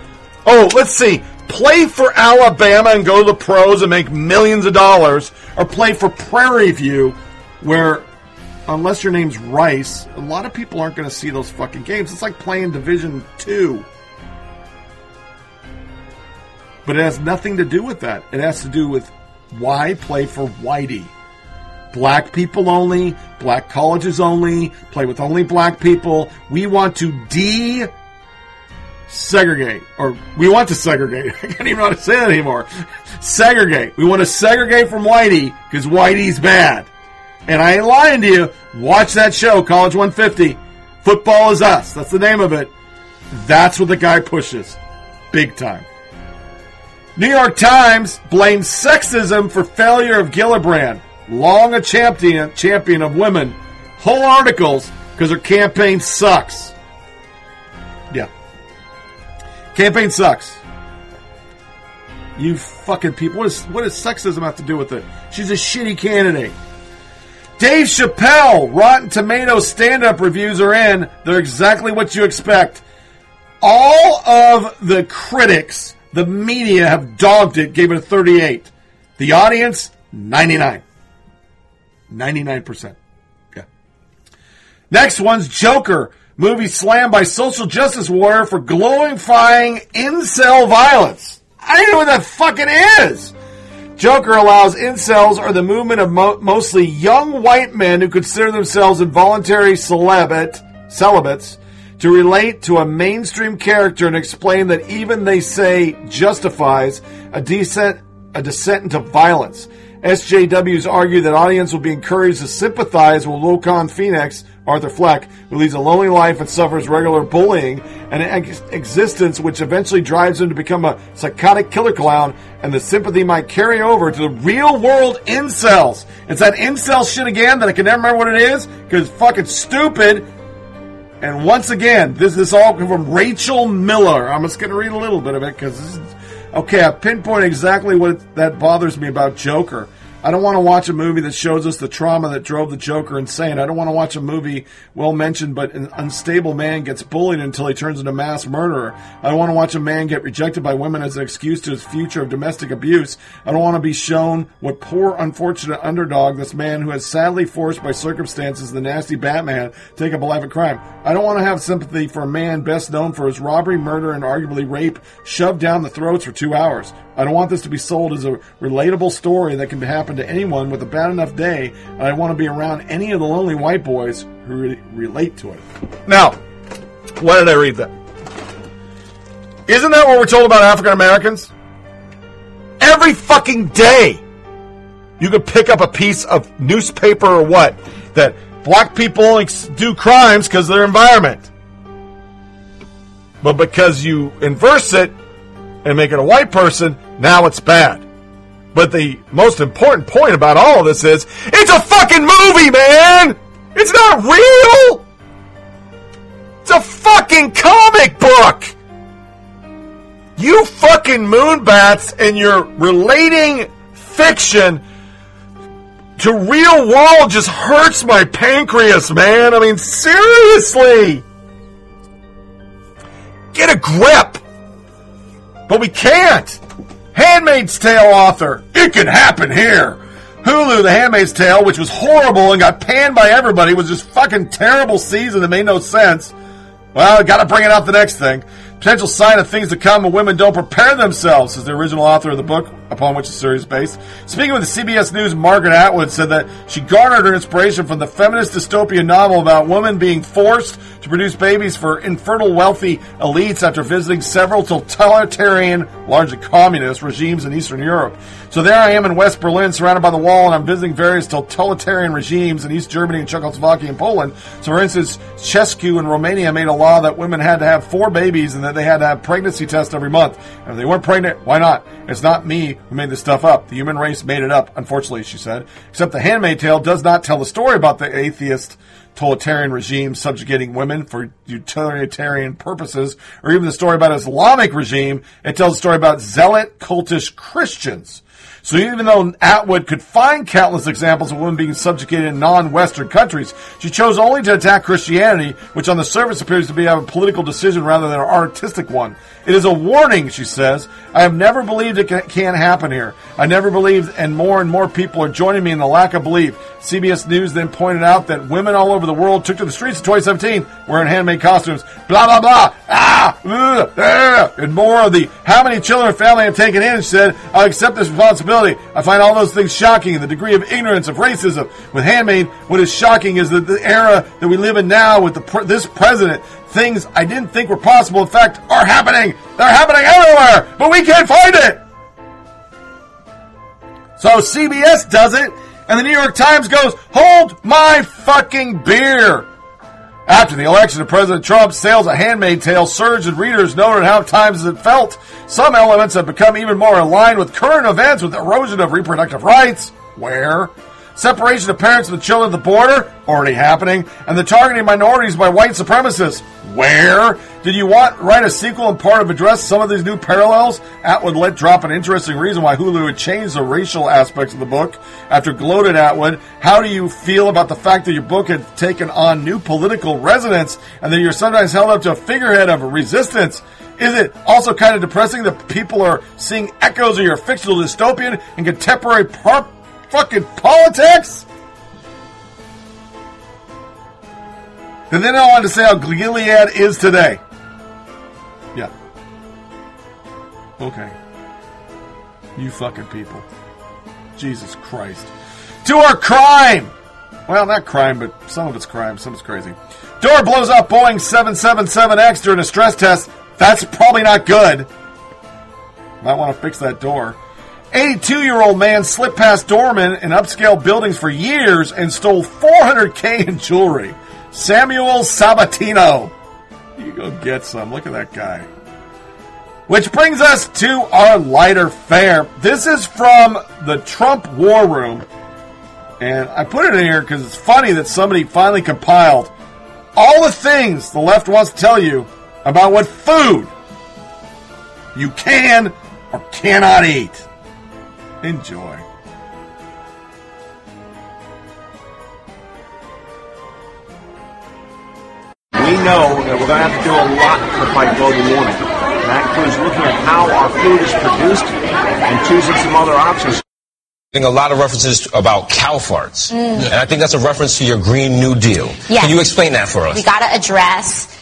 Oh, let's see. Play for Alabama and go to the pros and make millions of dollars, or play for Prairie View, where unless your name's Rice, a lot of people aren't going to see those fucking games. It's like playing Division Two. But it has nothing to do with that. It has to do with why play for Whitey. Black people only, black colleges only, play with only black people. We want to de segregate, or we want to segregate. I can't even know how to say it anymore. Segregate. We want to segregate from Whitey because Whitey's bad. And I ain't lying to you. Watch that show, College 150. Football is us. That's the name of it. That's what the guy pushes. Big time. New York Times blames sexism for failure of Gillibrand. Long a champion champion of women. Whole articles because her campaign sucks. Yeah. Campaign sucks. You fucking people. What, is, what does sexism have to do with it? She's a shitty candidate. Dave Chappelle, Rotten Tomatoes stand up reviews are in. They're exactly what you expect. All of the critics, the media have dogged it, gave it a 38. The audience, 99. 99%. Yeah. Next one's Joker. Movie slammed by social justice warrior for glorifying incel violence. I don't know what that fucking is. Joker allows incels or the movement of mo- mostly young white men who consider themselves involuntary celibate, celibates to relate to a mainstream character and explain that even they say justifies a descent, a descent into violence. SJWs argue that audience will be encouraged to sympathize with Joaquin Phoenix, Arthur Fleck, who leads a lonely life and suffers regular bullying and an ex- existence which eventually drives him to become a psychotic killer clown, and the sympathy might carry over to the real world incels. It's that incel shit again that I can never remember what it is because it's fucking stupid. And once again, this is all from Rachel Miller. I'm just going to read a little bit of it because this is Okay, I pinpoint exactly what that bothers me about Joker. I don't want to watch a movie that shows us the trauma that drove the Joker insane. I don't want to watch a movie well mentioned, but an unstable man gets bullied until he turns into mass murderer. I don't want to watch a man get rejected by women as an excuse to his future of domestic abuse. I don't want to be shown what poor, unfortunate underdog this man who has sadly forced by circumstances the nasty Batman take up a beloved crime. I don't want to have sympathy for a man best known for his robbery, murder, and arguably rape shoved down the throats for two hours. I don't want this to be sold as a relatable story that can happen to anyone with a bad enough day, I want to be around any of the lonely white boys who re- relate to it. Now, why did I read that? Isn't that what we're told about African Americans? Every fucking day, you could pick up a piece of newspaper or what that black people only do crimes because of their environment. But because you inverse it and make it a white person, now it's bad. But the most important point about all of this is it's a fucking movie, man! It's not real! It's a fucking comic book! You fucking moonbats and your relating fiction to real world just hurts my pancreas, man. I mean, seriously! Get a grip! But we can't! Handmaid's Tale author. It can happen here. Hulu, The Handmaid's Tale, which was horrible and got panned by everybody, was just fucking terrible season that made no sense. Well, gotta bring it out the next thing. Potential sign of things to come when women don't prepare themselves, says the original author of the book upon which the series is based. Speaking with CBS News, Margaret Atwood said that she garnered her inspiration from the feminist dystopian novel about women being forced to produce babies for infertile wealthy elites after visiting several totalitarian, largely communist regimes in Eastern Europe. So there I am in West Berlin, surrounded by the wall, and I'm visiting various totalitarian regimes in East Germany and Czechoslovakia and Poland. So, for instance, Ceaușescu in Romania made a law that women had to have four babies and that they had to have pregnancy tests every month. And if they weren't pregnant, why not? It's not me who made this stuff up. The human race made it up, unfortunately, she said. Except the Handmaid Tale does not tell the story about the atheist totalitarian regime subjugating women for utilitarian purposes, or even the story about Islamic regime. It tells a story about zealot cultish Christians. So even though Atwood could find countless examples of women being subjugated in non-Western countries, she chose only to attack Christianity, which on the surface appears to be a political decision rather than an artistic one. It is a warning, she says. I have never believed it can happen here. I never believed, and more and more people are joining me in the lack of belief. CBS News then pointed out that women all over the world took to the streets in 2017 wearing Handmaid costumes. Blah, blah, blah. Ah, ugh, ah, and more of the how many children and family have taken in, she said, I accept this responsibility. I find all those things shocking the degree of ignorance of racism. With handmade, what is shocking is that the era that we live in now with the this president, things I didn't think were possible, in fact, are happening. They're happening everywhere, but we can't find it. So CBS does it, and the New York Times goes, hold my fucking beer. After the election of President Trump, sales of handmade tales surged and readers noted how times it felt. Some elements have become even more aligned with current events with erosion of reproductive rights. Where? Separation of parents the children at the border, already happening, and the targeting of minorities by white supremacists. Where? Did you want write a sequel and part of address some of these new parallels? Atwood let drop an interesting reason why Hulu had changed the racial aspects of the book. After gloated Atwood, how do you feel about the fact that your book had taken on new political resonance and that you're sometimes held up to a figurehead of resistance? Is it also kind of depressing that people are seeing echoes of your fictional dystopian and contemporary par- fucking politics? And then I wanted to say how Gilead is today. Yeah. Okay. You fucking people. Jesus Christ. To our crime! Well, not crime, but some of it's crime, some of it's crazy. Door blows up Boeing 777X during a stress test. That's probably not good. Might want to fix that door. 82 year old man slipped past doormen in upscale buildings for years and stole 400k in jewelry. Samuel Sabatino. You go get some. Look at that guy. Which brings us to our lighter fare. This is from the Trump War Room. And I put it in here because it's funny that somebody finally compiled all the things the left wants to tell you about what food you can or cannot eat. Enjoy. We know that we're going to have to do a lot to fight global warming. And that includes looking at how our food is produced and choosing some other options. a lot of references about cow farts. Mm. And I think that's a reference to your Green New Deal. Yes. Can you explain that for us? We got to address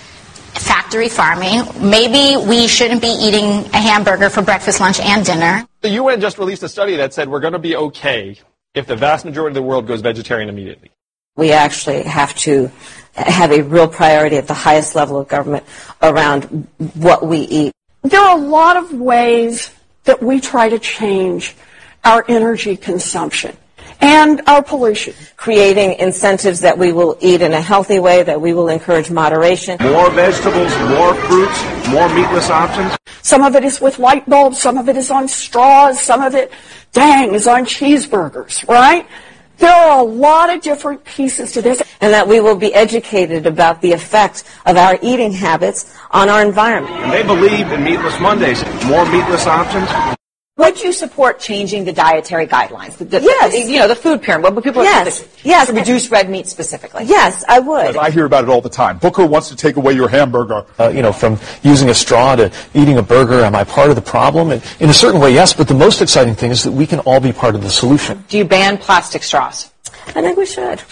factory farming. Maybe we shouldn't be eating a hamburger for breakfast, lunch, and dinner. The UN just released a study that said we're going to be okay if the vast majority of the world goes vegetarian immediately. We actually have to have a real priority at the highest level of government around what we eat. There are a lot of ways that we try to change our energy consumption and our pollution. Creating incentives that we will eat in a healthy way, that we will encourage moderation. More vegetables, more fruits, more meatless options. Some of it is with light bulbs, some of it is on straws, some of it, dang, is on cheeseburgers, right? There are a lot of different pieces to this. And that we will be educated about the effect of our eating habits on our environment. And they believe in meatless Mondays. More meatless options. Would you support changing the dietary guidelines? The, the- Yes. You know, the food pyramid, what people Yes. to, Yes. to reduce red meat specifically. Yes, I would. I hear about it all the time. Booker wants to take away your hamburger. Uh, you know, from using a straw to eating a burger, am I part of the problem? And in a certain way, yes, but the most exciting thing is that we can all be part of the solution. Do you ban plastic straws? I think we should.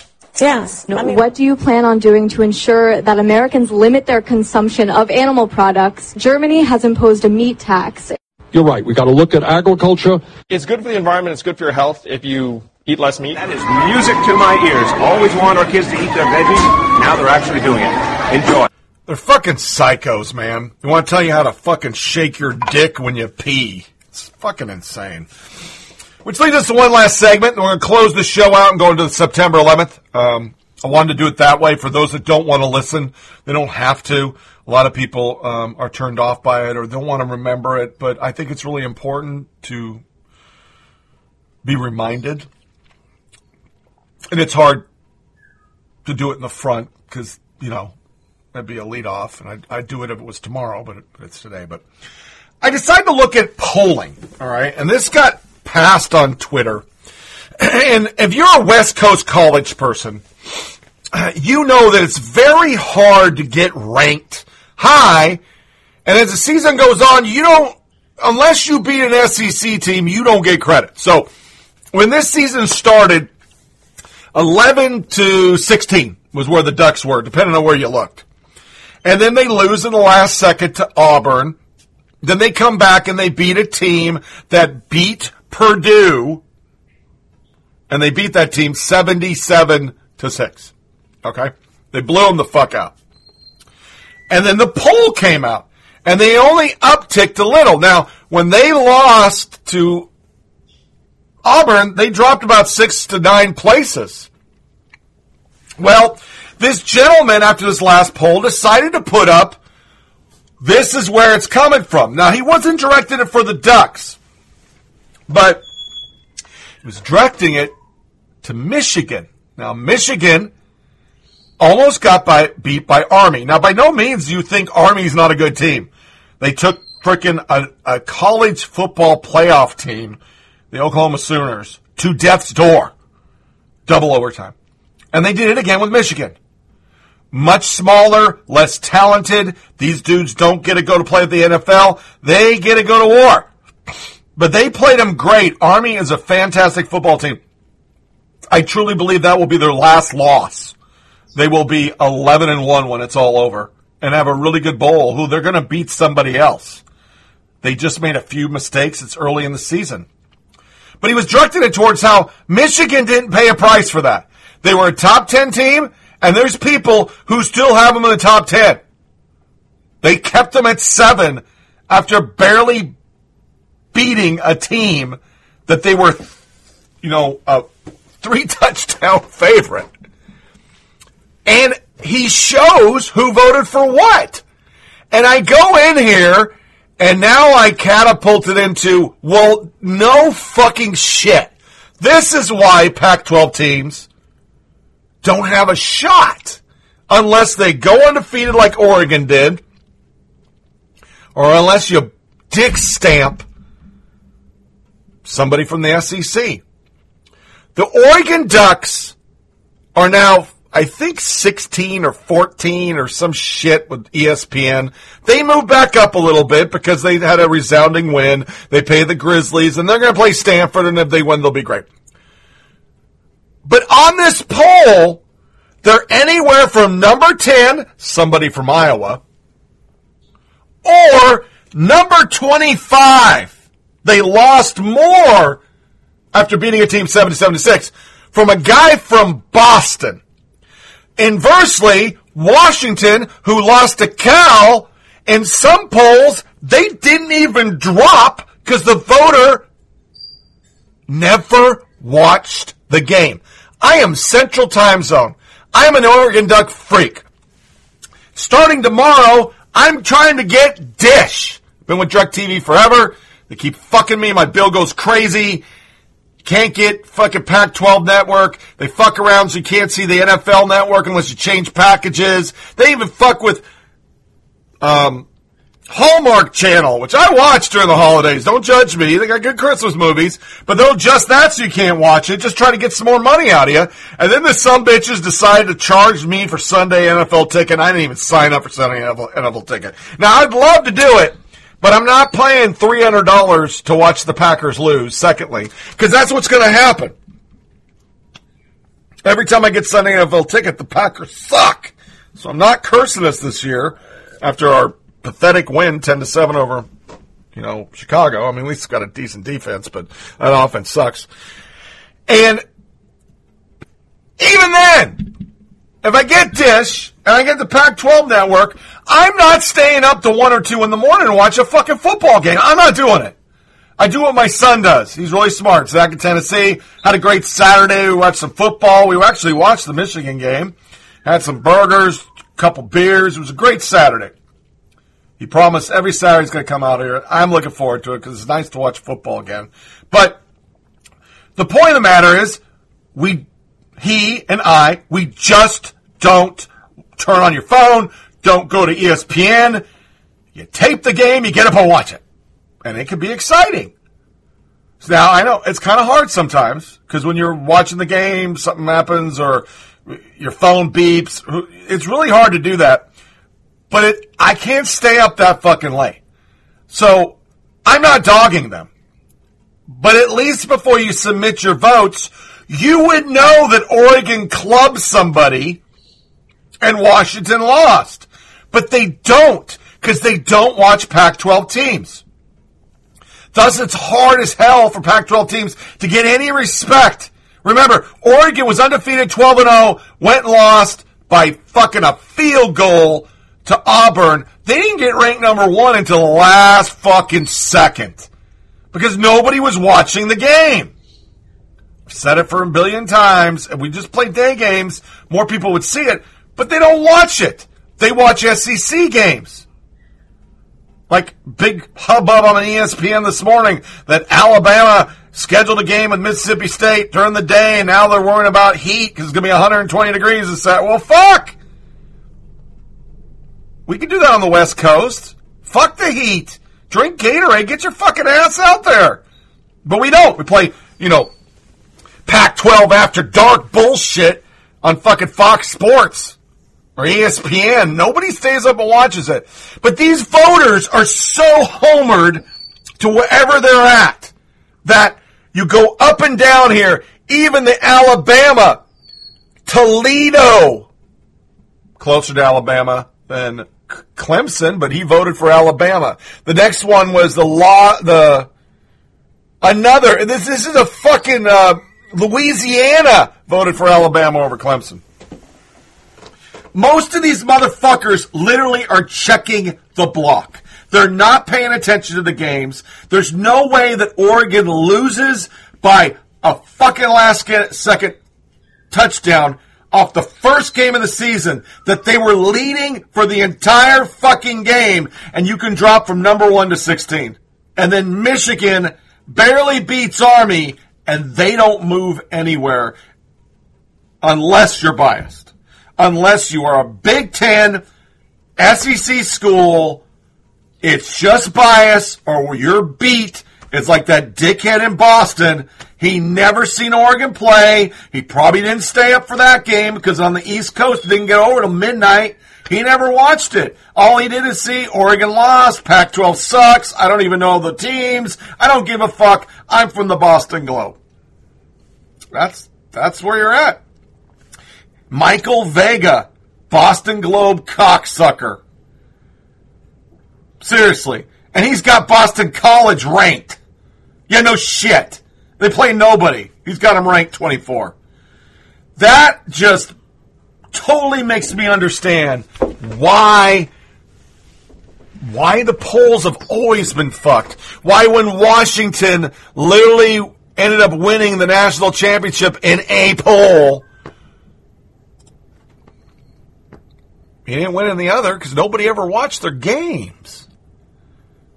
Yes. I mean, what do you plan on doing to ensure that Americans limit their consumption of animal products? Germany has imposed a meat tax. You're right. We got to look at agriculture. It's good for the environment. It's good for your health if you eat less meat. That is music to my ears. Always want our kids to eat their veggies. Now they're actually doing it. Enjoy. They're fucking psychos, man. They want to tell you how to fucking shake your dick when you pee. It's fucking insane. Which leads us to one last segment, and we're going to close the show out and go into September 11th. Um, I wanted to do it that way for those that don't want to listen. They don't have to. A lot of people um, are turned off by it or don't want to remember it, but I think it's really important to be reminded. And it's hard to do it in the front because, you know, that'd be a lead off, and I'd, I'd do it if it was tomorrow, but it, it's today. But I decided to look at polling, all right? And this got passed on Twitter. And if you're a West Coast college person, you know that it's very hard to get ranked high. And as the season goes on, you don't, unless you beat an SEC team, you don't get credit. So when this season started, 11 to 16 was where the Ducks were, depending on where you looked. And then they lose in the last second to Auburn. Then they come back and they beat a team that beat Purdue. And they beat that team 77 to 6. Okay? They blew them the fuck out. And then the poll came out. And they only upticked a little. Now, when they lost to Auburn, they dropped about six to nine places. Well, this gentleman, after this last poll, decided to put up this is where it's coming from. Now, he wasn't directing it for the Ducks, but he was directing it to Michigan. Now, Michigan almost got by, beat by Army. Now, by no means you think Army's not a good team. They took freaking a, a college football playoff team, the Oklahoma Sooners, to death's door. Double overtime. And they did it again with Michigan. Much smaller, less talented. These dudes don't get to go to play at the NFL. They get to go to war. But they played them great. Army is a fantastic football team. I truly believe that will be their last loss. They will be 11 and 1 when it's all over and have a really good bowl who they're going to beat somebody else. They just made a few mistakes. It's early in the season. But he was directing it towards how Michigan didn't pay a price for that. They were a top 10 team, and there's people who still have them in the top 10. They kept them at seven after barely beating a team that they were, you know, a three touchdown favorite. And he shows who voted for what. And I go in here and now I catapulted into, well, no fucking shit. This is why Pac 12 teams don't have a shot unless they go undefeated like Oregon did, or unless you dick stamp somebody from the SEC. The Oregon Ducks are now, I think, 16 or 14 or some shit with ESPN. They moved back up a little bit because they had a resounding win. They pay the Grizzlies, and they're going to play Stanford, and if they win, they'll be great. But on this poll, they're anywhere from number 10, somebody from Iowa, or number 25. They lost more after beating a team 77 to 6 from a guy from Boston. Inversely, Washington, who lost to Cal, in some polls, they didn't even drop because the voter never watched the game. I am Central Time Zone. I am an Oregon Duck freak. Starting tomorrow, I'm trying to get Dish. Been with DirecTV forever. They keep fucking me. My bill goes crazy. Can't get fucking Pac 12 network. They fuck around so you can't see the NFL network unless you change packages. They even fuck with um, Hallmark Channel, which I watch during the holidays. Don't judge me. They got good Christmas movies, but they'll just that so you can't watch it. Just try to get some more money out of you. And then the some bitches decided to charge me for Sunday NFL ticket. I didn't even sign up for Sunday NFL, NFL ticket. Now I'd love to do it. But I'm not paying $300 to watch the Packers lose, secondly, because that's what's going to happen. Every time I get Sunday NFL ticket, the Packers suck. So I'm not cursing us this year after our pathetic win 10 to 7 over, you know, Chicago. I mean, at least it's got a decent defense, but that offense sucks. And even then, if I get Dish and I get the Pac 12 network, I'm not staying up to 1 or 2 in the morning to watch a fucking football game. I'm not doing it. I do what my son does. He's really smart. Zach in Tennessee had a great Saturday. We watched some football. We actually watched the Michigan game. Had some burgers, a couple beers. It was a great Saturday. He promised every Saturday he's going to come out here. I'm looking forward to it because it's nice to watch football again. But the point of the matter is, we, he and I, we just Don't turn on your phone. Don't go to ESPN. You tape the game, you get up and watch it. And it can be exciting. Now, I know it's kind of hard sometimes because when you're watching the game, something happens or your phone beeps. It's really hard to do that. But it, I can't stay up that fucking late. So I'm not dogging them. But at least before you submit your votes, you would know that Oregon clubbed somebody and Washington lost. But they don't because they don't watch Pac 12 teams. Thus, it's hard as hell for Pac 12 teams to get any respect. Remember, Oregon was undefeated 12 0, went and lost by fucking a field goal to Auburn. They didn't get ranked number one until the last fucking second because nobody was watching the game. I've said it for a billion times. If we just play day games, more people would see it, but they don't watch it. They watch SEC games. Like big hubbub on ESPN this morning that Alabama scheduled a game with Mississippi State during the day, and now they're worrying about heat because it's going to be 120 degrees. It's that. Well, fuck. We can do that on the West Coast. Fuck the heat. Drink Gatorade. Get your fucking ass out there. But we don't. We play, you know, Pac 12 after dark bullshit on fucking Fox Sports or ESPN. Nobody stays up and watches it. But these voters are so homered to wherever they're at that you go up and down here, even the Alabama, Toledo, closer to Alabama than Clemson, but he voted for Alabama. The next one was the law, the another. This this is a fucking uh, Louisiana voted for Alabama over Clemson. Most of these motherfuckers literally are checking the block. They're not paying attention to the games. There's no way that Oregon loses by a fucking last second touchdown off the first game of the season that they were leading for the entire fucking game and you can drop from number 1 to 16. And then Michigan barely beats Army and they don't move anywhere unless you're biased. Unless you are a Big Ten SEC school, it's just bias or you're beat. It's like that dickhead in Boston. He never seen Oregon play. He probably didn't stay up for that game because on the East Coast it didn't get over till midnight. He never watched it. All he did is see Oregon lost. Pac-12 sucks. I don't even know the teams. I don't give a fuck. I'm from the Boston Globe. That's that's where you're at. Michael Vega, Boston Globe cocksucker. Seriously. And he's got Boston College ranked. Yeah, no shit. They play nobody. He's got him ranked 24. That just totally makes me understand why why the polls have always been fucked. Why when Washington literally ended up winning the national championship in a poll, he didn't win in the other because nobody ever watched their games.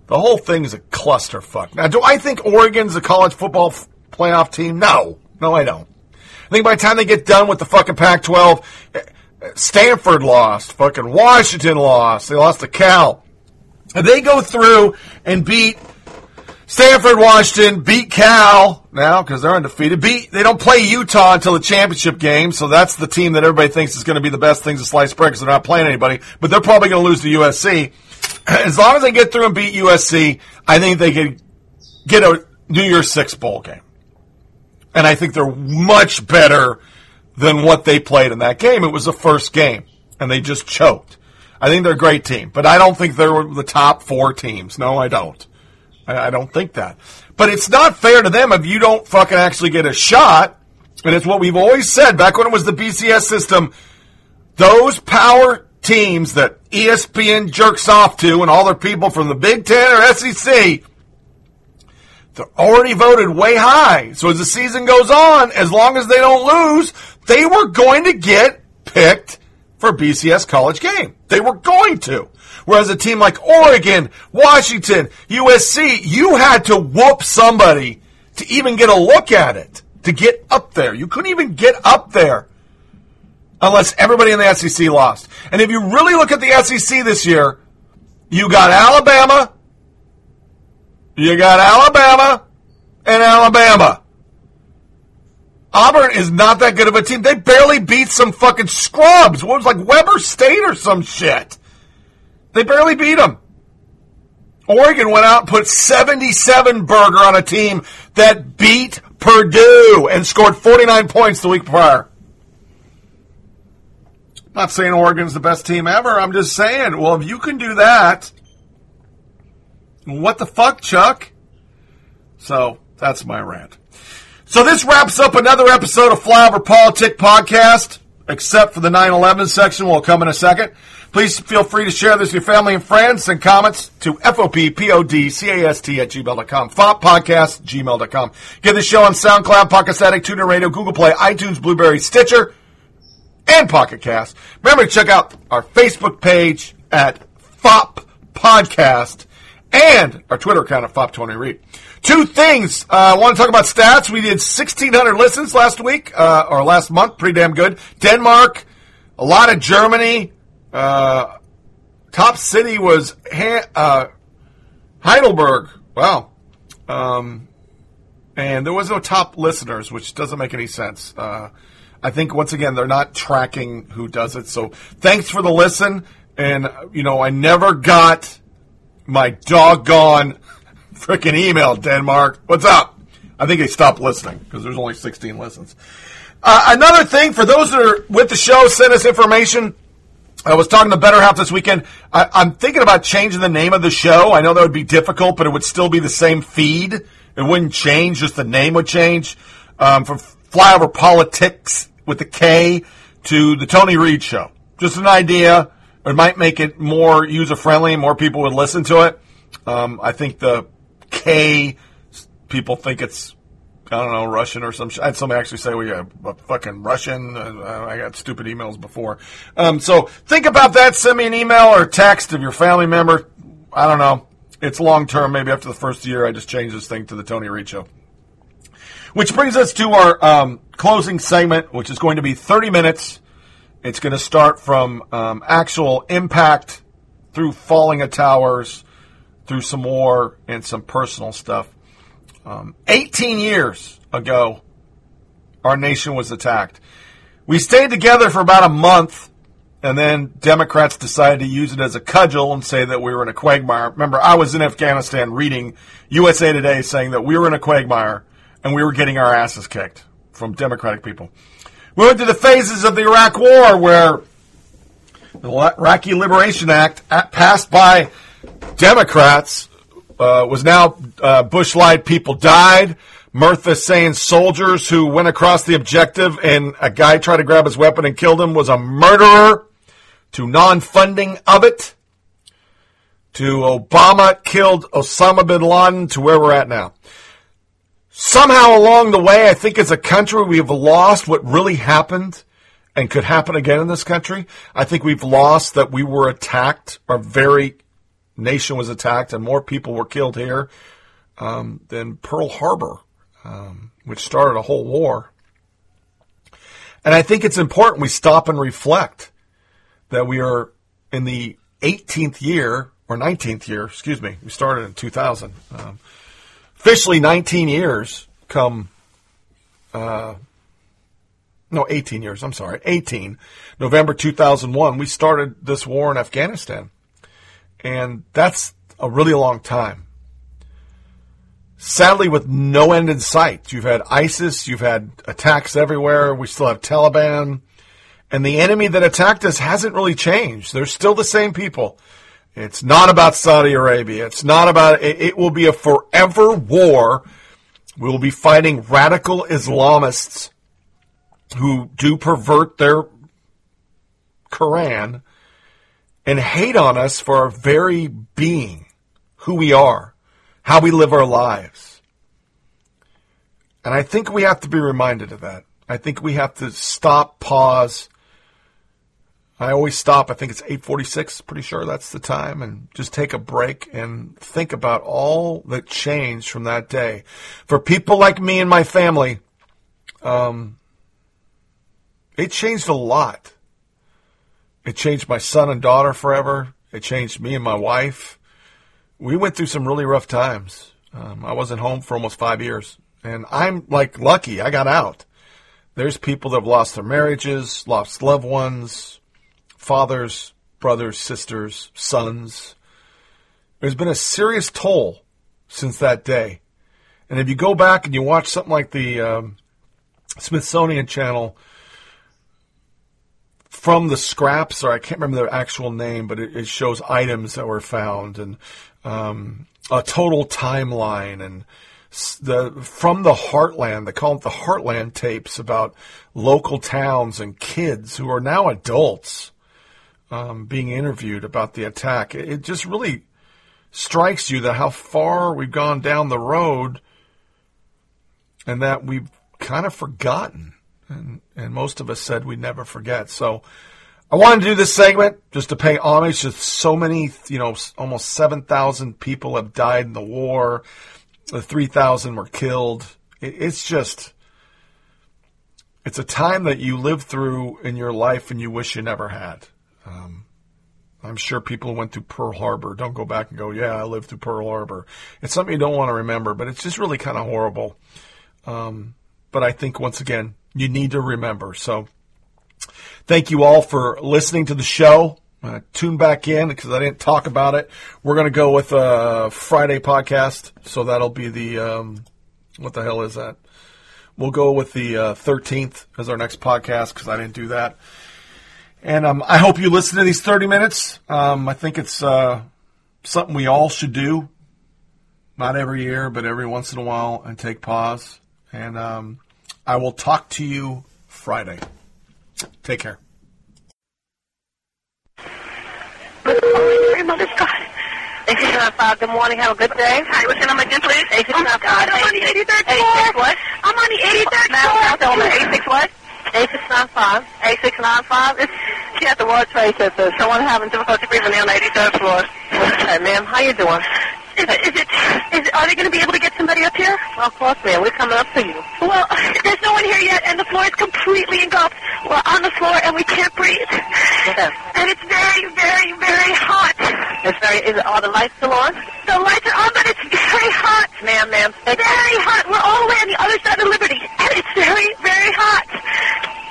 The whole thing is a clusterfuck. Now, do I think Oregon's a college football f- playoff team? No. No, I don't. I think by the time they get done with the fucking Pac 12, eh, eh, Stanford lost. Fucking Washington lost. They lost to Cal. They go through and beat Stanford, Washington, beat Cal now because they're undefeated. Beat they don't play Utah until the championship game, so that's the team that everybody thinks is going to be the best things to slice bread because they're not playing anybody. But they're probably going to lose to USC. As long as they get through and beat USC, I think they could get a New Year's Six bowl game. And I think they're much better than what they played in that game. It was the first game, and they just choked. I think they're a great team, but I don't think they're the top four teams. No, I don't. I, I don't think that. But it's not fair to them if you don't fucking actually get a shot. And it's what we've always said back when it was the BCS system. Those power teams that ESPN jerks off to and all their people from the Big Ten or SEC, they're already voted way high. So as the season goes on, as long as they don't lose, they were going to get picked for BCS college game. They were going to. Whereas a team like Oregon, Washington, USC, you had to whoop somebody to even get a look at it, to get up there. You couldn't even get up there. unless everybody in the SEC lost. And if you really look at the SEC this year, you got Alabama, you got Alabama, and Alabama. Auburn is not that good of a team. They barely beat some fucking scrubs. What was like Weber State or some shit. They barely beat them. Oregon went out and put 77 burger on a team that beat Purdue and scored 49 points the week prior. Not saying Oregon's the best team ever. I'm just saying, well, if you can do that, what the fuck, Chuck? So that's my rant. So this wraps up another episode of Flyover Politic Podcast, except for the 9-11 section. We'll come in a second. Please feel free to share this with your family and friends. Send comments to FOPPODCAST at gmail.com. FOP podcast, gmail.com. Get the show on SoundCloud, Podcast Addict, TuneIn Radio, Google Play, iTunes, Blubrry, Stitcher, and Pocket Cast. Remember to check out our Facebook page at FOP Podcast and our Twitter account at FOP20Read. Two things. Uh, I want to talk about stats. We did 1,600 listens last week, uh, or last month. Pretty damn good. Denmark, a lot of Germany. Uh, top city was ha- uh, Heidelberg. Wow. Um, and there was no top listeners, which doesn't make any sense. Uh, I think once again they're not tracking who does it. So thanks for the listen. And you know, I never got my doggone freaking email, Denmark. What's up? I think they stopped listening because there's only 16 listens. Uh, another thing for those that are with the show, send us information. I was talking to Better Half this weekend. I, I'm thinking about changing the name of the show. I know that would be difficult, but it would still be the same feed. It wouldn't change; just the name would change um, from Flyover Politics with the K to the Tony Reed Show. Just an idea. It might make it more user friendly. More people would listen to it. Um, I think the K people think it's I don't know Russian or some. I had somebody actually say we well, yeah, fucking Russian. I got stupid emails before. Um, so think about that. Send me an email or text of your family member. I don't know. It's long term. Maybe after the first year, I just change this thing to the Tony Show. Which brings us to our um, closing segment, which is going to be 30 minutes. It's going to start from um, actual impact through falling of towers, through some war, and some personal stuff. Um, 18 years ago, our nation was attacked. We stayed together for about a month, and then Democrats decided to use it as a cudgel and say that we were in a quagmire. Remember, I was in Afghanistan reading USA Today saying that we were in a quagmire and we were getting our asses kicked from Democratic people. We went through the phases of the Iraq War where the Iraqi Liberation Act passed by Democrats uh, was now uh, Bush lied people died. Murtha saying soldiers who went across the objective and a guy tried to grab his weapon and killed him was a murderer. To non-funding of it. To Obama killed Osama bin Laden to where we're at now. Somehow along the way, I think as a country, we've lost what really happened and could happen again in this country. I think we've lost that we were attacked. Our very nation was attacked and more people were killed here um, than Pearl Harbor, um, which started a whole war. And I think it's important we stop and reflect that we are in the 18th year or 19th year, excuse me. We started in 2000. Um, officially 19 years come, uh, no, 18 years. I'm sorry, 18. November 2001, we started this war in Afghanistan. And that's a really long time. Sadly, with no end in sight. You've had ISIS, you've had attacks everywhere, we still have Taliban. And the enemy that attacked us hasn't really changed. They're still the same people. It's not about Saudi Arabia. It's not about, it, it will be a forever war. We will be fighting radical Islamists who do pervert their Quran and hate on us for our very being, who we are, how we live our lives. And I think we have to be reminded of that. I think we have to stop, pause. I always stop. I think it's 8:46, pretty sure that's the time and just take a break and think about all that changed from that day. For people like me and my family, um, it changed a lot. It changed my son and daughter forever. It changed me and my wife. We went through some really rough times. Um, I wasn't home for almost five years, and I'm like lucky. I got out. There's people that have lost their marriages, lost loved ones, fathers, brothers, sisters, sons. There's been a serious toll since that day. And if you go back and you watch something like the um, Smithsonian Channel from the scraps, or I can't remember their actual name, but it, it shows items that were found and um, a total timeline and the from the heartland. They call it the heartland tapes about local towns and kids who are now adults um, being interviewed about the attack. It, it just really strikes you that how far we've gone down the road and that we've kind of forgotten. And, and most of us said we'd never forget. So I wanted to do this segment just to pay homage to so many, you know, almost 7,000 people have died in the war. The 3,000 were killed. It, it's just, it's a time that you live through in your life and you wish you never had. Um, I'm sure people who went through Pearl Harbor don't go back and go, yeah, I lived through Pearl Harbor. It's something you don't want to remember, but it's just really kind of horrible. Um, but I think once again, you need to remember. So thank you all for listening to the show. Uh, tune back in because I didn't talk about it. We're going to go with a Friday podcast. So that'll be the, um, what the hell is that? We'll go with the uh, 13th as our next podcast because I didn't do that. And um, I hope you listen to these 30 minutes. Um, I think it's uh, something we all should do. Not every year, but every once in a while, and take pause. And um, I will talk to you Friday. Take care. Mary, Mother God. 8695, good morning, have a good day. Hi, what's your number again, please? 8695. I'm on the 83rd floor. 86 what? I'm on the 83rd floor. Now, tell me, 86 what? 8695. 8695. It's, she at the World Trade Center. Someone having difficulty breathing on the 83rd floor. Okay, ma'am, how you doing? Is it, is it, is it, are they going to be able to get somebody up here? Well, of course, ma'am. We're coming up to you. Well, there's no one here yet, and the floor is completely engulfed. We're on the floor, and we can't breathe. Yes. And it's very, very, very hot. It's very, is it, are the lights still on? The lights are on, but it's very hot. Ma'am, ma'am. Very hot. We're all the way on the other side of Liberty, and it's very, very hot.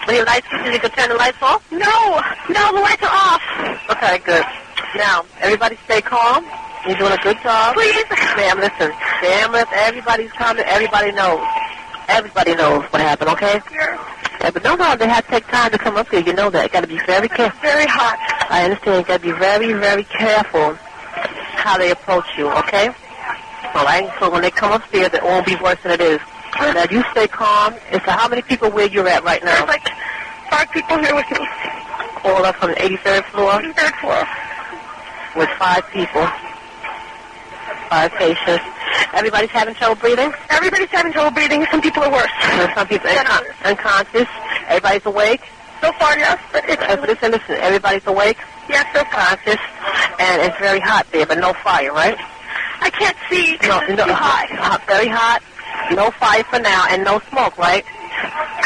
Are your lights, you can turn the lights off? No, no, the lights are off. Okay, good. Now, everybody stay calm. You're doing a good job. Please. Ma'am, listen. Damn if everybody's coming, everybody knows. Everybody knows what happened, okay? Sure. Yeah, but no, no, they have to take time to come up here. You know that. You got to be very careful. Very hot. I understand. You got to be very, very careful how they approach you, okay? All right? So when they come upstairs, it won't be worse than it is. Now, you stay calm. And so how many people where you're at right now? There's like five people here with me. All up from the 83rd floor? 83rd floor. With five people. Patients. Everybody's having trouble breathing? Everybody's having trouble breathing. Some people are worse. some people are uncon- unconscious. Everybody's awake? So far, yes. But it's, uh, listen, listen. Everybody's awake? Yes, they're conscious. And it's very hot there, but no fire, right? I can't see. No, no, too high. Hot, very hot. No fire for now, and no smoke, right?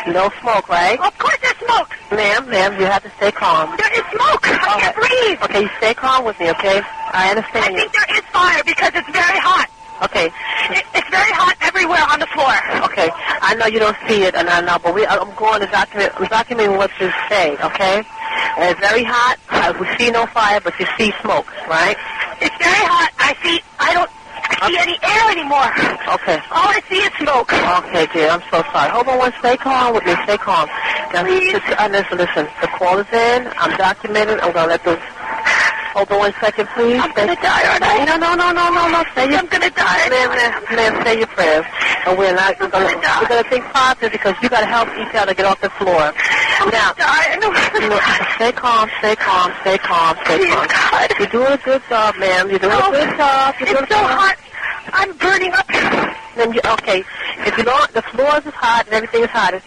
No smoke, right? of course there's smoke. Ma'am, ma'am, you have to stay calm. There is smoke. I can't breathe. Okay, you stay calm with me, okay? I understand I think there is fire because it's very hot. Okay. It, it's very hot everywhere on the floor. Okay. I know you don't see it, and I know, but we, I'm going to document, I'm documenting what you say, okay? And it's very hot. Uh, we see no fire, but you see smoke, right? It's very hot. I see, I don't see any air anymore. Okay. All I see is smoke. Okay, dear. I'm so sorry. Hold on one. Stay calm with me. Stay calm. Now, Please. Just, listen, listen. The call is in. I'm documenting. I'm going to let those... Hold on one second, please. I'm going to die, aren't I? No, no, no, no, no, no. Say your, I'm going to die. Ma'am, ma'am, ma'am, say your prayers. And we're not going to... We're going to think positive because you got to help each other get off the floor. I'm now, die. No, stay calm, stay calm, stay calm, stay Please, calm. God. You're doing a good job, ma'am. You're doing Oh, a good job. You're it's doing so hot. I'm burning up. then you, okay, if you don't, the floors is hot and everything is hot. It's,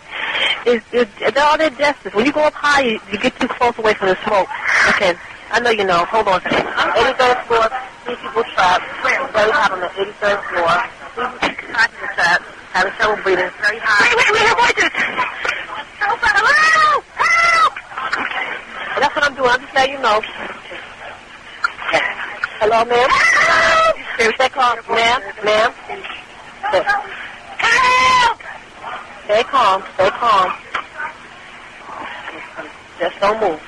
it's, it's, they're all their justice. When you go up high, you, you get too close away from the smoke. Okay, I know you know. Hold on a second. 83rd floor, three people trapped. Very hot on the 83rd floor. Three people trapped, having trouble breathing. Very hot. Wait, wait, hear voices. Help! Hello! Help! Okay. That's what I'm doing. I'm just letting you know. Hello, ma'am? Here, stay calm. Ma'am, ma'am. Help! Stay calm, stay calm. Just don't move.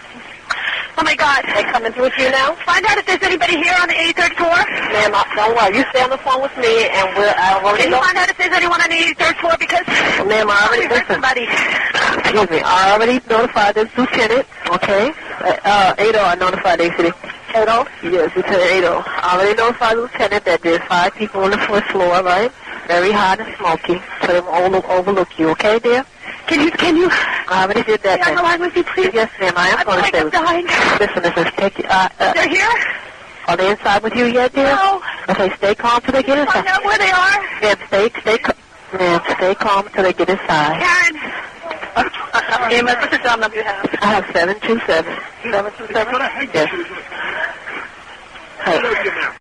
Oh my God. They coming through with you now? Find out if there's anybody here on the 83rd floor. Ma'am, don't worry. You stay on the phone with me and we'll, I'll already Can you know- find out if there's anyone on the 83rd floor? Because Ma'am, I already heard listen. somebody. Excuse me. I already notified this lieutenant. Okay. Uh, uh, Ado, I notified city. Ado? Yes, Lieutenant Ado. I already notified the lieutenant that there's five people on the fourth floor, right? Very hot and smoky. So they over- overlook you. Okay, dear? Can you? Can you? I already did that. Stay on the line with me, please. Yes, ma'am. I am I'm going to like stay I'm dying. Listen, listen. Take. Uh, uh, They're here? are they inside with you yet, dear? No. Okay, stay calm till they get inside. Find out where they are. Ma'am, stay, stay, ma'am, stay calm until they get inside. Karen. Uh, Amos, what's the job number you have? I have seven two seven. Seven two seven. Yes. Hey.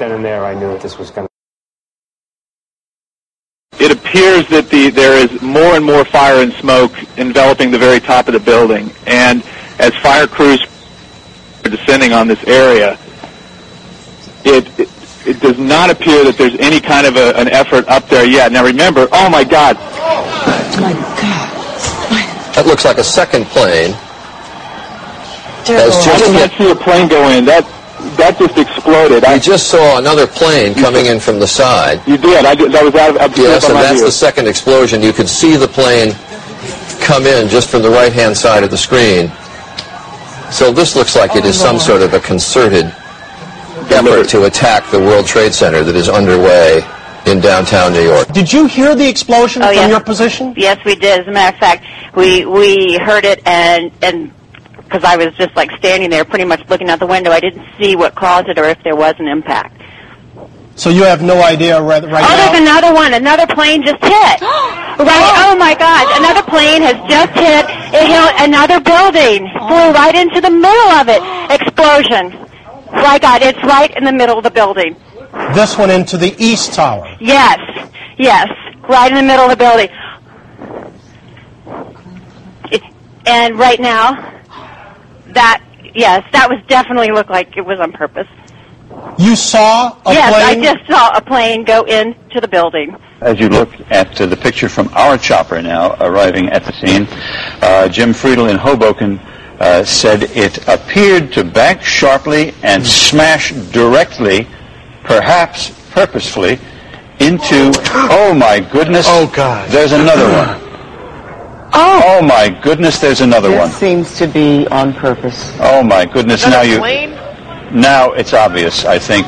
Then and there, I knew that this was going to. It appears that the, there is more and more fire and smoke enveloping the very top of the building. And as fire crews are descending on this area, it, it, it does not appear that there's any kind of a, an effort up there yet. Now remember, oh my God, Oh my God. That looks like a second plane. Has I just did not see a plane go in. That, that just exploded. I I, just saw another plane coming in from the side. you did. I did. That was out of, out Yes, and that's view. the second explosion. You could see the plane come in just from the right-hand side of the screen. So this looks like it is oh, some sort of a concerted effort to attack the World Trade Center that is underway in downtown New York. Did you hear the explosion Oh, from yes. your position? Yes, we did. As a matter of fact, we we heard it, and and because I was just like standing there, pretty much looking out the window, I didn't see what caused it or if there was an impact. So you have no idea right, right oh, now? there's another one. Another plane just hit. right. Oh my God! Another plane has just hit. It hit another building. Flew oh. right into the middle of it. Explosion. My God! It's right in the middle of the building. This one into the east tower. Yes, yes, right in the middle of the building. It, and right now, that yes, that was definitely looked like it was on purpose. You saw a yes, plane? I just saw a plane go into the building. As you look at uh, the picture from our chopper now arriving at the scene, uh, Jim Friedel in Hoboken uh, said it appeared to bank sharply and smash directly, perhaps purposefully, into. Oh my goodness! Oh God! There's another one. Oh. Oh my goodness! There's another one. seems to be on purpose. Oh my goodness! now you. Now it's obvious, I think,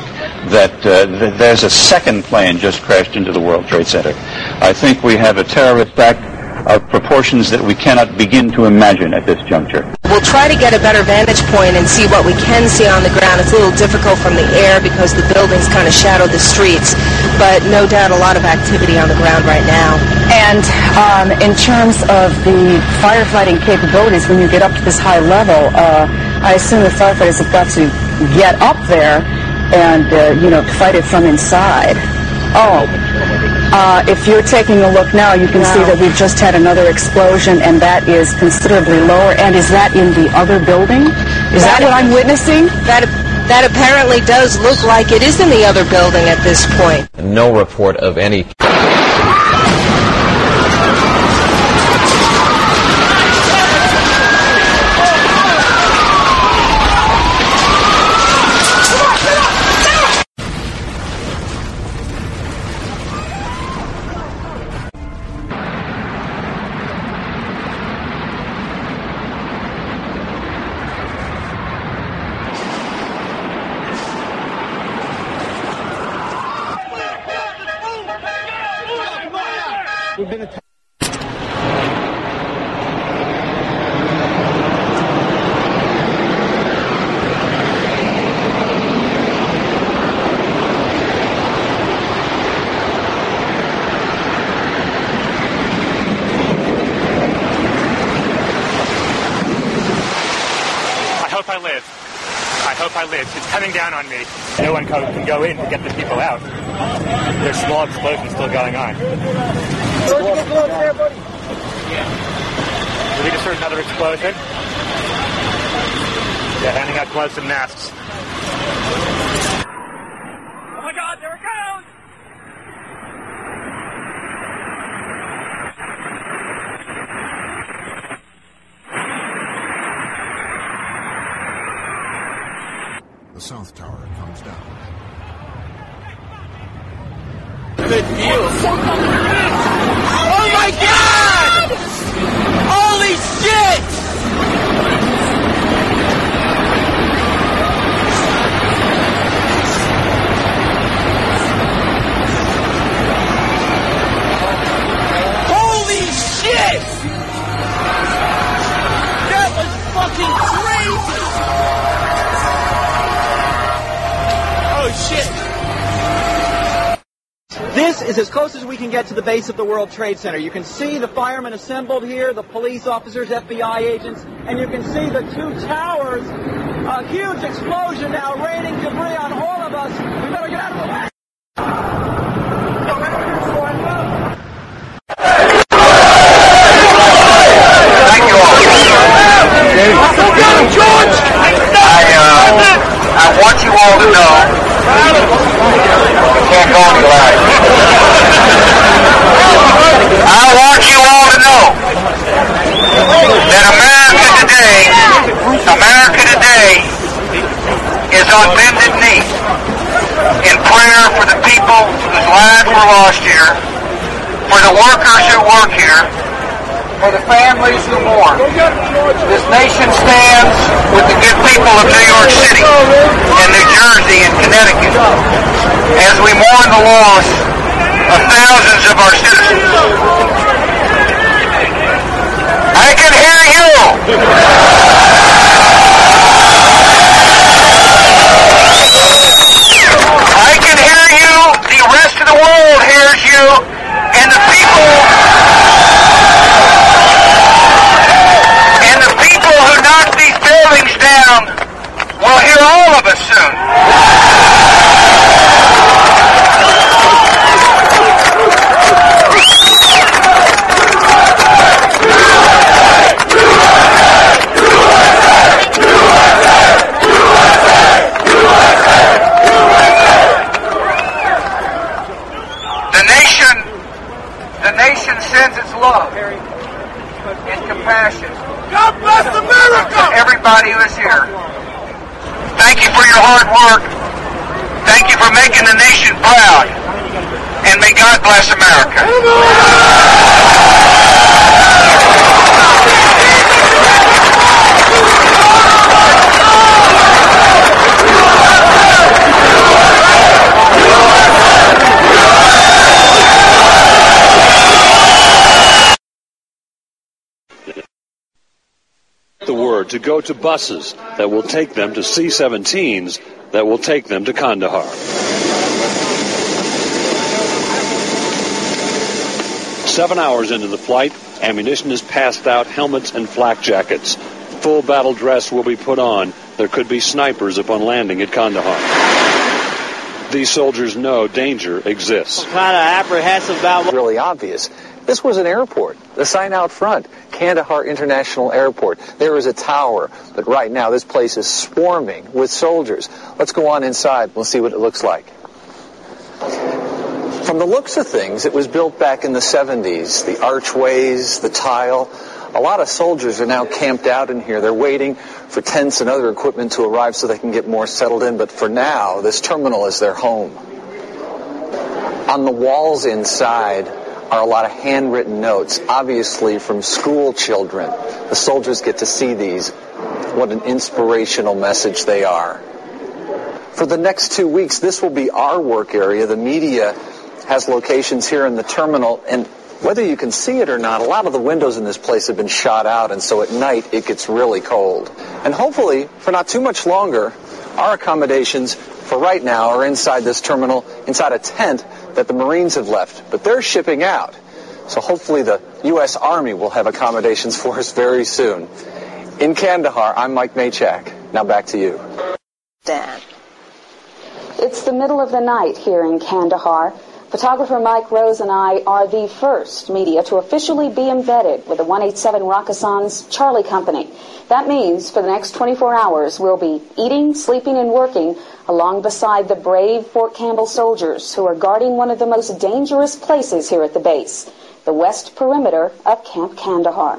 that uh, th- there's a second plane just crashed into the World Trade Center. I think we have a terrorist attack of proportions that we cannot begin to imagine at this juncture. We'll try to get a better vantage point and see what we can see on the ground. It's a little difficult from the air because the buildings kind of shadow the streets, but no doubt a lot of activity on the ground right now. And um, in terms of the firefighting capabilities, when you get up to this high level, uh, I assume the firefighters have got to get up there and, uh, you know, fight it from inside. Oh, uh, if you're taking a look now, you can see that we've just had another explosion, and that is considerably lower. And is that in the other building? Is that, what I'm witnessing? That that apparently does look like it is in the other building at this point. No report of any. This is as close as we can get to the base of the World Trade Center. You can see the firemen assembled here, the police officers, FBI agents, and you can see the two towers. A huge explosion now raining debris on all of us. We better get out of the way. I, uh, I want you all to know, we can't go any louder. I want you all to know that America today, America today is on bended knee in prayer for the people whose lives were lost here, for the workers who work here, for the families who mourn. This nation stands with the good people of New York City and New Jersey and Connecticut as we mourn the loss of thousands of our citizens. I can hear you. I can hear you. The rest of the world hears you. And the people and the people who knocked these buildings down will hear all of us soon. The nation, the nation sends its love and compassion. God bless America! To everybody who is here. Thank you for your hard work. Thank you for making the nation proud. And may God bless America. Go to buses that will take them to C-17s that will take them to Kandahar. Seven hours into the flight, ammunition is passed out, helmets and flak jackets. Full battle dress will be put on. There could be snipers upon landing at Kandahar. These soldiers know danger exists. kind of apprehensive about what really obvious. This was an airport. The sign out front, Kandahar International Airport. There is a tower, but right now this place is swarming with soldiers. Let's go on inside. We'll see what it looks like. From the looks of things, it was built back in the 70s. The archways, the tile. A lot of soldiers are now camped out in here. They're waiting for tents and other equipment to arrive so they can get more settled in. But for now, this terminal is their home. On the walls inside are a lot of handwritten notes, obviously from school children. The soldiers get to see these. What an inspirational message they are. For the next two weeks, this will be our work area. The media has locations here in the terminal, and whether you can see it or not, a lot of the windows in this place have been shot out, and so at night it gets really cold. And hopefully, for not too much longer, our accommodations for right now are inside this terminal, inside a tent that the Marines have left, but they're shipping out. So hopefully the U.S. Army will have accommodations for us very soon. In Kandahar, I'm Mike Maychak. Now back to you. Dan. It's the middle of the night here in Kandahar. Photographer Mike Rose and I are the first media to officially be embedded with the 187 Rakkasans Charlie Company. That means for the next 24 hours we'll be eating, sleeping, and working along beside the brave Fort Campbell soldiers who are guarding one of the most dangerous places here at the base, the west perimeter of Camp Kandahar.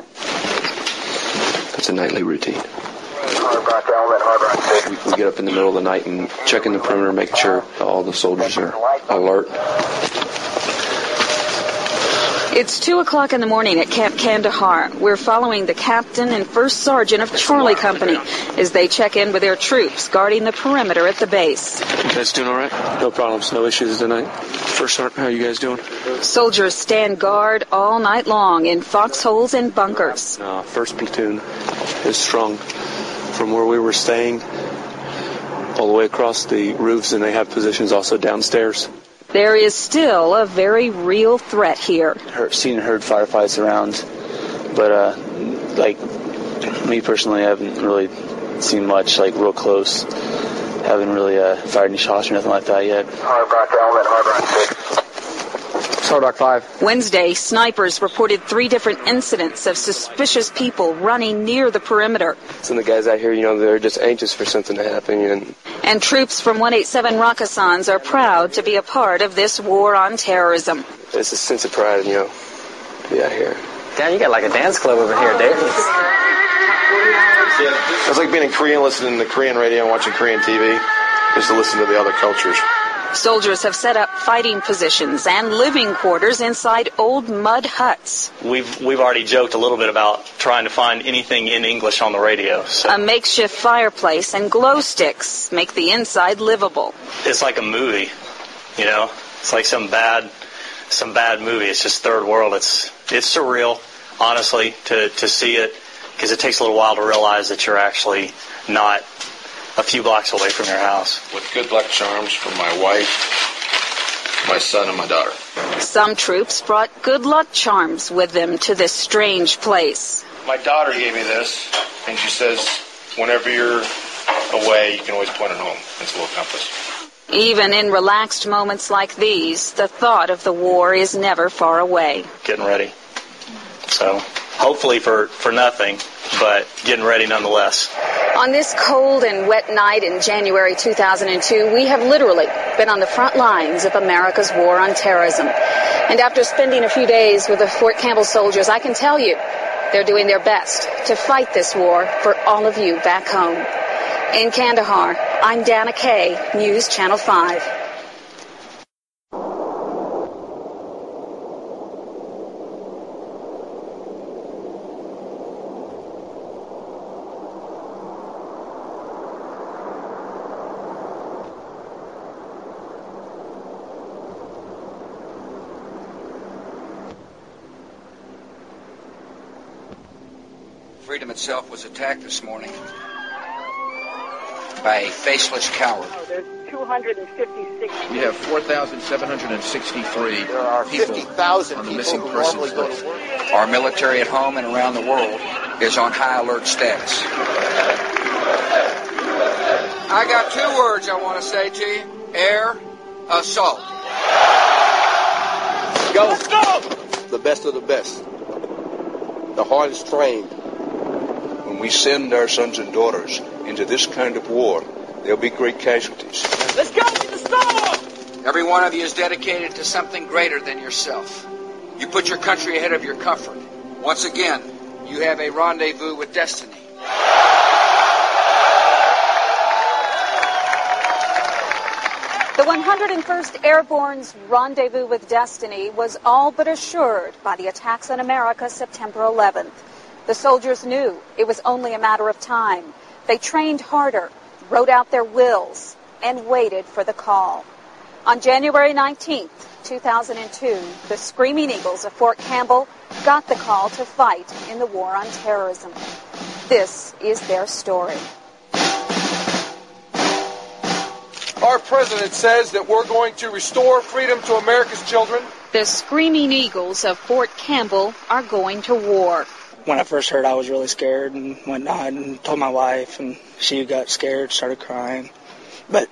It's a nightly routine. We, we get up in the middle of the night and check in the perimeter, make sure all the soldiers are alert. It's 2 o'clock in the morning at Camp Kandahar. We're following the captain and first sergeant of Charlie Company as they check in with their troops guarding the perimeter at the base. You guys doing all right? No problems, no issues tonight. First sergeant, how are you guys doing? Soldiers stand guard all night long in foxholes and bunkers. Uh, first platoon is strong from where we were staying all the way across the roofs, and they have positions also downstairs. There is still a very real threat here. Heard, seen and heard firefights around, but uh, like me personally, I haven't really seen much like real close. Haven't really uh, fired any shots or nothing like that yet. Stardock 5. Wednesday, snipers reported three different incidents of suspicious people running near the perimeter. Some of the guys out here, you know, they're just anxious for something to happen, and And troops from 187 Rakkasans are proud to be a part of this war on terrorism. it's a sense of pride, you know, to be out here. Dan, you got like a dance club over here, Dave. It's like being in Korea, listening to Korean radio and watching Korean TV, just to listen to the other cultures. Soldiers have set up fighting positions and living quarters inside old mud huts. We've we've already joked a little bit about trying to find anything in English on the radio. So A makeshift fireplace and glow sticks make the inside livable. it's like a movie, you know. It's like some bad some bad movie. It's just third world. It's it's surreal, honestly, to to see it because it takes a little while to realize that you're actually not a few blocks away from your house. With good luck charms for my wife, my son, and my daughter. Some troops brought good luck charms with them to this strange place. My daughter gave me this, and she says, whenever you're away, you can always point it home. It's a little compass. Even in relaxed moments like these, the thought of the war is never far away. Getting ready. So hopefully for for nothing, but getting ready nonetheless. On this cold and wet night in January 2002, we have literally been on the front lines of America's war on terrorism. And after spending a few days with the Fort Campbell soldiers, I can tell you they're doing their best to fight this war for all of you back home. In Kandahar, I'm Dana Kay, News Channel 5. Itself was attacked this morning by a faceless coward. Oh, there's 256. We have 4,763 There are people 50,000 on the people missing who persons go list. to work. Our military at home and around the world is on high alert status. I got two words I want to say to you. Air assault. Go. Let's go. The best of the best. The hardest trained. When we send our sons and daughters into this kind of war, there'll be great casualties. Let's go to the storm! Every one of you is dedicated to something greater than yourself. You put your country ahead of your comfort. Once again, you have a rendezvous with destiny. The 101st Airborne's rendezvous with destiny was all but assured by the attacks on America September 11th. The soldiers knew it was only a matter of time. They trained harder, wrote out their wills, and waited for the call. On January 19th, 2002, the Screaming Eagles of Fort Campbell got the call to fight in the war on terrorism. This is their story. Our president says that we're going to restore freedom to America's children. The Screaming Eagles of Fort Campbell are going to war. When I first heard, I was really scared and went whatnot, and told my wife, and she got scared, started crying. But,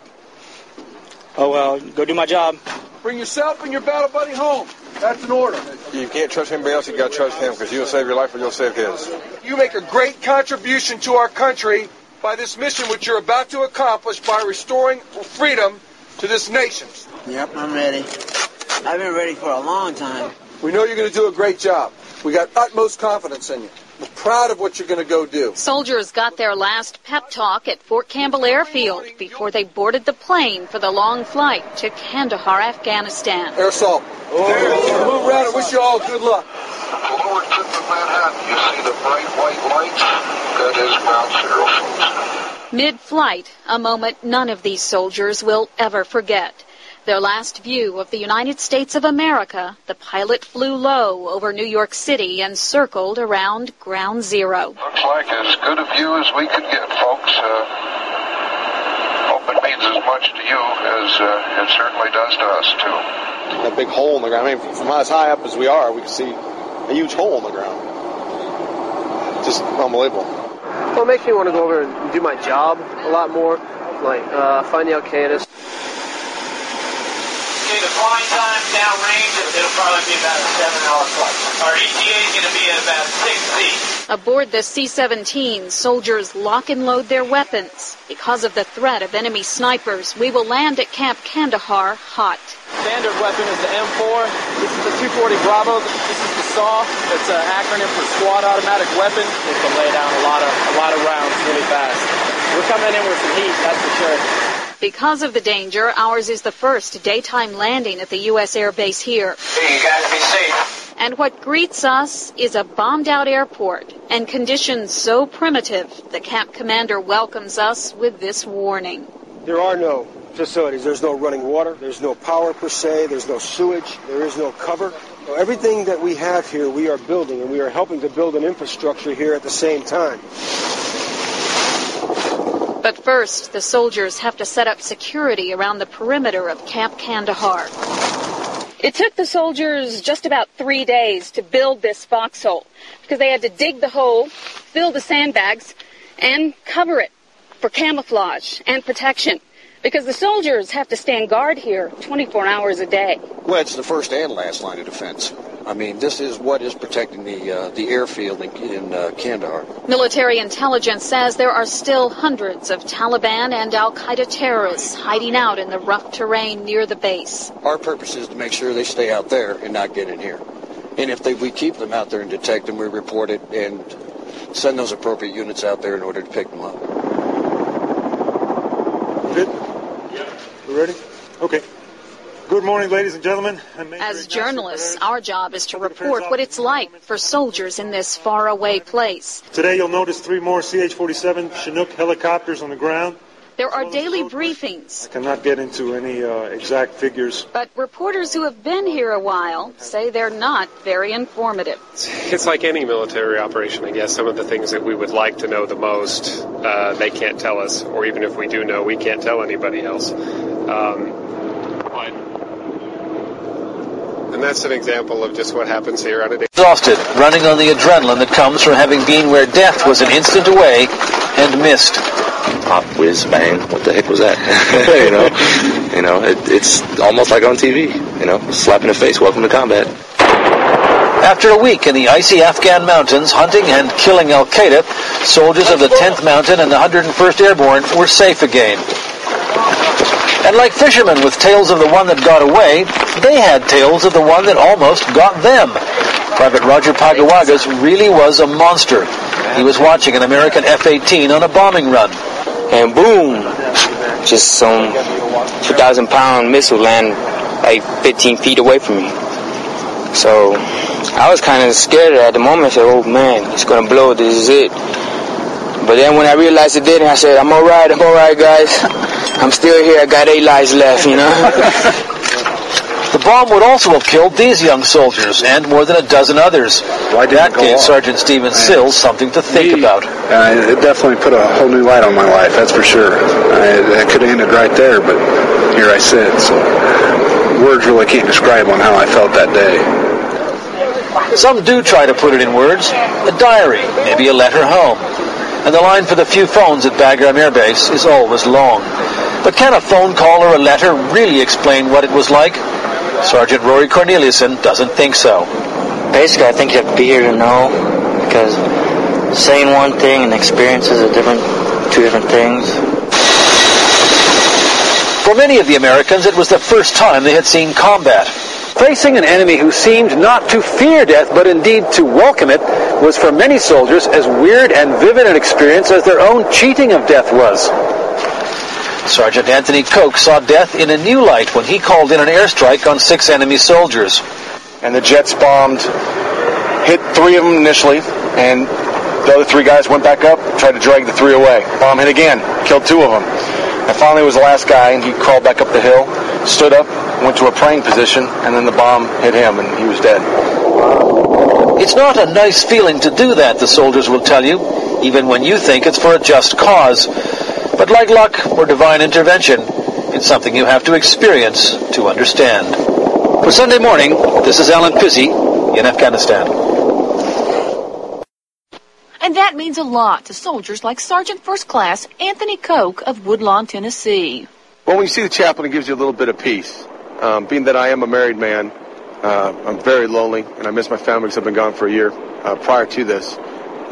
oh well, go do my job. Bring yourself and your battle buddy home. That's an order. You can't trust anybody else. You got to trust him because you'll save your life or you'll save his. You make a great contribution to our country by this mission which you're about to accomplish by restoring freedom to this nation. Yep, I'm ready. I've been ready for a long time. We know you're going to do a great job. We got utmost confidence in you. We're proud of what you're going to go do. Soldiers got their last pep talk at Fort Campbell Airfield before they boarded the plane for the long flight to Kandahar, Afghanistan. Air assault. Oh. Move around and wish you all good luck. Forward tip of Manhattan, you see the bright white lights? That is Ground Zero, folks. Mid-flight, a moment none of these soldiers will ever forget. Their last view of the United States of America, the pilot flew low over New York City and circled around Ground Zero. Looks like as good a view as we could get, folks. Uh, hope it means as much to you as uh, it certainly does to us, too. A big hole in the ground. I mean, from as high up as we are, we can see a huge hole in the ground. Just unbelievable. Well, it makes me want to go over and do my job a lot more, like uh, finding out Candace. Okay, the flying time downrange, it'll probably be about a seven-hour flight. Our ETA is going to be at about 6 feet. Aboard the C-17, soldiers lock and load their weapons. Because of the threat of enemy snipers, we will land at Camp Kandahar hot. Standard weapon is the M4. This is the 240 Bravo. This is the SAW. It's an acronym for Squad Automatic Weapon. It can lay down a lot of a lot of rounds really fast. We're coming in with some heat, that's for sure. Because of the danger, ours is the first daytime landing at the U.S. Air Base here. Hey, you guys be safe. And what greets us is a bombed out airport and conditions so primitive, the camp commander welcomes us with this warning. There are no facilities. There's no running water. There's no power per se. There's no sewage. There is no cover. So everything that we have here, we are building, and we are helping to build an infrastructure here at the same time. But first, the soldiers have to set up security around the perimeter of Camp Kandahar. It took the soldiers just about three days to build this foxhole because they had to dig the hole, fill the sandbags, and cover it for camouflage and protection because the soldiers have to stand guard here 24 hours a day. Well, it's the first and last line of defense. I mean, this is what is protecting the uh, the airfield in, in uh, Kandahar. Military intelligence says there are still hundreds of Taliban and Al Qaeda terrorists hiding out in the rough terrain near the base. Our purpose is to make sure they stay out there and not get in here. And if they, we keep them out there and detect them, we report it and send those appropriate units out there in order to pick them up. Good? We ready? Okay. Good morning, ladies and gentlemen. As journalists, our job is to report what it's like for soldiers in this faraway place. Today you'll notice three more CH-47 Chinook helicopters on the ground. There are daily briefings. I cannot get into any uh, exact figures. But reporters who have been here a while say they're not very informative. It's like any military operation, I guess. Some of the things that we would like to know the most, uh, they can't tell us. Or even if we do know, we can't tell anybody else. Um, and that's an example of just what happens here on a day. Exhausted, running on the adrenaline that comes from having been where death was an instant away and missed. Pop, whiz, bang. What the heck was that? you know, you know, it, it's almost like on TV. You know, slap in the face. Welcome to combat. After a week in the icy Afghan mountains hunting and killing Al Qaeda, soldiers of the 10th Mountain and the 101st Airborne were safe again. And like fishermen with tales of the one that got away, they had tales of the one that almost got them. Private Roger Pagawagas really was a monster. He was watching an American F-18 on a bombing run. And boom, just some 2,000 pound missile land like 15 feet away from me. So I was kind of scared at the moment. I said, oh man, it's going to blow. This is it. But then when I realized it didn't, I said, I'm all right, I'm all right, guys. I'm still here. I got eight lives left, you know. the bomb would also have killed these young soldiers and more than a dozen others. Why did that gave? Sergeant Stephen Sills something to think about. Uh, it definitely put a whole new light on my life, that's for sure. I, I could have ended right there, but here I sit. So words really can't describe on how I felt that day. Some do try to put it in words. A diary, maybe a letter home. And the line for the few phones at Bagram Air Base is always long. But can a phone call or a letter really explain what it was like? Sergeant Rory Corneliuson doesn't think so. Basically, I think you have to be here to know because saying one thing and experiences are different, two different things. For many of the Americans, it was the first time they had seen combat. Facing an enemy who seemed not to fear death, but indeed to welcome it, was for many soldiers as weird and vivid an experience as their own cheating of death was. Sergeant Anthony Koch saw death in a new light when he called in an airstrike on six enemy soldiers. And the jets bombed, hit three of them initially, and the other three guys went back up, tried to drag the three away. Bomb hit again, killed two of them. And finally was the last guy, and he crawled back up the hill, stood up, went to a praying position, and then the bomb hit him, and he was dead. It's not a nice feeling to do that, the soldiers will tell you, even when you think it's for a just cause. But like luck or divine intervention, it's something you have to experience to understand. For Sunday morning, this is Allen Pizzey in Afghanistan. And that means a lot to soldiers like Sergeant First Class Anthony Koch of Woodlawn, Tennessee. Well, when you see the chaplain, it gives you a little bit of peace. Um, being that I am a married man, uh, I'm very lonely, and I miss my family because I've been gone for a year. Uh, prior to this,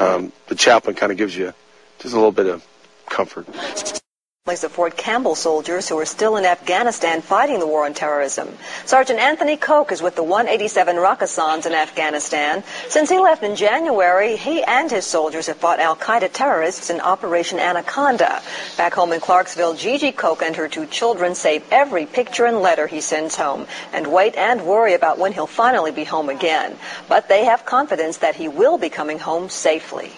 um, the chaplain kind of gives you just a little bit of comfort. Of Fort Campbell soldiers who are still in Afghanistan fighting the war on terrorism. Sergeant Anthony Koch is with the 187 Rakkasans in Afghanistan. Since he left in January, he and his soldiers have fought Al Qaeda terrorists in Operation Anaconda. Back home in Clarksville, Gigi Koch and her two children save every picture and letter he sends home and wait and worry about when he'll finally be home again. But they have confidence that he will be coming home safely.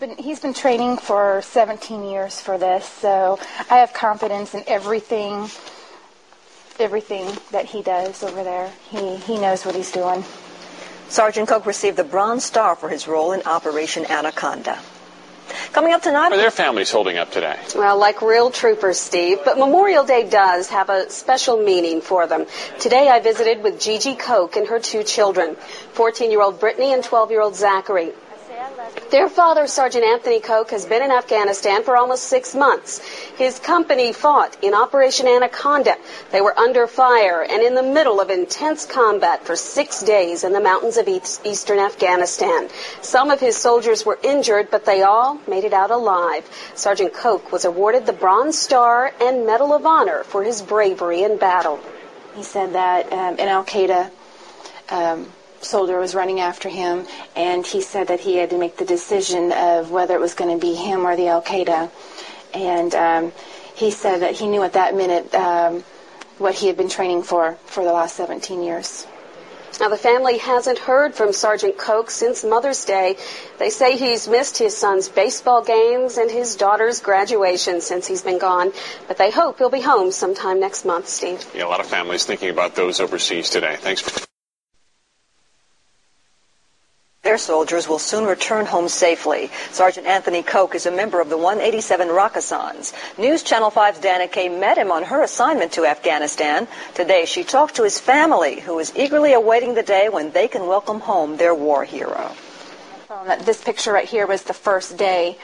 Been, he's been training for 17 years for this, so I have confidence in everything, everything that he does over there. He he knows what he's doing. Sergeant Koch received the Bronze Star for his role in Operation Anaconda. Coming up tonight. Are their families holding up today? Well, like real troopers, Steve. But Memorial Day does have a special meaning for them. Today I visited with Gigi Koch and her two children, 14-year-old Brittany and 12-year-old Zachary. Their father, Sergeant Anthony Koch, has been in Afghanistan for almost six months. His company fought in Operation Anaconda. They were under fire and in the middle of intense combat for six days in the mountains of eastern Afghanistan. Some of his soldiers were injured, but they all made it out alive. Sergeant Koch was awarded the Bronze Star and Medal of Honor for his bravery in battle. He said that um, in Al Qaeda, um, soldier was running after him, and he said that he had to make the decision of whether it was going to be him or the Al Qaeda. And um, he said that he knew at that minute um, what he had been training for for the last 17 years. Now, the family hasn't heard from Sergeant Koch since Mother's Day. They say he's missed his son's baseball games and his daughter's graduation since he's been gone, but they hope he'll be home sometime next month, Steve. Yeah, a lot of families thinking about those overseas today. Thanks for. Their soldiers will soon return home safely. Sergeant Anthony Koch is a member of the 187 Rakkasans. News Channel 5's Dana Kay met him on her assignment to Afghanistan. Today she talked to his family, who is eagerly awaiting the day when they can welcome home their war hero. This picture right here was the first day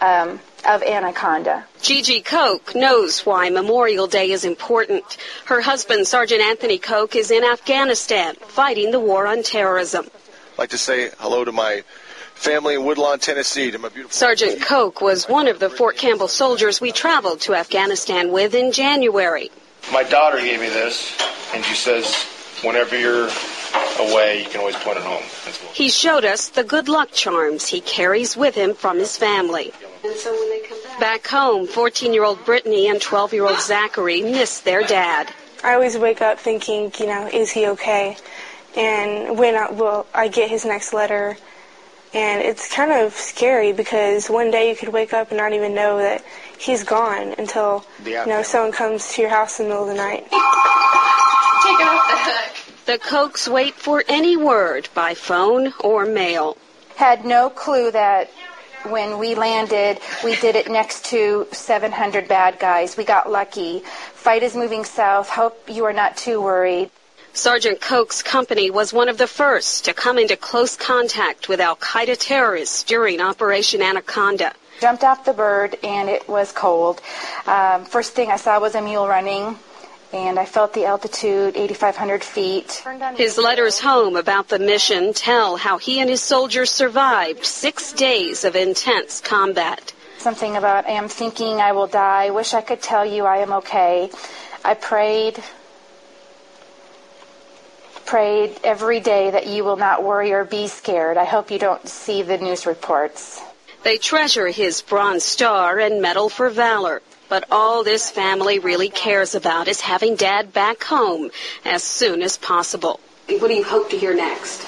um, of Anaconda. Gigi Koch knows why Memorial Day is important. Her husband, Sergeant Anthony Koch, is in Afghanistan fighting the war on terrorism. I'd like to say hello to my family in Woodlawn, Tennessee, to my beautiful. Sergeant Koch was one of the Fort Campbell soldiers we traveled to Afghanistan with in January. My daughter gave me this, and she says, whenever you're away, you can always point it home. He showed us the good luck charms he carries with him from his family. And so when they come back, back home, 14-year-old Brittany and 12-year-old Zachary miss their dad. I always wake up thinking, you know, is he okay? And when I, well, I get his next letter, and it's kind of scary because one day you could wake up and not even know that he's gone until you know someone comes to your house in the middle of the night. Take it off the hook. The Kochs wait for any word by phone or mail. Had no clue that when we landed, we did it next to 700 bad guys. We got lucky. Fight is moving south. Hope you are not too worried. Sergeant Koch's company was one of the first to come into close contact with Al Qaeda terrorists during Operation Anaconda. jumped off the bird and it was cold. Um, first thing I saw was a mule running and I felt the altitude, 8,500 feet. His letters home about the mission tell how he and his soldiers survived six days of intense combat. Something about, I am thinking I will die. Wish I could tell you I am okay. I prayed, prayed every day that you will not worry or be scared. I hope you don't see the news reports. They treasure his Bronze Star and Medal for Valor. But all this family really cares about is having Dad back home as soon as possible. What do you hope to hear next?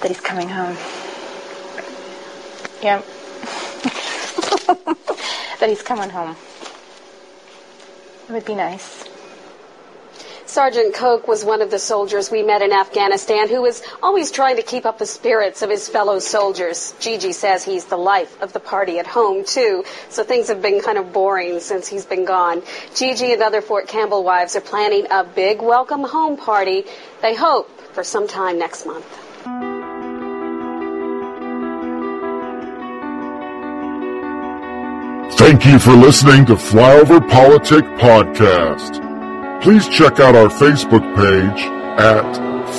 That he's coming home. Yep. that he's coming home. It would be nice. Sergeant Koch was one of the soldiers we met in Afghanistan who was always trying to keep up the spirits of his fellow soldiers. Gigi says he's the life of the party at home, too, so things have been kind of boring since he's been gone. Gigi and other Fort Campbell wives are planning a big welcome home party, they hope, for sometime next month. Thank you for listening to Flyover Politic Podcast. Please check out our Facebook page at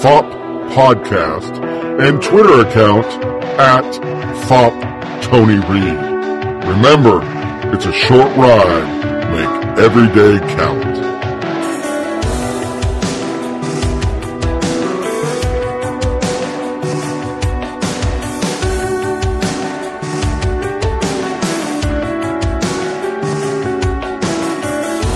FOP Podcast and Twitter account at FOP Tony Reed. Remember, it's a short ride. Make every day count.